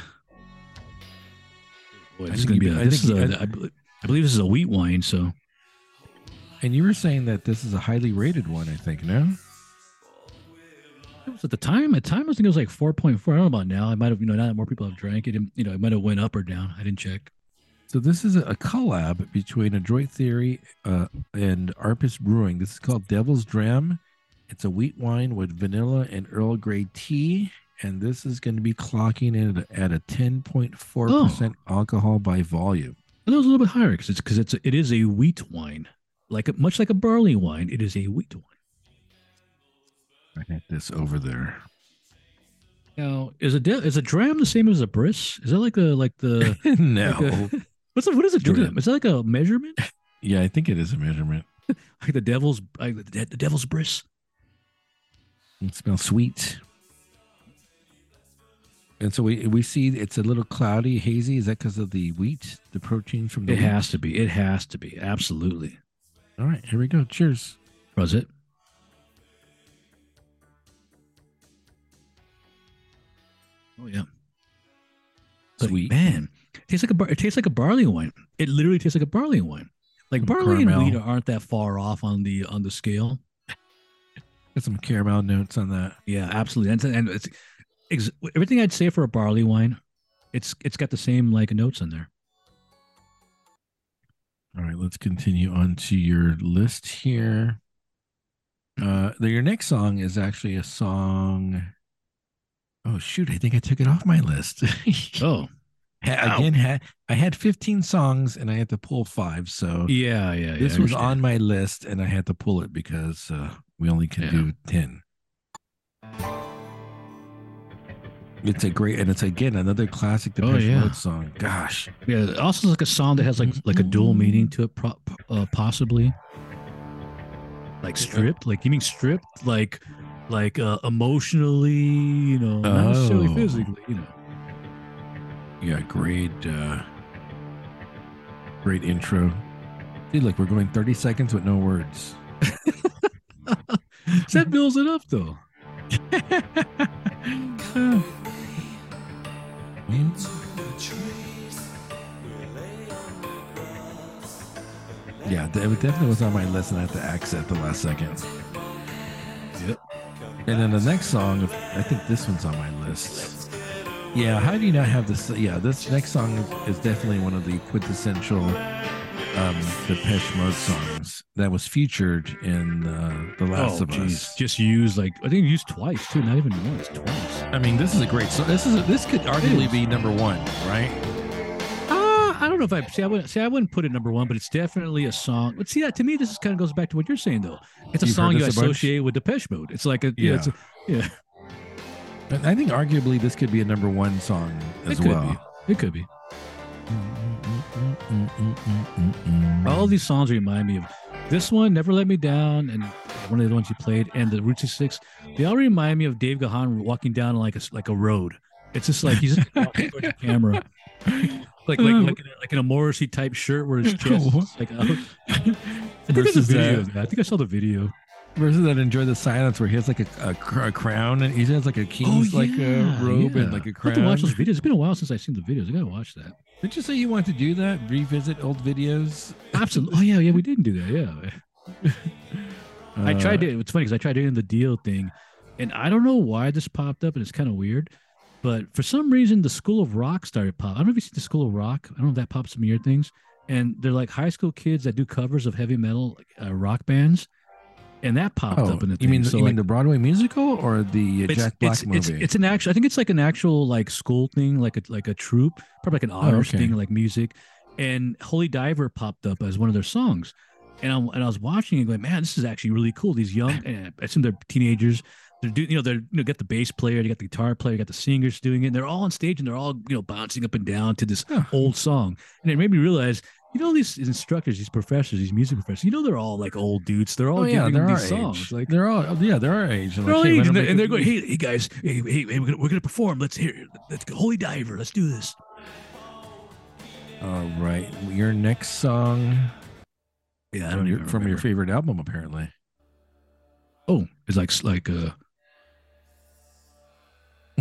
B: Boy, this is gonna be.
A: be-
B: A,
A: I
B: this is
A: think you-
B: a, I, bel- I believe this is a wheat wine. So
A: And you were saying that this is a highly rated one, I think, no?
B: It was at the time. At the time, I think it was like four point four. I don't know about now. I might have. You know, now that more people have drank it, you know, it might have went up or down. I didn't check.
A: So this is a, collab between Adroit Theory uh, and Arpus Brewing. This is called Devil's Dram. It's a wheat wine with vanilla and Earl Grey tea, and this is going to be clocking in at a, 10.4 percent alcohol by volume.
B: It was a little bit higher because it's because it's a, it is a wheat wine, like a, much like a barley wine. It is a wheat wine.
A: I had this over there.
B: Now, is a de- is a dram the same as a bris? Is that like a like the
A: no,
B: like a- what's a, what is a dram? Is that like a measurement?
A: yeah, I think it is a measurement.
B: Like the devil's like the, the devil's bris.
A: It smells sweet. And so we we see it's a little cloudy, hazy. Is that because of the wheat, the protein from the
B: It
A: wheat?
B: has to be. It has to be. Absolutely.
A: All right, here we go. Cheers.
B: Was it? Oh yeah. But
A: Sweet.
B: man. tastes like a bar- it tastes like a barley wine. It literally tastes like a barley wine. Like
A: Some
B: barley and wheat aren't that far off on the on the scale.
A: Got some caramel notes on that.
B: Yeah, absolutely. And, and it's ex- everything I'd say for a barley wine. It's it's got the same like notes in there.
A: All right, let's continue on to your list here. Uh, the, your next song is actually a song. Oh shoot! I think I took it off my list.
B: Oh,
A: Ha- Again, had I had 15 songs and I had to pull five, so
B: yeah, yeah. yeah
A: this was on my list and I had to pull it because uh, we only can
B: Yeah.
A: do 10. It's a great, and it's again another classic
B: Oh, yeah.
A: Mode song. Gosh,
B: Yeah, it also like a song that has like like a dual meaning to it, pro- uh, possibly. Like stripped, like you mean stripped, like like uh, emotionally, you know, not necessarily
A: Oh.
B: physically, you know.
A: yeah, great, uh, great intro. Dude, like we're going 30 seconds with no words.
B: that builds it up though.
A: Yeah, it definitely was on my list, and I had to accent the last second. And then the next song, I think this one's on my list. Yeah, how do you not have this? Yeah, this next song is definitely one of the quintessential um, Depeche Mode songs that was featured in uh, The Last
B: oh,
A: of
B: jeez.
A: Us.
B: Just used like I think used twice too, not even once, twice.
A: I mean, this is a great song. This is a, this could arguably be number one, right?
B: I don't know if I see. I wouldn't say I wouldn't put it number one, but it's definitely a song. But see that to me, this is kind of goes back to what you're saying though. It's a
A: You've
B: song you
A: this a bunch?
B: associate with Depeche Mode. It's like a yeah,
A: Yeah.
B: it's a, yeah.
A: And I think arguably this could be a number one song
B: It
A: as
B: could
A: well.
B: be. It could be. All these songs remind me of this one, Never Let Me Down, and one of the ones you played, and the Route 66. They all remind me of Dave Gahan walking down like a like a road. It's just like he's just walking towards the camera, like like like in, a, like in a Morrissey type shirt where his chest is like out. I think there's a
A: Versus
B: video.
A: that-
B: I think I saw the video.
A: Versus that enjoy the silence where he has like a, a, a crown and he has like a king's like a robe and like a
B: I have to
A: crown.
B: watch those videos. It's been a while since I've seen the videos. I gotta watch that.
A: Did you say you want to do that? Revisit old videos?
B: Absolutely. Oh yeah, yeah, we didn't do that. Yeah. I
A: Uh,
B: tried to. It's funny because I tried doing the deal thing, and I don't know why this popped up, and it's kind of weird. But for some reason, the School of Rock started pop. I don't know if you see the School of Rock. I don't know if that pops in your things. And they're like high school kids that do covers of heavy metal uh, rock bands, and that popped
A: Oh,
B: up in the
A: you
B: thing.
A: mean
B: so
A: you
B: like,
A: mean the Broadway musical or the uh, Jack Black
B: it's,
A: movie?
B: it's it's an actual. I think it's like an actual like school thing, like a like a troupe, probably like an honors
A: okay.
B: thing, like music. And Holy Diver popped up as one of their songs, and I and I was watching and going, man, this is actually really cool. These young, and I assume they're teenagers. They're doing, you know, they're you know, got the bass player, they got the guitar player, you got the singers doing it. And they're all on stage and they're all you know bouncing up and down to this
A: Huh.
B: old song, and it made me realize. You know these instructors, these professors, these music professors. You know they're all like old dudes. They're all
A: oh yeah,
B: giving
A: they're
B: these songs.
A: age.
B: Like
A: they're all yeah, they're our age. And
B: they're all
A: like,
B: age, and they're, and they're going, hey, hey guys, hey, hey, hey we're, gonna, we're gonna perform. Let's hear, let's go, Holy Diver. Let's do this.
A: All right, your next song
B: Yeah, I
A: from
B: don't
A: your,
B: even
A: from your favorite album, apparently.
B: Oh, it's like like uh,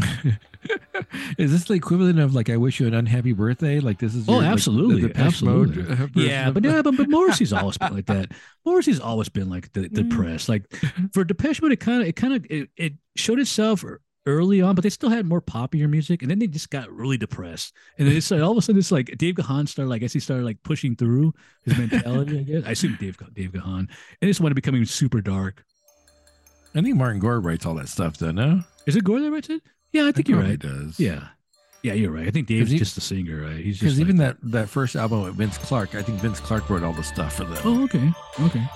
A: is this the equivalent of like "I wish you an unhappy birthday"? Like this is
B: Oh,
A: your, like,
B: absolutely,
A: the Depeche Mode,
B: absolutely.
A: uh,
B: yeah, but yeah, but, but Morrissey's always been like that. Morrissey's always been like the, depressed. Like for Depeche Mode, it kind of it kind of it, it showed itself early on, but they still had more poppier music, and then they just got really depressed. And then it's like all of a sudden, it's like Dave Gahan started like I guess he started like pushing through his mentality. I guess I assume Dave Dave Gahan, and it's wanted becoming super dark.
A: I think Martin Gore writes all that stuff, though. No,
B: Is it Gore that writes it? Yeah, I think you're
A: Probably
B: right.
A: Does
B: Yeah. Yeah, you're right. I think Dave's
A: he-
B: just the singer, right? He's just
A: Because
B: like-
A: even that that first album with Vince Clarke, I think Vince Clarke wrote all the stuff for them.
B: Oh, okay. Okay.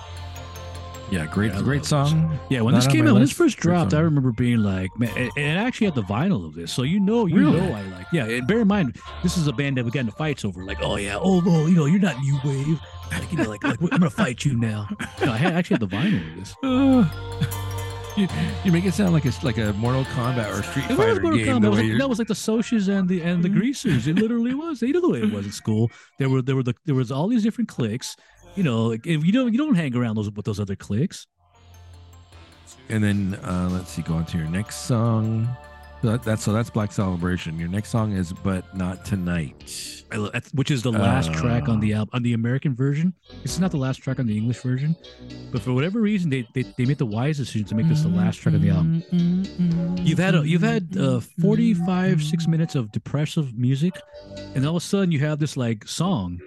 A: yeah, great,
B: Yeah,
A: great
B: love
A: song.
B: Yeah, when
A: Not
B: this came out, when this first dropped, I remember being like, man, it, it actually had the vinyl of this. So you know, you
A: Really?
B: know I like. Yeah, and bear in mind, this is a band that we got into fights over. Like, oh yeah, oh no, you know, you're not new wave. Like, you know, like, like I'm gonna fight you now. No, I had, actually had the vinyl of this.
A: you, you make it sound like it's like a Mortal Kombat or Street
B: It
A: Fighter game.
B: Kombat.
A: The
B: was, like,
A: you're,
B: that was like the Socs and the and the Greasers. It literally was. You know the way it was at school. There were there were the there was all these different cliques. You know, like, if you don't you don't hang around those with those other cliques.
A: and then uh, let's see, go on to your next song. So that, that's so that's Black Celebration. Your next song is "But Not Tonight."
B: Lo- which is the last track on
A: Uh.
B: the album on the American version. This is not the last track on the English version, but for whatever reason, they they, they made the wise decision to make this the last track on the album. You've had a, you've had uh, 45 six minutes of depressive music, and all of a sudden you have this like song.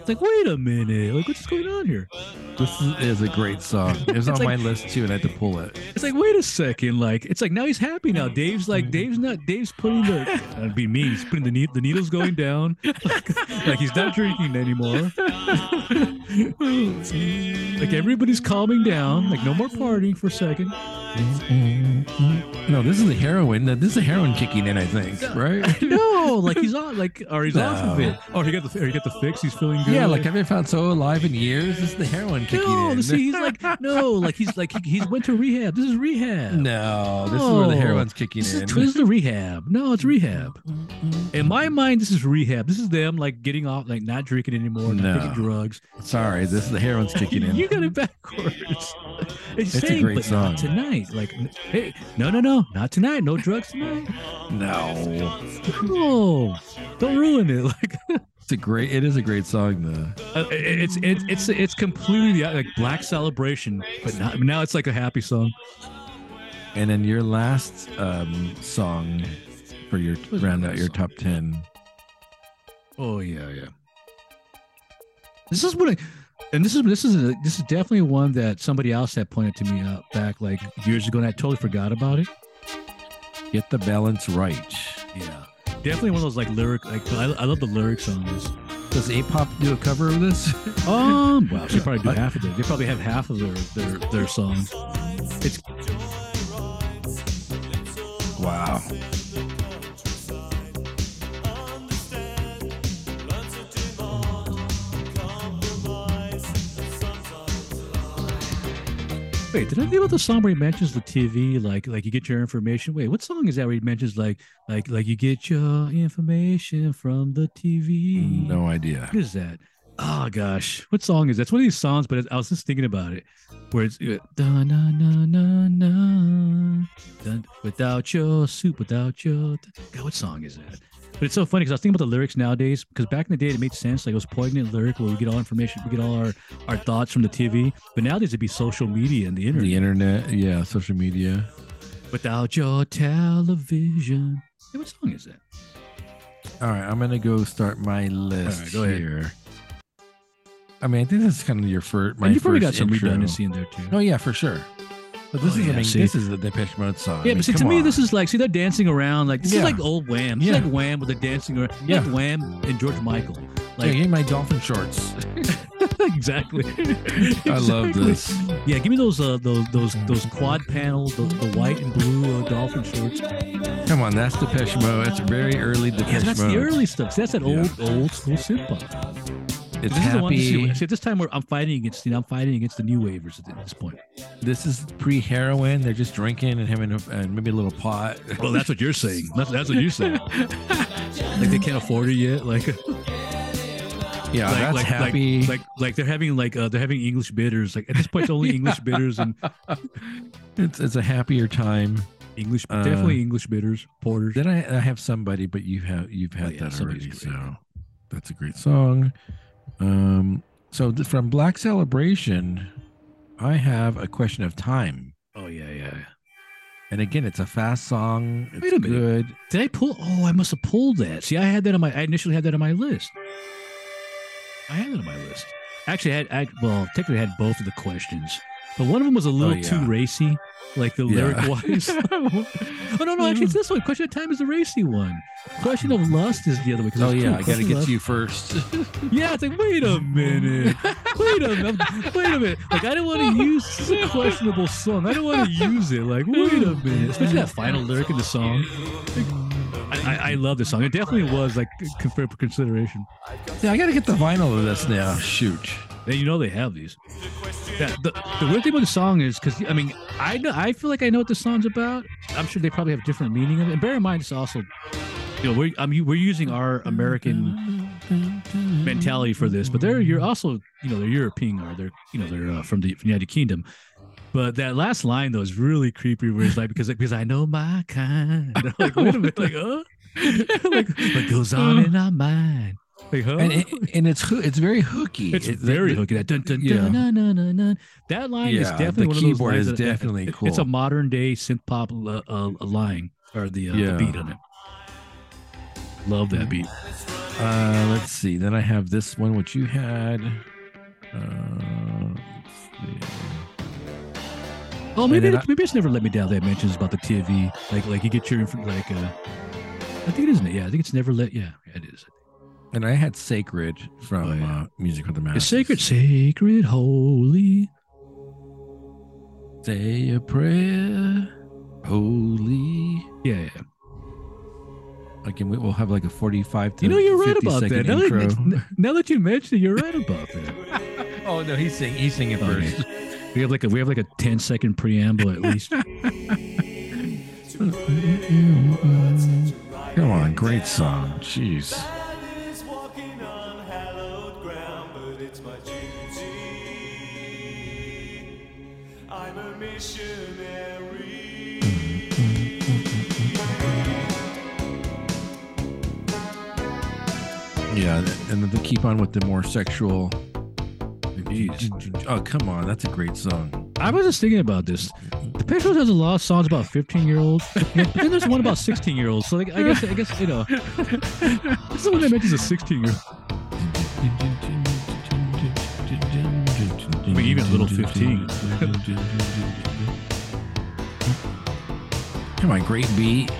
B: It's like, wait a minute, like what's going on here?
A: This is, a great song. It was
B: It's
A: on
B: like-
A: my list too, and I had to pull it.
B: It's like, wait a second, like it's like now he's happy now. Dave's like Dave's not Dave's putting the that'd be me. He's putting the ne- the needles going down, like he's not drinking anymore. like everybody's calming down, like no more partying for a second.
A: No, this is the heroin. This is the heroin kicking in. I think, right?
B: No, like he's on, like or he's off of it. Oh, he got the or he got the fix. He's feeling good.
A: Yeah, like have you found so alive in years? This is the heroin kicking
B: no,
A: in.
B: see, he's like no, like he's like he, he's went to rehab. This is rehab.
A: no, this is where the heroin's kicking
B: This is,
A: in.
B: this is the rehab. No, it's rehab. In my mind, this is rehab. This is them like getting off, like not drinking anymore, not
A: No.
B: taking drugs.
A: Sorry, this is the heroin's kicking in.
B: You got it backwards. It's,
A: It's a great
B: but
A: song.
B: Not tonight. Like, hey, no, no, no, not tonight. No drugs tonight.
A: no,
B: No, don't ruin it. Like,
A: it's a great. It is a great song though.
B: uh, it's it's it's it's completely like black celebration, but not, now it's like a happy song.
A: And then your last um, song for your round out your
B: song?
A: top ten.
B: Oh yeah, yeah. This is what I, and this is this is a, this is definitely one that somebody else had pointed to me uh, back like years ago, and I totally forgot about it.
A: Get the balance right.
B: Yeah, definitely one of those like lyric like I, I love the lyrics on this.
A: Does A-pop do a cover of this?
B: Um, well, they probably do half of it. They probably have half of their their their songs. It's
A: wow.
B: Wait, did I think about the song where he mentions the TV? Like like you get your information. Wait, what song is that where he mentions like like like you get your information from the TV?
A: No idea.
B: What is that? Oh gosh, what song is that? It's one of these songs, but I was just thinking about it, where it's uh, da na na na na without your soup, without your. God, what song is that? But it's so funny because I was thinking about the lyrics nowadays. Because back in the day, it made sense. Like it was poignant lyric where we get all information, we get all our our thoughts from the TV. But nowadays, it'd be social media and the internet.
A: The internet, yeah, social media.
B: Without your television. Hey, what song is that?
A: All right, I'm gonna go start my list
B: right, go ahead.
A: here. I mean, I think this is kind of your first. My
B: and you probably got some
A: intro.
B: redundancy in there too.
A: Oh yeah, for sure. But this
B: Oh,
A: is,
B: yeah,
A: I mean,
B: see.
A: this is the Depeche Mode song. I
B: Yeah,
A: mean,
B: but see, to me,
A: on.
B: this is like, see, they're dancing around. Like, this
A: Yeah.
B: is like old Wham. This
A: Yeah.
B: like Wham with the dancing around.
A: Yeah.
B: Like Wham and George Michael.
A: Yeah,
B: Like,
A: give me my dolphin shorts.
B: exactly.
A: I love this.
B: Yeah, give me those, uh, those, those, those quad panel, the, the white and blue uh, dolphin shorts.
A: Come on, that's Depeche Mode. That's very early Depeche
B: Yeah, that's
A: Mode.
B: the early stuff. See, that's that
A: Yeah.
B: old, old school synth pop.
A: It's
B: This is the one.
A: happy.
B: See, at this time, I'm fighting against, you know, I'm fighting against the new wavers at this point.
A: This is pre-heroin. They're just drinking and having a, and maybe a little pot.
B: Well, that's what you're saying. That's, that's what you're saying. like they can't afford it yet. Like,
A: yeah,
B: like,
A: that's
B: like,
A: happy.
B: Like, like, like they're having like uh, they're having English bitters. Like at this point, it's only English bitters and
A: it's it's a happier time.
B: English,
A: Uh,
B: definitely English bitters, porters.
A: Then I, I have somebody, but you have you've had
B: Oh, yeah,
A: that already. So that's a great song. Um, so th- from Black Celebration, I have a question of time.
B: Oh yeah, yeah.
A: And again, it's a fast song. It's
B: Wait a minute.
A: good.
B: Did I pull? Oh, I must have pulled that. See, I had that on my. I initially had that on my list. I had that on my list. Actually, I had. I, well, technically, I had both of the questions, but one of them was a little
A: yeah.
B: too racy, like the
A: Yeah.
B: lyric wise. oh no, no, actually, it's this one. Question of time is the racy one. Question of lust is the other one. 'cause
A: Oh yeah. I got to get
B: lust-
A: to you first.
B: Yeah, it's like, wait a minute. Wait a minute. Wait a minute. Like, I don't want to use a questionable song. I don't want to use it. Like, wait a minute. Especially that final lyric in the song. Like, I, I, I love this song. It definitely was like for consideration.
A: yeah, I got to get the vinyl of this now. Shoot.
B: And you know they have these. Yeah, the, the weird thing about the song is because I mean I know I feel like I know what the song's about. I'm sure they probably have different meaning of it. And bear in mind, it's also you know we're I mean we're using our American mentality for this, but they're you're also you know they're European or they're you know they're uh, from the United Kingdom. But that last line though is really creepy. Where it's like because because I know my kind. like wait a minute, like uh, like what goes on in our mind. Like, huh?
A: and it, and it's it's very hooky.
B: It's
A: It-
B: very
A: the-
B: hooky. That dun, dun,
A: yeah.
B: dun, dun, dun, dun, dun. That line is definitely
A: the
B: one of those
A: keyboard
B: lines
A: is
B: that-
A: definitely
B: it- It's a modern day synth pop uh, uh, line or the, uh, the beat on it. Love that beat.
A: Uh, let's see. Then I have this one, which you had. Uh, let's see.
B: Oh, maybe it- maybe it's never let me down. That mentions about the TV, like like you get your like. Uh, I think it isn't. it? Yeah, I think it's never let. Yeah, it is.
A: And I had Sacred from
B: Oh, yeah.
A: uh, Music with the.
B: It's sacred, sacred, holy.
A: Say a prayer, holy.
B: Yeah, yeah.
A: Like, and we- we'll have like a 45 to
B: You know, you're right about that.
A: second
B: Now that,
A: intro.
B: now that you mention it, you're right about that.
A: oh, no, he's singing, he's singing
B: Okay.
A: first.
B: We have like a we have like a 10 second preamble at least.
A: Come on, great song. Jeez.
D: is walking on
A: Yeah, and then they keep on with the more sexual. Oh, come on. That's a great song.
B: I was just thinking about this. The Picture has a lot of songs about 15 year olds, but then there's one about 16 year olds. So like, I guess I guess you know, this is the one that mentions a 16 year old. I mean, even a little 15.
A: Come on, great beat.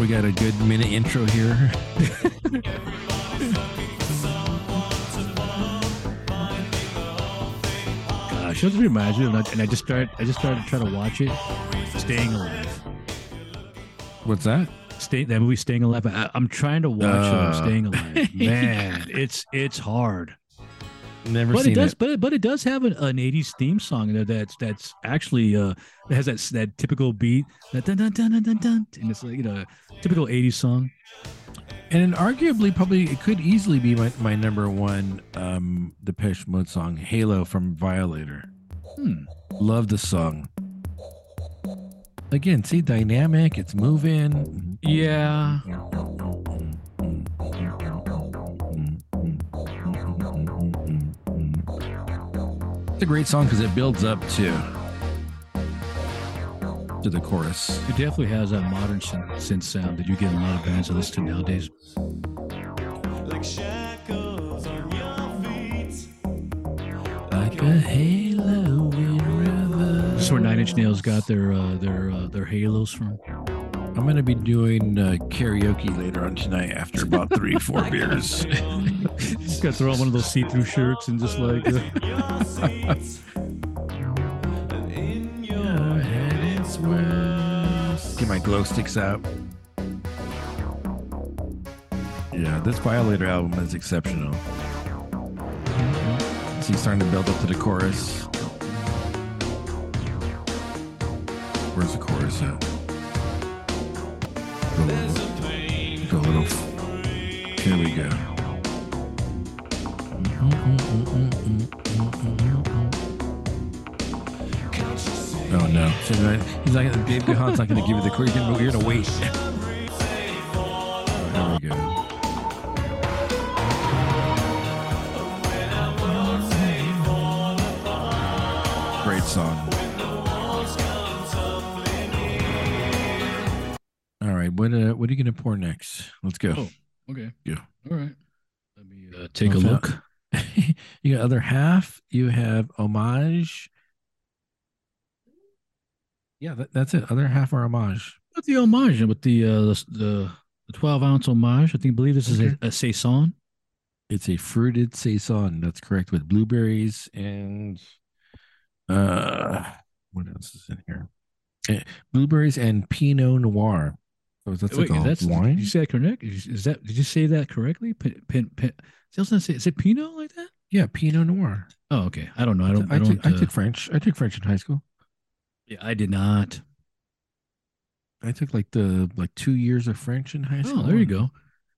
A: We got a good minute intro here.
B: Gosh, it just me, and I, and I just started I just started trying to watch it. Staying Alive.
A: What's that?
B: Stay that movie Staying Alive. I, I'm trying to watch
A: Uh.
B: uh, Staying Alive. Man, it's it's hard.
A: Never
B: but
A: seen
B: it does
A: it.
B: but it, but it does have an, an 80s theme song that that's that's actually uh has that that typical beat that dun, dun, dun, dun, dun, dun, and it's like you know typical 80s song
A: And arguably, probably, it could easily be my, my number one um, Depeche Mode song, Halo from Violator.
B: hmm.
A: Love the song. Again, see, dynamic, it's moving.
B: yeah
A: It's a great song because it builds up to to the chorus.
B: it definitely has that modern synth, synth sound that you get in a lot of bands that listen to nowadays
D: Like shackles on your feet.
A: Like a halo in river.
B: this is where Nine Inch Nails got their uh, their uh, their halos from
A: I'm gonna be doing uh, karaoke later on tonight after about three, four beers.
B: just gotta throw on one of those see-through shirts and just like uh,
D: Your seats. and in your
A: Your head is worse. Get my glow sticks out. Yeah, this Violator album is exceptional. See, starting to build up to the chorus. Where's the chorus at? Go little. Here we go. Oh no! He's like, Dave Gahan's not going to give you the chorus. You're you're gonna wait. Let's go.
B: Oh. okay
A: Yeah.
B: all right let me uh, take a look
A: you got other half. You have homage. Yeah, that, that's it. Other half are homage.
B: with the homage with the uh the the, the 12 ounce homage I think believe this is a, a saison
A: It's a fruited saison. That's correct with blueberries and uh, what else is in here? Eh, blueberries and Pinot Noir. So that's
B: Wait,
A: like a
B: that's
A: wine.
B: Did you say that correct? Is that did you say that correctly? Pin, pin, pin, is it- is it Pinot like that?
A: yeah, Pinot Noir.
B: Oh, okay. I don't know. I don't.
A: I,
B: I, don't.
A: took, I
B: uh,
A: took French. I took French in high school.
B: yeah, I did not.
A: I took like the like two years of French in high school.
B: Oh, there you go.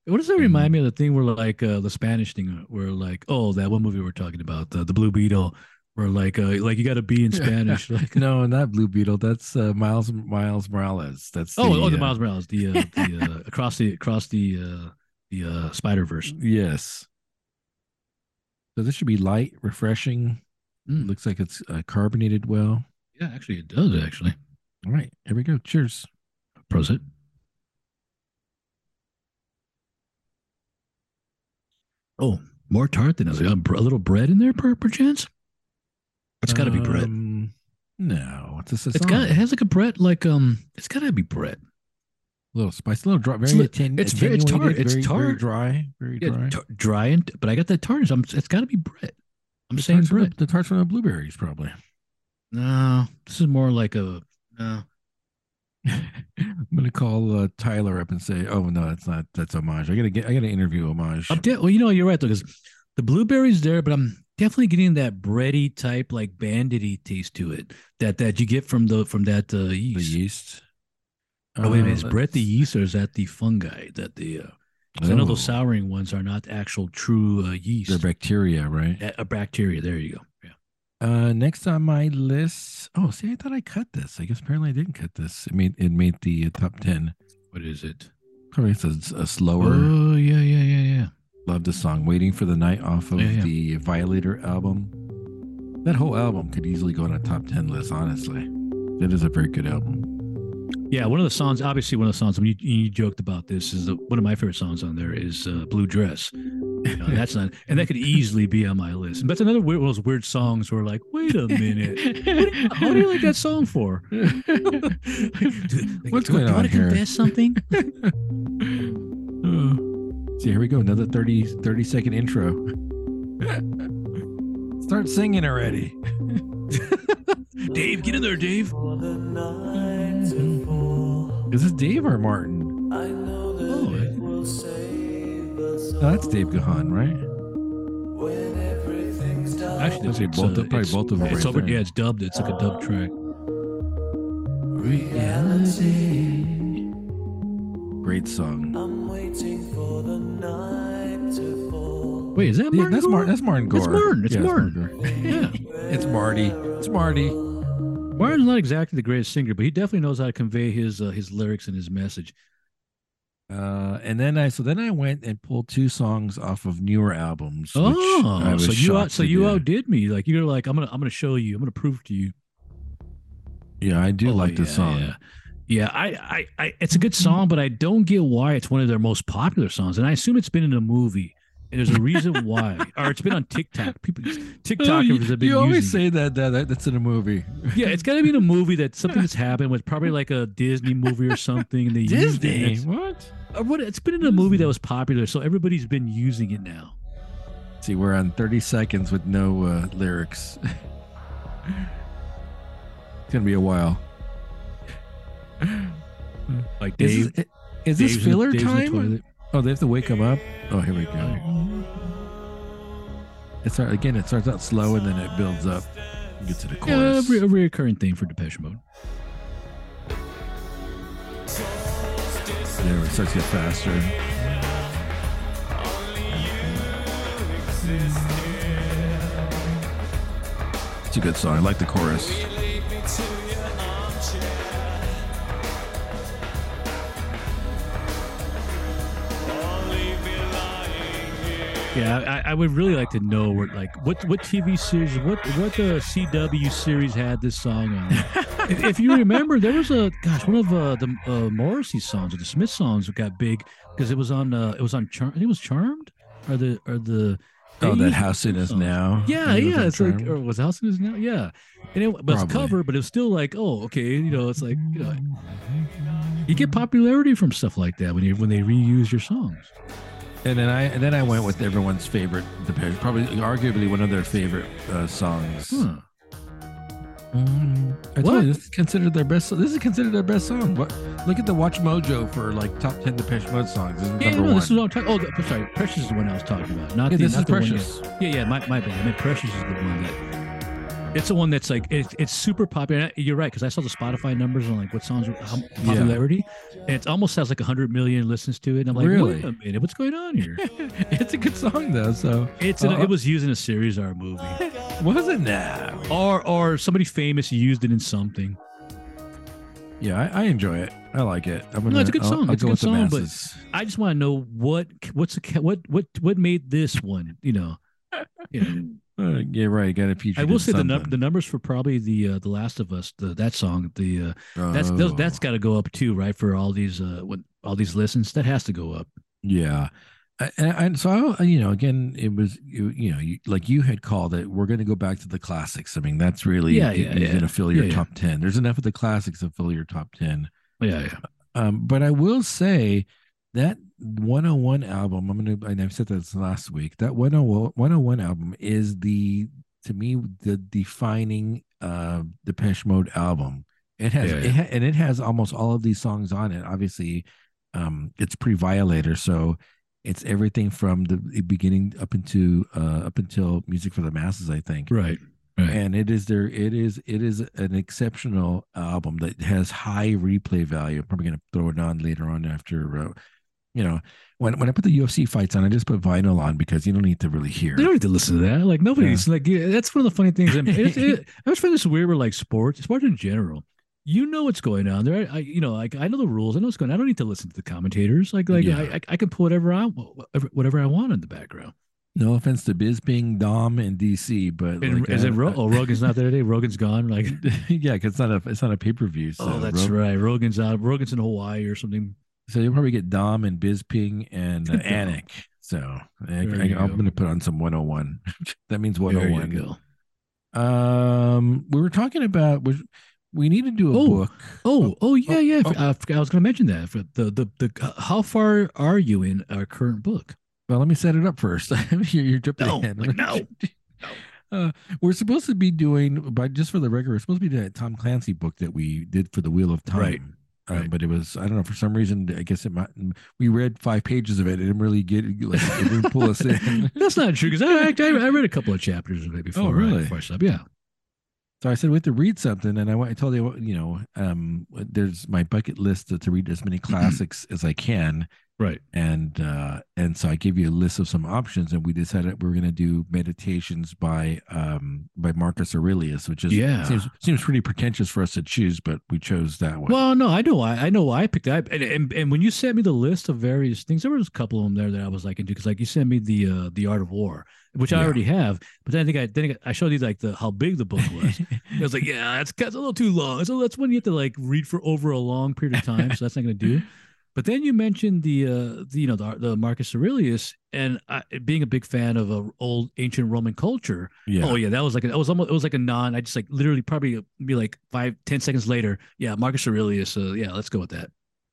B: What does that remind me of the thing where like uh, the Spanish thing where like oh that one movie we are talking about the the Blue Beetle or like uh like you got to be in Spanish. Like
A: No, not Blue Beetle. That's uh, Miles Miles Morales. That's
B: oh oh the
A: uh,
B: Miles Morales the uh, the uh, across the across the uh the uh Spider Verse.
A: Yes. So this should be light, refreshing.
B: Mm.
A: Looks like it's uh, carbonated well.
B: Yeah, actually it does actually.
A: All right, here we go. Cheers.
B: Prosit. Oh, more tart than us. A, a little bread in there, per perchance. It's got to be bread.
A: Um, No, it's a
B: It's got. It has like a bread. Like um, it's got to be bread.
A: a little spice, a little dry, very
B: li-
A: atten-
B: it's very- it's tart, it's
A: very, very
B: tart.
A: dry, very
B: Yeah,
A: dry.
B: tar- dry and but I got that tartness. I'm, it's got to be bread. I'm
A: The
B: saying
A: tarts from
B: bread.
A: the, the tarts from the blueberries, probably.
B: No, this is more like a no.
A: I'm gonna call uh, Tyler up and say, "Oh no, that's not that's homage. I gotta get, I gotta interview homage."
B: I'm de- well, you know, you're right though, because the blueberries there, but I'm definitely getting that bready type, like bandity taste to it that that you get from the from that uh,
A: the
B: yeast.
A: yeast.
B: Oh wait is
A: Uh,
B: bread the yeast or is that the fungi that the? Uh, I know those
A: Oh,
B: souring ones are not actual true uh, yeast.
A: They're bacteria, right?
B: a, a bacteria. There you go. Yeah.
A: Uh, next on my list. Oh, see, I thought I cut this. I guess apparently I didn't cut this. It made it made the uh, top ten.
B: What is it?
A: Probably it's a, a slower.
B: Oh yeah, yeah, yeah.
A: Love the song "Waiting for the Night" off of
B: Yeah, yeah.
A: the Violator album. That whole album could easily go on a top ten list. Honestly, it is a very good album.
B: Yeah, one of the songs, obviously, one of the songs. I mean, you, you joked about this. Is the, one of my favorite songs on there is uh, "Blue Dress." You know, that's not, and that could easily be on my list. But that's another weird, one of those weird songs where, like, wait a minute, what do you, how do you like that song for?
A: What's
B: do,
A: going
B: do you
A: on
B: want to
A: here?
B: confess something?
A: Uh, see, here we go. Another 30, 30 second intro. Start singing already.
B: Dave, get in there, Dave.
D: For the night to fall,
A: Is this Dave or Martin?
D: I know that
B: Oh,
D: it will save us
A: No, that's Dave Gahan, right?
D: when everything's dark.
B: Actually,
A: Those are
B: it's,
A: both-
B: uh,
A: probably
B: it's-
A: both of them
B: It's
A: right
B: over. Yeah, it's dubbed. It's like a dub track.
D: reality.
A: Great song.
D: I'm waiting for the night to fall.
B: Wait, is that
A: Yeah,
B: Martin?
A: that's
B: Gore?
A: Martin. That's Martin Gore.
B: It's Martin. It's
A: Yeah,
B: Martin.
A: Gore.
B: Yeah.
A: It's Marty. It's Marty.
B: Martin's not exactly the greatest singer, but he definitely knows how to convey his uh, his lyrics and his message.
A: Uh, and then I so then I went and pulled two songs off of newer albums.
B: Oh, so you out, so you
A: do.
B: outdid me. Like you're like I'm gonna I'm gonna show you. I'm gonna prove to you.
A: Yeah, I do
B: Oh,
A: like this
B: yeah,
A: song.
B: Yeah. Yeah, I, I, I, it's a good song, but I don't get why it's one of their most popular songs, and I assume it's been in a movie. And there's a reason why, or it's been on TikTok. People, TikTokers
A: you,
B: have been
A: you always
B: using.
A: say that, that that that's in a movie.
B: yeah, it's got to be in a movie that something that's happened with probably like a Disney movie or something. And they used it.
A: Disney.
B: It's-
A: What?
B: or what? It's been in a movie that was popular, so everybody's been using it now.
A: See, we're on 30 seconds with no uh, lyrics. it's gonna be a while.
B: Like
A: Is this, is this
B: the-
A: filler
B: the
A: time?
B: toilet.
A: Oh, they have to wake him up. Oh, here we go. It start again. It starts out slow and then it builds up. and Get to the
B: Yeah, a,
A: chorus.
B: re- a recurring theme for Depeche Mode.
A: There, it starts to get faster. It's a good song. I like the chorus.
B: Yeah, I, I would really like to know what like what what TV series what what the CW series had this song on. if, if you remember, there was a gosh one of uh, the uh, Morrissey songs or the Smith songs that got big because it was on uh, it was on Char- I think it was Charmed or the or the
A: Oh, that house it is
B: songs.
A: now.
B: Yeah,
A: I think it was
B: yeah,
A: on
B: it's like or was House Is now? Yeah, and it was
A: Probably.
B: cover, but it was still like oh okay, you know, it's like you know, you get popularity from stuff like that when you when they reuse your songs.
A: And then I and then I went with everyone's favorite Depeche, probably arguably one of their favorite uh, songs.
B: Huh.
A: Mm, I
B: What?
A: you this is considered their best. This is considered their best song. What? Look at the Watch Mojo for like top ten Depeche Mode songs. This is
B: Yeah,
A: number
B: no,
A: one.
B: this is what I'm talking. Oh, the- sorry, Precious is the one I was talking about. Not
A: yeah,
B: the,
A: this
B: not
A: is
B: the one yeah, yeah, my, my bad. I mean, Precious is the one that. It's the one that's like it's, it's super popular. You're right because I saw the Spotify numbers on like what songs how, popularity, and it almost has like hundred million listens to it. And I'm like,
A: Really?
B: wait a minute, what's going on here?
A: it's a good song though. So
B: It's in a-
A: Uh,
B: it was used in a series or a movie.
A: Was it now?
B: or or somebody famous used it in something.
A: Yeah, I, I enjoy it. I like it. I'm gonna,
B: No, it's a good
A: I'll-
B: song.
A: I'll
B: It's a
A: go
B: good song, but- I just want to know what what's the what what what made this one. You know, you know.
A: Uh, yeah, right. Got to feature.
B: I will say the num- the numbers for probably the uh, the Last of Us the that song the uh, that's those, that's got to go up too right for all these uh what all these listens that has to go up.
A: Yeah. I- And, and so I, you know, again, it was you, you know, you, like you had called it. We're going to go back to the classics. I mean, that's really
B: Yeah, yeah, yeah.
A: going to fill your
B: yeah.
A: top ten. There's enough of the classics to fill your top ten.
B: Yeah, yeah.
A: Um, but I will say that 101 album. I'm gonna, and I've said this last week. That 101 101 album is the to me the defining uh Depeche Mode album. It has
B: Yeah,
A: it
B: yeah.
A: ha- and it has almost all of these songs on it. Obviously, um, it's pre-Violator, so it's everything from the beginning up into uh up until Music for the Masses. I think
B: Right. Right.
A: and it is there it is it is an exceptional album that has high replay value i'm probably going to throw it on later on after uh, you know when when i put the ufc fights on i just put vinyl on because you don't need to really hear
B: They don't need to listen to that. Like nobody's like yeah, that's one of the funny things. I, mean, it, it, I always find this weird with like sports, sports in general. You know what's going on there. I, you know, like I know the rules. I know what's going. on. I don't need to listen to the commentators. Like, like
A: Yeah.
B: I, I, I can put whatever I whatever, I want in the background.
A: no offense to Bisping dom in dc but
B: And,
A: like,
B: is it Ro- oh Rogan's not there today? Rogan's gone. Like,
A: yeah because it's not a it's not a pay-per-view oh, so
B: oh, that's
A: Ro-
B: right. Rogan's out. Rogan's in Hawaii or something.
A: So you'll probably get dom and Bisping and uh, anik so I, I, I'm going to put on some 101 that means
B: There
A: 101
B: you go.
A: Um, we were talking about we we need to do a
B: Oh,
A: book.
B: Oh, oh yeah,
A: oh,
B: yeah.
A: oh.
B: I, I was going to mention that. For the, the the uh, how far are you in our current book?
A: Well, let me set it up first. you're, you're jumping
B: No,
A: ahead.
B: like, no.
A: Uh, we're supposed to be doing, but just for the record, we're supposed to be doing that Tom Clancy book that we did for the Wheel of Time.
B: Right,
A: Um, but it was I don't know for some reason I guess it might we read five pages of it. It didn't really get like it didn't pull us in.
B: That's not true because I, I I read a couple of chapters of it before.
A: Oh, really?
B: Before I. Yeah.
A: So I said we have to read something, and I, I told you, you know, um, there's my bucket list to, to read as many classics as I can,
B: Right.
A: and uh, and so I gave you a list of some options, and we decided we were going to do meditations by um by Marcus Aurelius, which is
B: Yeah.
A: seems seems pretty pretentious for us to choose, but we chose that one.
B: Well, no, I know why. I know why I picked that. And, and and when you sent me the list of various things, there was a couple of them there that I was like into because like you sent me the uh the art of war, which I already have. But then I think I then I showed you like the how big the book was. I was like, yeah, that's, that's a little too long. So that's when you have to like read for over a long period of time. So that's not going to do. But then you mentioned the, uh, the you know, the, the Marcus Aurelius, and I, being a big fan of uh, old ancient Roman culture.
A: yeah,
B: Oh yeah, that was like a, that was almost it was like a non. I just like literally probably be like five ten seconds later. Yeah, Marcus Aurelius. Uh, yeah, let's go with that.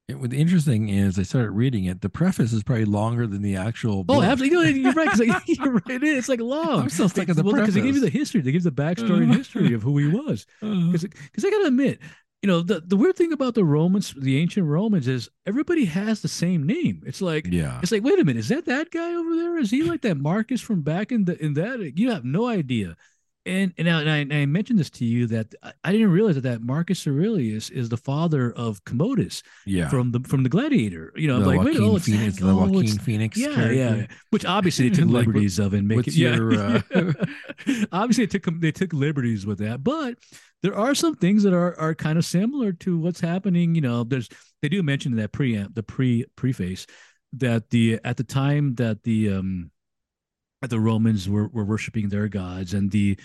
A: It, what interesting is I started reading it. The preface is probably longer than the actual.
B: Oh,
A: book.
B: absolutely. You know, you're right. 'cause, like, you're right. It is. It's like long.
A: I'm still stuck at the
B: well, they give you the history. They give you the backstory and history of who he was.
A: Uh,
B: because I gotta admit, you know, the, the weird thing about the Romans, the ancient Romans, is everybody has the same name. It's like
A: yeah,
B: it's like, wait a minute, is that that guy over there? Is he like that Marcus from back in the in that? You have no idea. And and I, and I, mentioned this to you that I, didn't realize that, that Marcus Aurelius is the father of Commodus
A: yeah.
B: from the from the Gladiator. You know,
A: the
B: like wait,
A: Joaquin
B: oh, it's
A: Phoenix,
B: that-
A: the
B: oh,
A: Joaquin
B: it's-
A: Phoenix
B: yeah,
A: character.
B: yeah. Which obviously they took
A: Like,
B: liberties of and make it. Yeah.
A: your, uh,
B: obviously they took they took liberties with that, but there are some things that are are kind of similar to what's happening. You know, there's they do mention in that preamp the pre preface that the at the time that the um the Romans were were worshiping their gods and the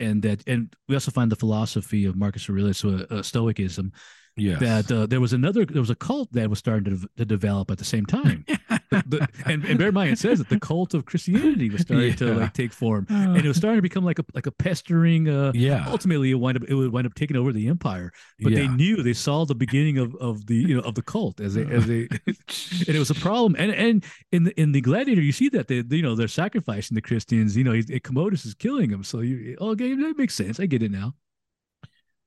B: and that and we also find the philosophy of Marcus Aurelius, uh, uh, Stoicism,
A: yes.
B: that uh, there was another there was a cult that was starting to, to develop at the same time The- and, and bear in mind it says that the cult of christianity was starting to like take form. And it was starting to become like a like a pestering uh
A: yeah,
B: ultimately it wind up it would wind up taking over the empire. But they knew they saw the beginning of of the you know of the cult as they as they and it was a problem. And and in the in the gladiator you see that they you know they're sacrificing the christians. You know he, commodus is killing them so you okay that makes sense. I get it now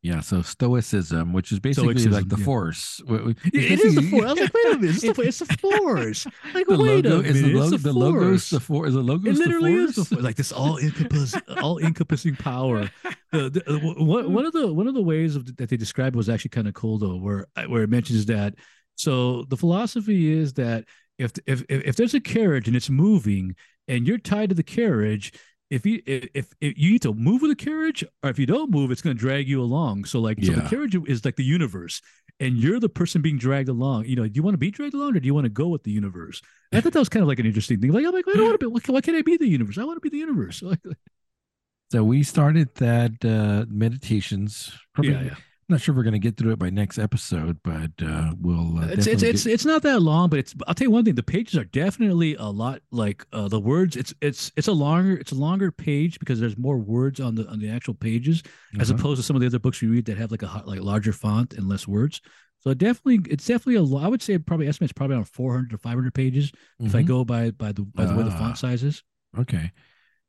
A: Yeah, so Stoicism, which is basically
B: Stoicism,
A: like the
B: yeah.
A: Force. Wh- it's
B: the force. I was like, wait a minute, it's the, it's the force. Like,
A: the
B: wait
A: logo
B: a minute,
A: is the
B: it's the,
A: The logo's
B: force.
A: the force. Is the logo
B: It
A: the
B: literally
A: force?
B: is the force. Like this all encompassing, all encompassing power. The, the, uh, one, one of the one of the ways of, that they described was actually kind of cool though, where where it mentions that. So the philosophy is that if if, if there's a carriage and it's moving and you're tied to the carriage, if you if, if, if you need to move with the carriage, or if you don't move, it's going to drag you along. So like, so the carriage is like the universe, and you're the person being dragged along. You know, do you want to be dragged along, or do you want to go with the universe? And I thought that was kind of like an interesting thing. Like, I'm like, I don't want to be. Why, can't I be the universe? I want to be the universe. Like,
A: So we started that uh meditations. Probably,
B: yeah, yeah.
A: I'm not sure if we're going to get through it by next episode, but uh we'll. Uh,
B: it's it's it's
A: get-
B: it's not that long, but it's. I'll tell you one thing: the pages are definitely a lot like uh, the words. It's it's it's a longer it's a longer page because there's more words on the on the actual pages as
A: Uh-huh.
B: opposed to some of the other books we read that have like a like larger font and less words. So it definitely it's definitely a lot. I would say probably estimates probably around 400 to 500 pages if I
A: Mhm.
B: go by by the by the way the
A: Ah.
B: font size is.
A: Okay.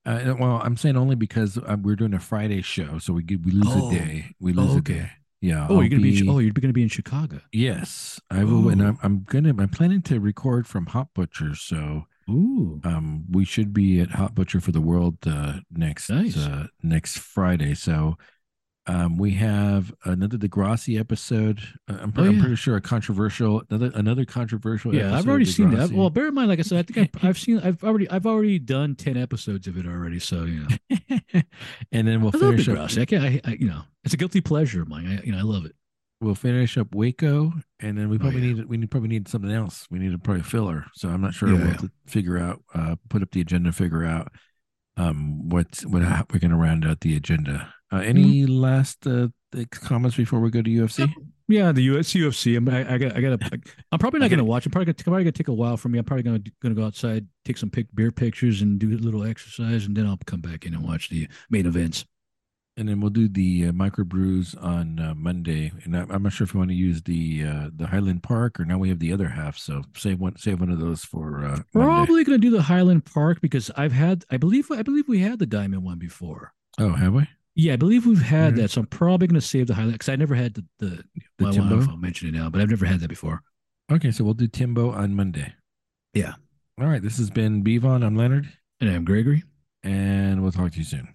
A: Uh, well, I'm saying only because uh, we're doing a Friday show, so we get, we lose
B: Oh.
A: a day. We lose
B: Oh,
A: a day. Yeah.
B: Oh,
A: I'll
B: you're gonna be,
A: be-
B: oh you're gonna be in Chicago.
A: Yes, I will, and I'm, I'm gonna. I'm planning to record from Hot Butcher, so
B: Ooh,
A: um, we should be at Hot Butcher for the World uh, next
B: Nice.
A: uh, next Friday. So, um, we have another Degrassi episode. Uh, I'm,
B: Oh,
A: I'm pretty sure a controversial another another controversial.
B: yeah, I've already seen that. Well, bear in mind, like I said, I think I've, I've seen, I've already, I've already done ten episodes of it already. So you know,
A: and then we'll
B: I love
A: finish up.
B: Degrassi. I can't, I, I, you know, it's a guilty pleasure of mine. I, you know, I love it.
A: We'll finish up Waco, and then we
B: Oh,
A: probably
B: yeah.
A: need we need probably need something else. We need a probably a filler. So I'm not sure.
B: Yeah,
A: we'll
B: yeah.
A: to figure out, uh, put up the agenda, figure out um what's what how we're gonna round out the agenda. Uh, any
B: Mm-hmm.
A: last uh, comments before we go to UFC?
B: Yeah, the US UFC. I'm, I, I got, I got. I'm probably not
A: Okay.
B: going to watch. I'm probably, going to take a while for me. I'm probably going to, going to go outside, take some pic, beer pictures, and do a little exercise, and then I'll come back in and watch the main events.
A: And then we'll do the uh, microbrews on uh, Monday. And I, I'm not sure if you want to use the uh, the Highland Park or now we have the other half. So save one save one of those for uh,
B: Probably going to do the Highland Park because I've had, I believe, I believe we had the diamond one before.
A: Oh, have we?
B: Yeah, I believe we've had
A: Mhm.
B: that. So I'm probably going to save the highlight because I never had the the.
A: The
B: well, I don't know if
A: Timbo?
B: I'll mention it now, but I've never had that before.
A: Okay, so we'll do Timbo on Monday.
B: Yeah.
A: All right. This has been Bevon. I'm Leonard,
B: And I'm Gregory.
A: and we'll talk to you soon.